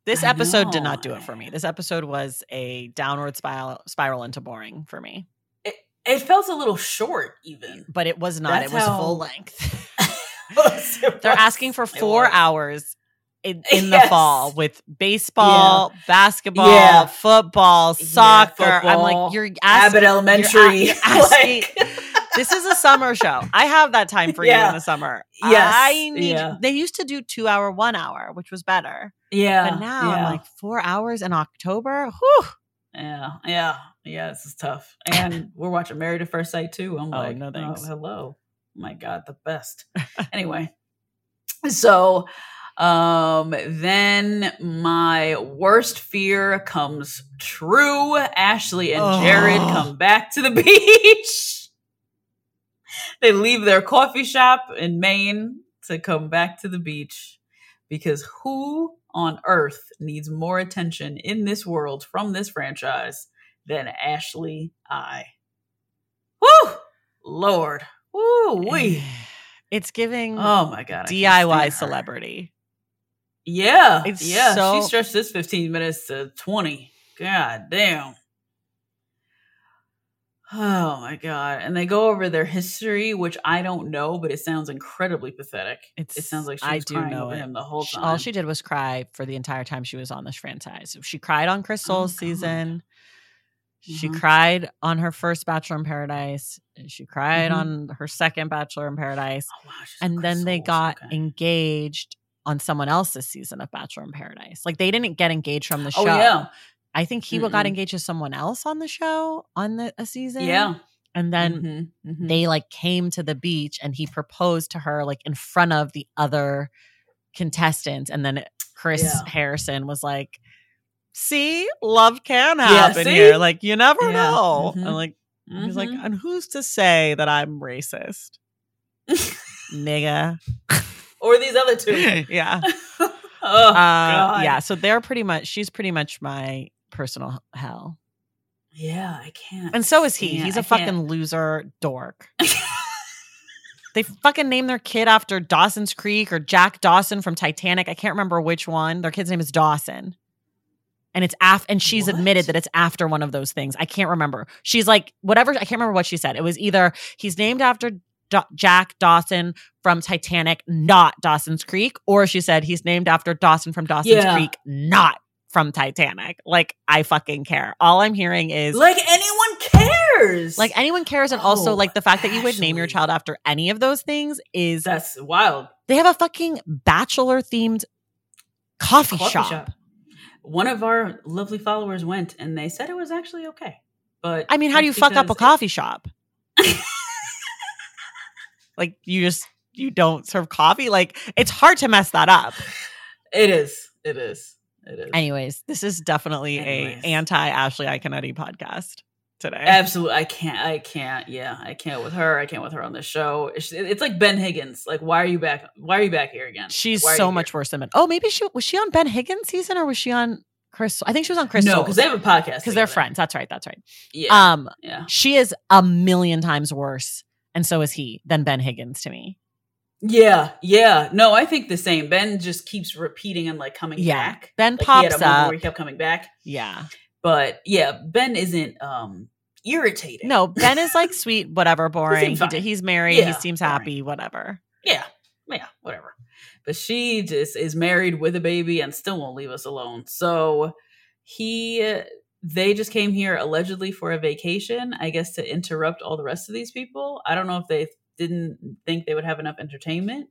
This I episode did not do it for me. This episode was a downward spiral spiral into boring for me. It it felt a little short, even. but it was not. That's it was how- full length. They're They're asking for four hours in, in the fall with baseball, basketball, Yeah. football, Yeah, soccer. I'm like, you're Abbott. Elementary. you're asking- like- this is a summer show. I have that time for you in the summer. Yes. I need. Yeah. They used to do two hour, one hour, which was better. yeah. But now yeah. I'm like four hours in October. Whew. Yeah, yeah, yeah. This is tough, and we're watching Married at First Sight too. I'm Oh, like, no oh, thanks. Oh, hello, my God, the best. anyway, so um, then my worst fear comes true. Ashley and Jared Oh. come back to the beach. they leave their coffee shop in Maine to come back to the beach because who on earth needs more attention in this world from this franchise than Ashley I? Woo! Lord. Woo wee. It's giving Oh my god. DIY celebrity. Yeah. It's yeah. so- She stretched this 15 minutes to 20. God damn. Oh my god. And they go over their history, which I don't know, but it sounds incredibly pathetic. It's, it sounds like she I do crying know over it. him the whole time. All she did was cry for the entire time she was on this franchise. She cried on Chris Soules' God. season. She Mhm. cried on her first Bachelor in Paradise. and She cried Mhm. on her second Bachelor in Paradise. Oh, wow, and then they got Okay. engaged on someone else's season of Bachelor in Paradise. Like they didn't get engaged from the show. Oh yeah. I think he got engaged to someone else on the show on the a season. Yeah. And then Mhm, mhm. they like came to the beach and he proposed to her like in front of the other contestants and then Chris Yeah. Harrison was like see love can happen see? here like you never Yeah, know mhm, and like he's like Mhm. and who's to say that I'm racist nigga or these other two. yeah oh uh, God. yeah so they're pretty much she's pretty much my personal hell Yeah, I can't. and so is he he's a I can't- fucking loser dork They fucking name their kid after Dawson's Creek or Jack Dawson from Titanic. I can't remember which one. Their kid's name is Dawson. And it's af and she's What? admitted that it's after one of those things. I can't remember. She's like whatever, I can't remember what she said. It was either he's named after Jack Dawson from Titanic, not Dawson's Creek, or she said he's named after Dawson from Dawson's Yeah. Creek, not from Titanic. Like I fucking care. All I'm hearing is like anyone cares. like anyone cares and also Oh, like the fact that you would name your child after any of those things is that's wild. they have a fucking bachelor themed coffee, Coffee shop. shop. One of our lovely followers went, and they said it was actually okay. But I mean, how do you fuck up a coffee shop? like you just you don't serve coffee? Like it's hard to mess that up. It, is. It is. It is. Anyways, this is definitely Anyways. a anti Ashley Iaconetti podcast today. Absolutely, I can't. I can't. Yeah, I can't with her. I can't with her on this show. It's, it's like Ben Higgins. Like, why are you back? Why are you back here again? She's so much here? worse than Ben. Oh, maybe she was she on Ben Higgins season or was she on Chris Soules? I think she was on Chris Soules. No, because they have a podcast. because they're friends. That's right. That's right. Yeah, Um, yeah, she is a million times worse, and so is he than Ben Higgins to me. yeah, yeah. No, I think the same. Ben just keeps repeating and like coming Yeah. back. Ben Like, pops up. where he kept coming back. Yeah. But yeah, Ben isn't um irritating. No, Ben is like sweet, whatever, boring. He d- he's married. Yeah, he seems boring. happy, whatever. Yeah, yeah, whatever. But she just is married with a baby and still won't leave us alone. So he, they just came here allegedly for a vacation, I guess, to interrupt all the rest of these people. I don't know if they didn't think they would have enough entertainment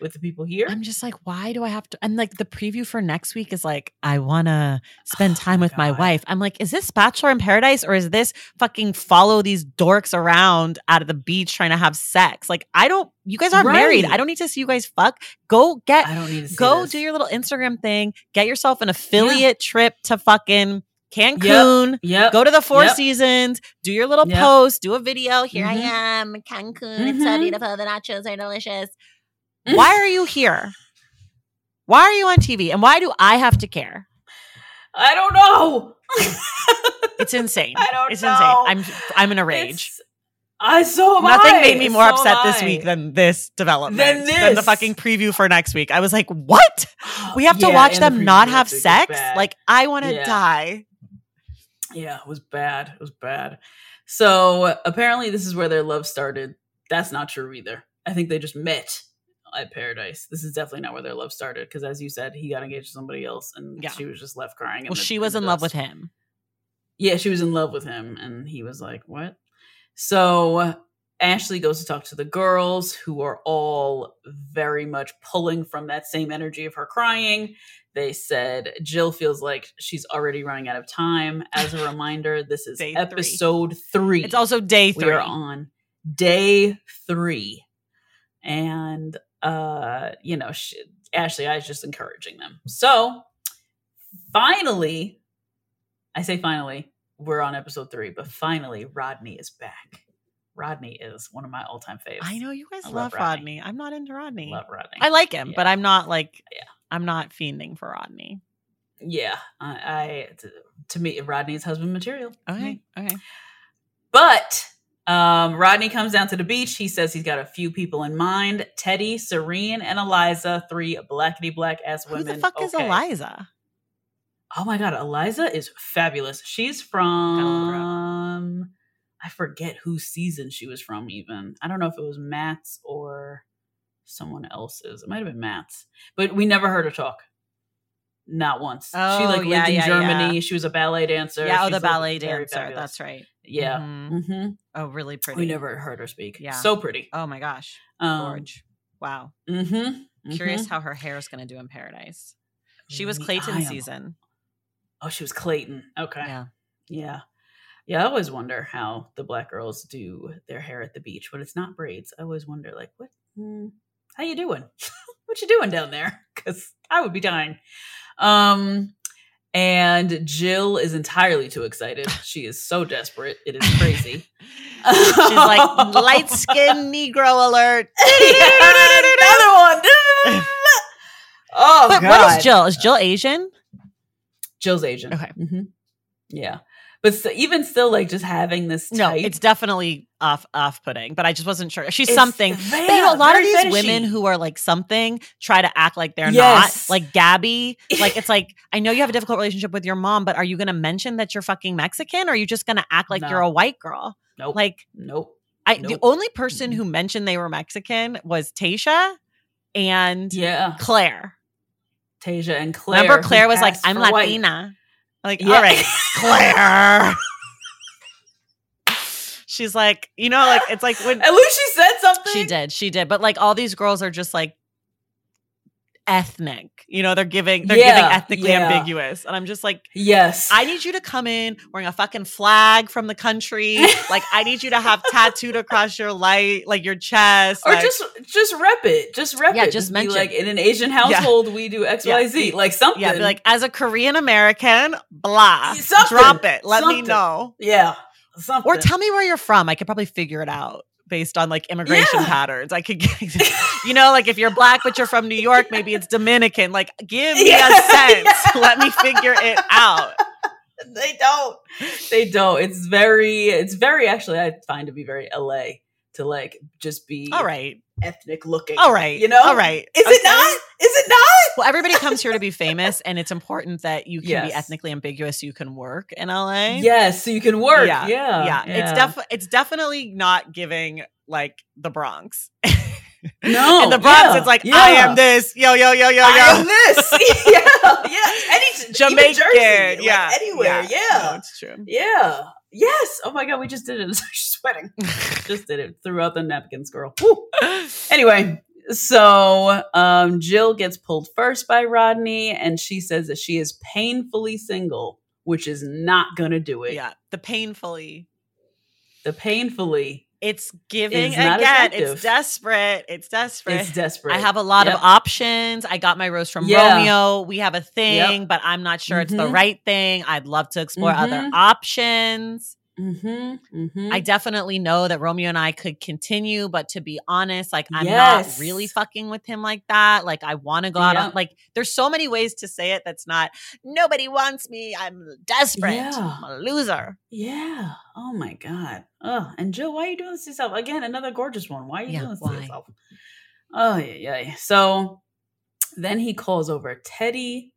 with the people here. I'm just like, why do I have to? And like the preview for next week is like, I want to spend Oh time my with my wife. I'm like, is this Bachelor in Paradise or is this fucking follow these dorks around out of the beach trying to have sex? Like, I don't, you guys aren't married. I don't need to see you guys fuck. Go get I don't need to see go this. do your little Instagram thing, get yourself an affiliate trip to fucking Cancun. Yep. Go to the Four Yep. Seasons, do your little Yep. post, do a video. Here Mhm. I am, Cancun. It's so Mhm. beautiful. The nachos are delicious. Why are you here? Why are you on TV? And why do I have to care? I don't know. It's insane. I don't it's know. insane. I'm I'm in a rage. It's- I so am Nothing I. made me more So upset this week than this development. Than Than the fucking preview for next week. I was like, what? We have to Yeah, watch and the them not have sex? Like, I want to Yeah. die. Yeah, it was bad. It was bad. So apparently, this is where their love started. That's not true either. I think they just met at Paradise. This is definitely not where their love started because, as you said, he got engaged to somebody else, and Yeah. she was just left crying. Well, she was in love with him. Yeah, she was in love with him, and he was like, "What?" So Ashley goes to talk to the girls, who are all very much pulling from that same energy of her crying. They said Jill feels like she's already running out of time. As a reminder, this is Day three. episode three. It's also day three. We are on day three, and uh, you know, she, Ashley, I was just encouraging them. So finally, I say finally, we're on episode three, but finally, Rodney is back. Rodney is one of my all-time faves. I know you guys I love, love Rodney. Rodney. I'm not into Rodney. love Rodney. I like him, but I'm not like Yeah. I'm not fiending for Rodney. yeah, I, I to, me, Rodney's husband material. Okay. Okay. But um, Rodney comes down to the beach. He says he's got a few people in mind: Teddi, Serene, and Eliza. Three blackety black ass women. Who the fuck is Eliza? Oh my god, Eliza is fabulous. She's from I forget whose season she was from. Even I don't know if it was Matt's or someone else's. It might have been Matt's, but we never heard her talk. Not once. Oh, she like lived in yeah, Germany. yeah. She was a ballet dancer. yeah, oh, She's, the ballet dancer. That's right. Yeah. Mhm. hmm Oh, really pretty. We never heard her speak. Yeah. So pretty. Oh my gosh, Um, George. Wow. Mm-hmm. Curious how her hair is going to do in Paradise. She was Clayton season. Oh, she was Clayton. Okay. Yeah. Yeah. Yeah, I always wonder how the black girls do their hair at the beach when it's not braids. I always wonder, like, what? hmm, how you doing? what you doing down there? Because I would be dying. Um, and Jill is entirely too excited. She is so desperate. It is crazy. She's like light skinned Negro alert. Another one. oh, But God. what is Jill? Is Jill Asian? Jill's Asian. Okay. Mm-hmm. Yeah. But so, even still, like just having this No, it's definitely off off putting, but I just wasn't sure. She's something. But you know, a lot of these women who are like something try to act like they're Yes. not. Like Gabby. Like it's like, I know you have a difficult relationship with your mom, but are you gonna mention that you're fucking Mexican or are you just gonna act like No. you're a white girl? nope, Like nope. I the only person who mentioned they were Mexican was Tasha and Yeah, Claire. Tasia and Claire. Remember Claire was like, I'm white. Latina. Like, Yeah. all right, Claire. She's like, you know, like it's like when At least she said something. she did, she did. But like all these girls are just like ethnic. You know, they're giving they're giving ethnically yeah. ambiguous. And I'm just like, Yes, I need you to come in wearing a fucking flag from the country. like I need you to have tattooed across your light, like your chest. or like- just just rep it. Just rep Yeah, it. just be mention. like in an Asian household we do XYZ. Yeah. Like something. yeah, be like as a Korean American, blah. Something. Drop it. Let me know. yeah, something. Or tell me where you're from. I could probably figure it out based on like immigration Yeah. patterns. I could get, you know, like if you're black but you're from New York, maybe it's Dominican. Like, give me Yeah, a sense. yeah. Let me figure it out. they don't. They don't. It's very. It's very. Actually, I find to be very LA to like just be All right. Ethnic looking. All right. You know. All right. Is Okay? it not? Is it not? Well, everybody comes here to be famous, and it's important that you can be ethnically ambiguous so you can work in LA. Yes, so you can work. Yeah, Yeah, yeah. yeah. It's def it's definitely not giving like the Bronx. No, in the Bronx, yeah, it's like yeah. I am this, yo, yo, yo, yo, yo. I am this. yeah, yeah. Any Jamaican, Jersey, like, yeah, anywhere. Yeah, No, it's true. yeah. Yes. Oh my god, we just did it. She's sweating. just did it. Threw out the napkins, girl. Woo. Anyway, so um, Jill gets pulled first by Rodney, and she says that she is painfully single, which is not gonna do it. yeah, the painfully. The painfully It's giving not again. It's desperate. It's desperate. It's desperate. I have a lot Yep. of options. I got my rose from Yeah. Romeo. We have a thing, but I'm not sure it's the Mhm. right thing. I'd love to explore other Mhm. options. Mm-hmm, mm-hmm. I definitely know that Romeo and I could continue, but to be honest, like I'm Yes. not really fucking with him like that. Like I want to go out on like there's so many ways to say it that's not nobody wants me. I'm desperate. Yeah. I'm a loser. Yeah. Oh my God. Oh, and Jill, why are you doing this to yourself? Again, another gorgeous one. Why are you Yeah, doing this why? to yourself? Oh yeah, yeah. So then he calls over Teddi,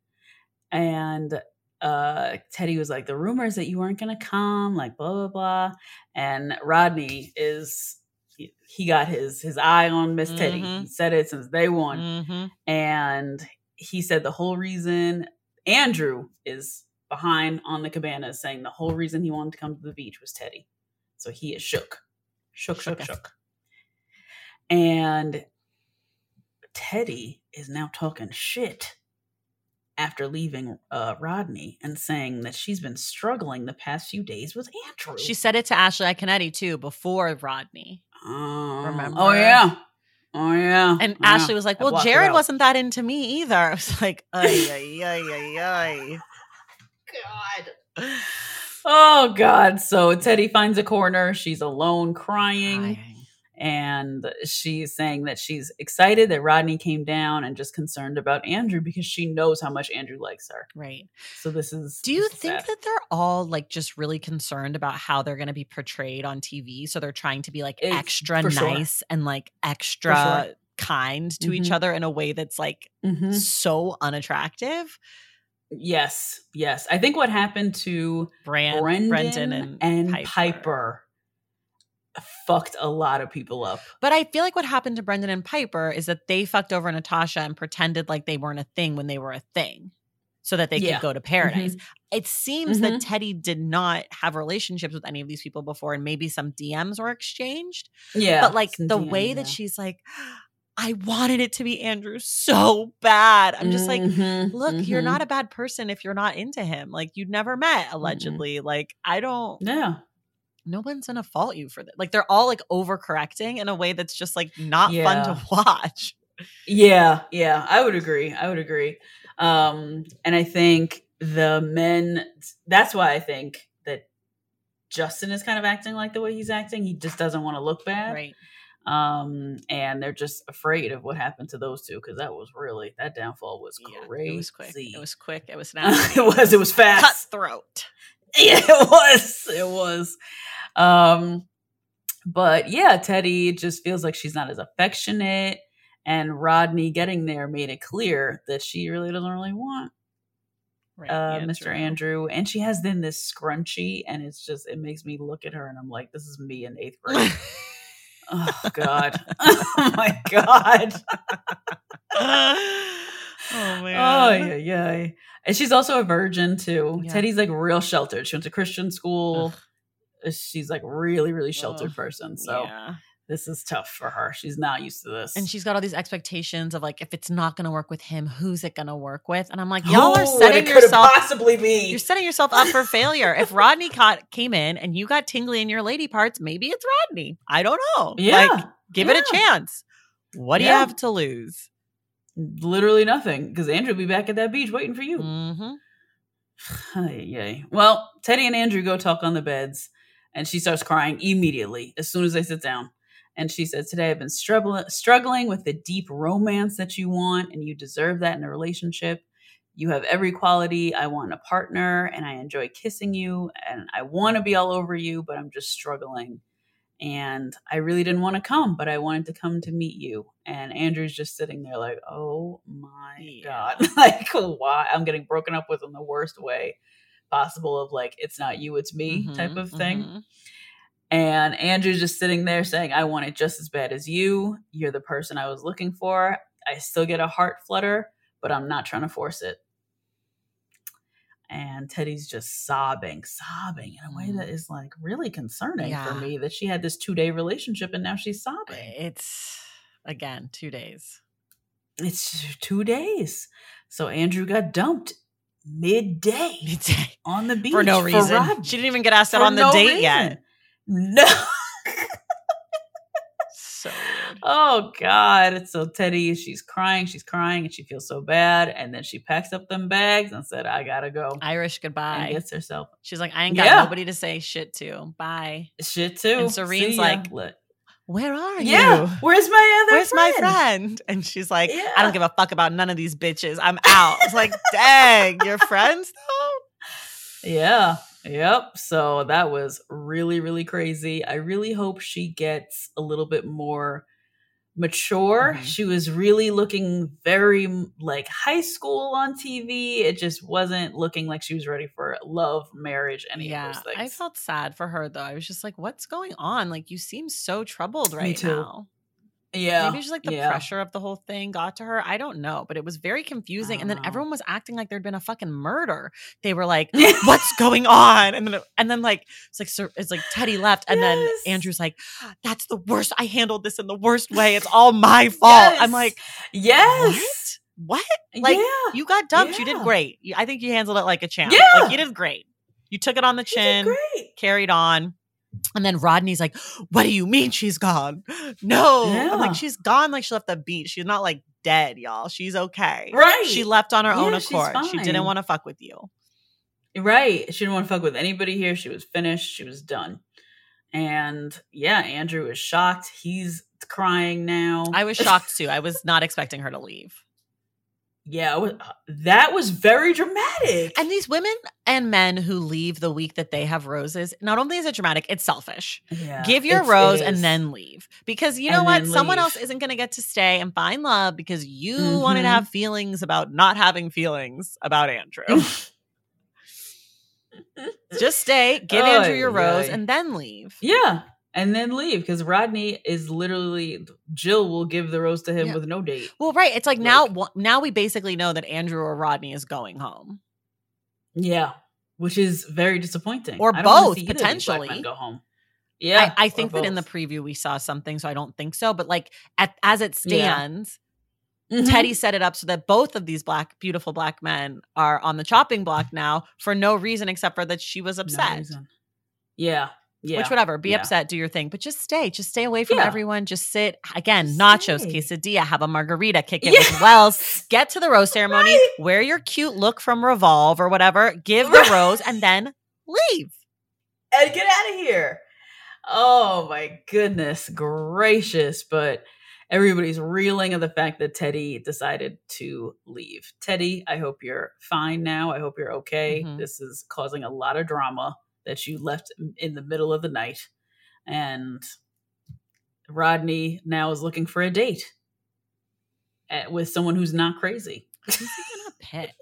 and uh, Teddi was like, the rumors that you weren't going to come, like blah, blah, blah. And Rodney is, he, he got his, his eye on Miss Teddi. Mhm. He said it since day one. Mm-hmm. And he said the whole reason Andrew is behind on the cabana saying the whole reason he wanted to come to the beach was Teddi. So he is shook. Shook, shook, Shooketh. shook. And Teddi is now talking shit after leaving uh, Rodney and saying that she's been struggling the past few days with Andrew. She said it to Ashley Iaconetti too before Rodney. Oh, Remember? Oh, yeah. Oh, yeah. And Yeah. Ashley was like, Well, Jared wasn't that into me either. I was like, ay, ay, ay, ay, God. Oh God. So Teddi finds a corner. She's alone crying. ay. And she's saying that she's excited that Rodney came down and just concerned about Andrew because she knows how much Andrew likes her. Right. So this is Do you think sad. that they're all like just really concerned about how they're going to be portrayed on TV? So they're trying to be like It's- extra for sure. nice and like extra sure. kind to each Mhm. other in a way that's like Mhm. so unattractive. Yes, yes. I think what happened to Brand, Brendan Brendan and, Piper. Piper. Fucked a lot of people up. But I feel like what happened to Brendan and Piper is that they fucked over Natasha and pretended like they weren't a thing when they were a thing so that they Yeah. could go to paradise. It seems that Mhm. Teddi did not have relationships with any of these people before and maybe some DMs were exchanged. Yeah. but like the way yeah. that she's like, I wanted it to be Andrew so bad. I'm just like, Mhm, look, you're mhm. not a bad person if you're not into him. Like you'd never met, allegedly. Like I don't Yeah. No one's gonna fault you for that. Like they're all like overcorrecting in a way that's just like not fun to watch. Yeah, yeah, I would agree. I would agree. Um, and I think the men that's why I think that Justin is kind of acting like the way he's acting. He just doesn't want to look bad. Right. Um, and they're just afraid of what happened to those two because that was really that downfall was Yeah, crazy. it was quick. It was quick. It was it was it was fast. cutthroat. yeah, it was. It was. Um, but yeah, Teddi just feels like she's not as affectionate, and Rodney getting there made it clear that she really doesn't really want Right, uh, Mr. Andrew, and she has then this scrunchie, and it's just it makes me look at her, and I'm like, this is me in eighth grade. oh God, oh my God. oh man. Oh yeah, yeah. And she's also a virgin too. Yeah. Teddi's like real sheltered. She went to Christian school. Uh, She's like really, really sheltered Ugh, person. So yeah. this is tough for her. She's not used to this. And she's got all these expectations of like, if it's not going to work with him, who's it going to work with? And I'm like, y'all are setting yourself. possibly be. You're setting yourself up for failure. If Rodney caught, came in and you got tingly in your lady parts, maybe it's Rodney. I don't know. yeah, Like, give it a chance. What do you have to lose? literally nothing because Andrew will be back at that beach waiting for you. hmm yay. Well, Teddi and Andrew go talk on the beds, and she starts crying immediately as soon as they sit down. And she says, Today I've been struggling, struggling with the deep romance that you want, and you deserve that in a relationship. You have every quality I want in a partner, and I enjoy kissing you, and I want to be all over you, but I'm just struggling. And I really didn't want to come, but I wanted to come to meet you. And Andrew's just sitting there like, oh my Yeah. God. like, why? I'm getting broken up with in the worst way possible of like, it's not you, it's me type Mhm, of thing. mhm. And Andrew's just sitting there saying, I want it just as bad as you. You're the person I was looking for. I still get a heart flutter, but I'm not trying to force it. And Teddi's just sobbing, sobbing in a way that is like really concerning for me that she had this two day relationship and now she's sobbing. It's again two days. It's two days. So Andrew got dumped midday Midday. on the beach for no reason. She didn't even get asked out on the no date yet. No. So weird. Oh God! It's so Teddi, she's crying, she's crying, and she feels so bad. And then she packs up them bags and said, "I gotta go." Irish and goodbye. gets herself She's like, I ain't got Yeah. nobody to say shit to. Bye. shit too. And Serene's like, Let- Where are you? "Yeah, where's my other? Where's my friend? And she's like, I don't give a fuck about none of these bitches. I'm out. It's like, dang, your friends though? Yeah. Yep. So that was really, really crazy. I really hope she gets a little bit more mature. Mhm. She was really looking very like high school on TV. It just wasn't looking like she was ready for love, marriage, any of yeah, those things. I felt sad for her though. I was just like, "What's going on? Like, you seem so troubled right now." Yeah, Maybe just like the yeah. pressure of the whole thing got to her. I don't know, but it was very confusing. And then know. everyone was acting like there'd been a fucking murder. They were like, "What's going on?" And then and then like it's like Sir- it's like Teddi left, and Yes. then Andrew's like, "That's the worst. I handled this in the worst way. It's all my fault." I'm like, yes, "What? What? Like yeah. you got dumped. You did great. I think you handled it like a champ. Yeah. Like you did great. You took it on the chin." great. carried on. And then Rodney's like, What do you mean she's gone? No. I'm like, She's gone like she left the beach. She's not like dead, y'all. She's okay. Right. She left on her own Yeah, she's accord. She didn't want to fuck with you. Right. She didn't want to fuck with anybody here. She was finished. She was done. And yeah, Andrew is shocked. He's crying now. I was shocked too. I was not expecting her to leave. Yeah, was- that was very dramatic. And these women and men who leave the week that they have roses, not only is it dramatic, it's selfish. Yeah, Give your rose and then leave. Because you know And what? Someone else isn't going to get to stay and find love because you wanted to Mhm. have feelings about not having feelings about Andrew. Just stay, give Andrew your rose, ay. and then leave. Yeah, and then leave because Rodney is literally Jill will give the rose to him Yeah. with no date. Well, right. It's like, now, Like- wa- now we basically know that Andrew or Rodney is going home. Yeah, which is very disappointing. Or I don't both, see either of these black potentially. men go home. Yeah, I, I think that in the preview we saw something, so I don't think so. But like at, as it Yeah. stands, Mhm. Teddi set it up so that both of these black, beautiful black men are on the chopping block now for no reason except for that she was upset. reason. Yeah, yeah. Which whatever, be yeah. upset, do your thing, but just stay, just stay away from Yeah. everyone. Just sit again, nachos, Stay. quesadilla, have a margarita, kick it with Wells, get to the rose ceremony, Right. wear your cute look from Revolve or whatever, give the rose, and then leave. and get out of here. Oh my goodness gracious. But everybody's reeling of the fact that Teddi decided to leave. Teddi, I hope you're fine now. I hope you're okay. Mhm. This is causing a lot of drama that you left in the middle of the night. And Rodney now is looking for a date eh, with someone who's not crazy. Who's he gonna pick?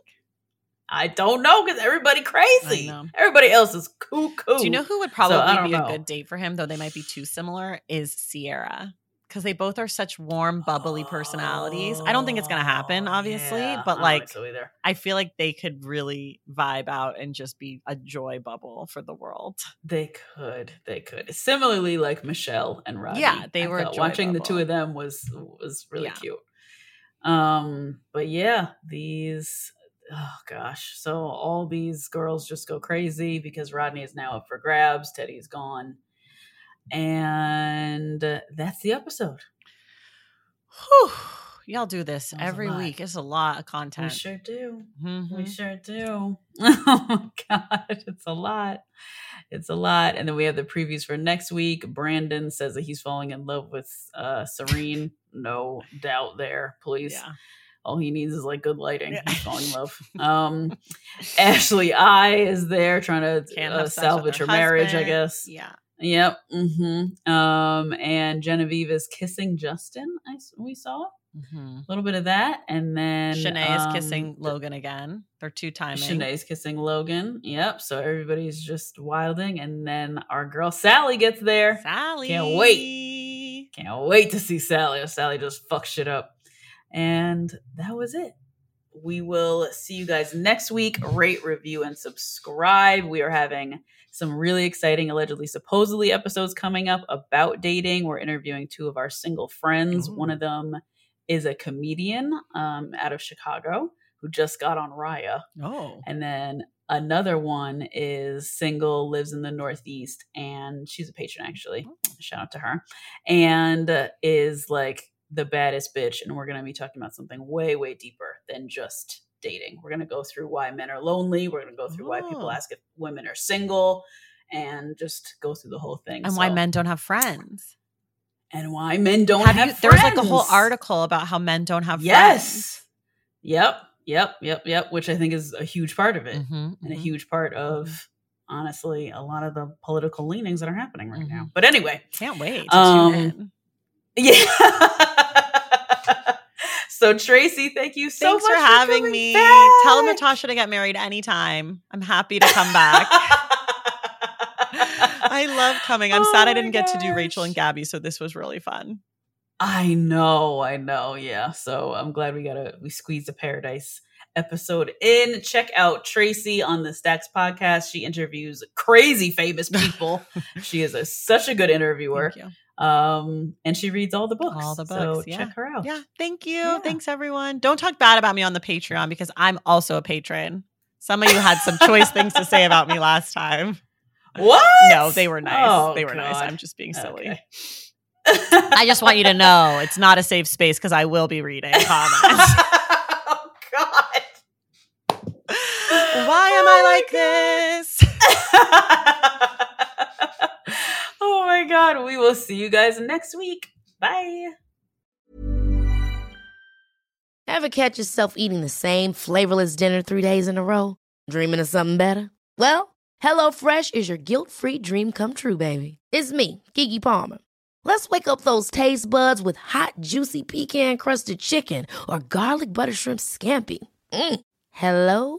I don't know because everybody crazy. Everybody else is cuckoo. Do you know who would probably don't be a good date for him, though they might be too similar? Is Sierra. Because they both are such warm, bubbly personalities. I don't think it's going to happen, Oh, obviously, yeah. but like, think so either. I feel like they could really vibe out and just be a joy bubble for the world. They could, they could. Similarly, like Michelle and Rodney. Yeah, they I were a thought joy watching the two of them was was really Yeah. cute. Um, but yeah, these oh gosh, so all these girls just go crazy because Rodney is now up for grabs, Teddi's gone, and that's the episode. Whew. Y'all do this That was a every week. It's a lot of content. We sure do. Mhm. We sure do. Oh my god, it's a lot. It's a lot. And then we have the previews for next week. Brandon says that he's falling in love with uh Serene. no doubt there. Please. Yeah. All he needs is like good lighting. Yeah. He's falling in love. Um Ashley I is there trying to uh, have sex with salvage her her marriage, I guess. Yeah. Yep. Mm-hmm. Um, and Genevieve is kissing Justin. I we saw Mhm. a little bit of that, and then Shanae is um, kissing th- Logan again. They're two timing. Shanae's kissing Logan. Yep. So everybody's just wilding, and then our girl Salley gets there. Salley. Can't wait. Can't wait to see Salley. Salley just fucks shit up. And that was it. We will see you guys next week. Rate, review, and subscribe. We are having some really exciting, allegedly, supposedly episodes coming up about dating. We're interviewing two of our single friends. Ooh. One of them is a comedian um, out of Chicago who just got on Raya. Oh. And then another one is single, lives in the Northeast, and she's a patron actually. Shout out to her. And uh, is like the baddest bitch. And we're going to be talking about something way, way deeper than just dating. We're going to go through why men are lonely. We're going to go through why people Oh. ask if women are single and just go through the whole thing. And why men don't have friends. and why men don't Have you, there was like a whole article about how men don't have friends. Yes. Yep. Yep. Yep. Yep. Which I think is a huge part of it. Mhm, and a mhm. huge part of honestly a lot of the political leanings that are happening right now. Mhm. But anyway, Can't wait to Um, yeah. So Traci, thank you so Thanks much for having me. back. Tell Natasha to get married anytime. I'm happy to come back. I love coming. I'm Oh sad I didn't get to do. Rachel and Gabby, so this was really fun. I know, I know. Yeah. So I'm glad we got a we squeezed a paradise episode in. Check out Traci on the Stacks podcast. She interviews crazy famous people. she is a, such a good interviewer. Thank you. Um, and she reads all the books. All the So books, yeah. check her out. Yeah, thank you. Yeah. Thanks everyone. Don't talk bad about me on the Patreon because I'm also a patron. Some of you had some choice things to say about me last time. What? No, they were nice. Oh, they were nice. I'm just being silly. Okay. I just want you to know it's not a safe space because I will be reading comments. oh God. Why am I like this? oh my God. We will see you guys next week. Bye. Ever catch yourself eating the same flavorless dinner three days in a row? Dreaming of something better? Well, HelloFresh is your guilt-free dream come true, baby. It's me, Keke Palmer. Let's wake up those taste buds with hot, juicy pecan-crusted chicken or garlic butter shrimp scampi. Mm. Hello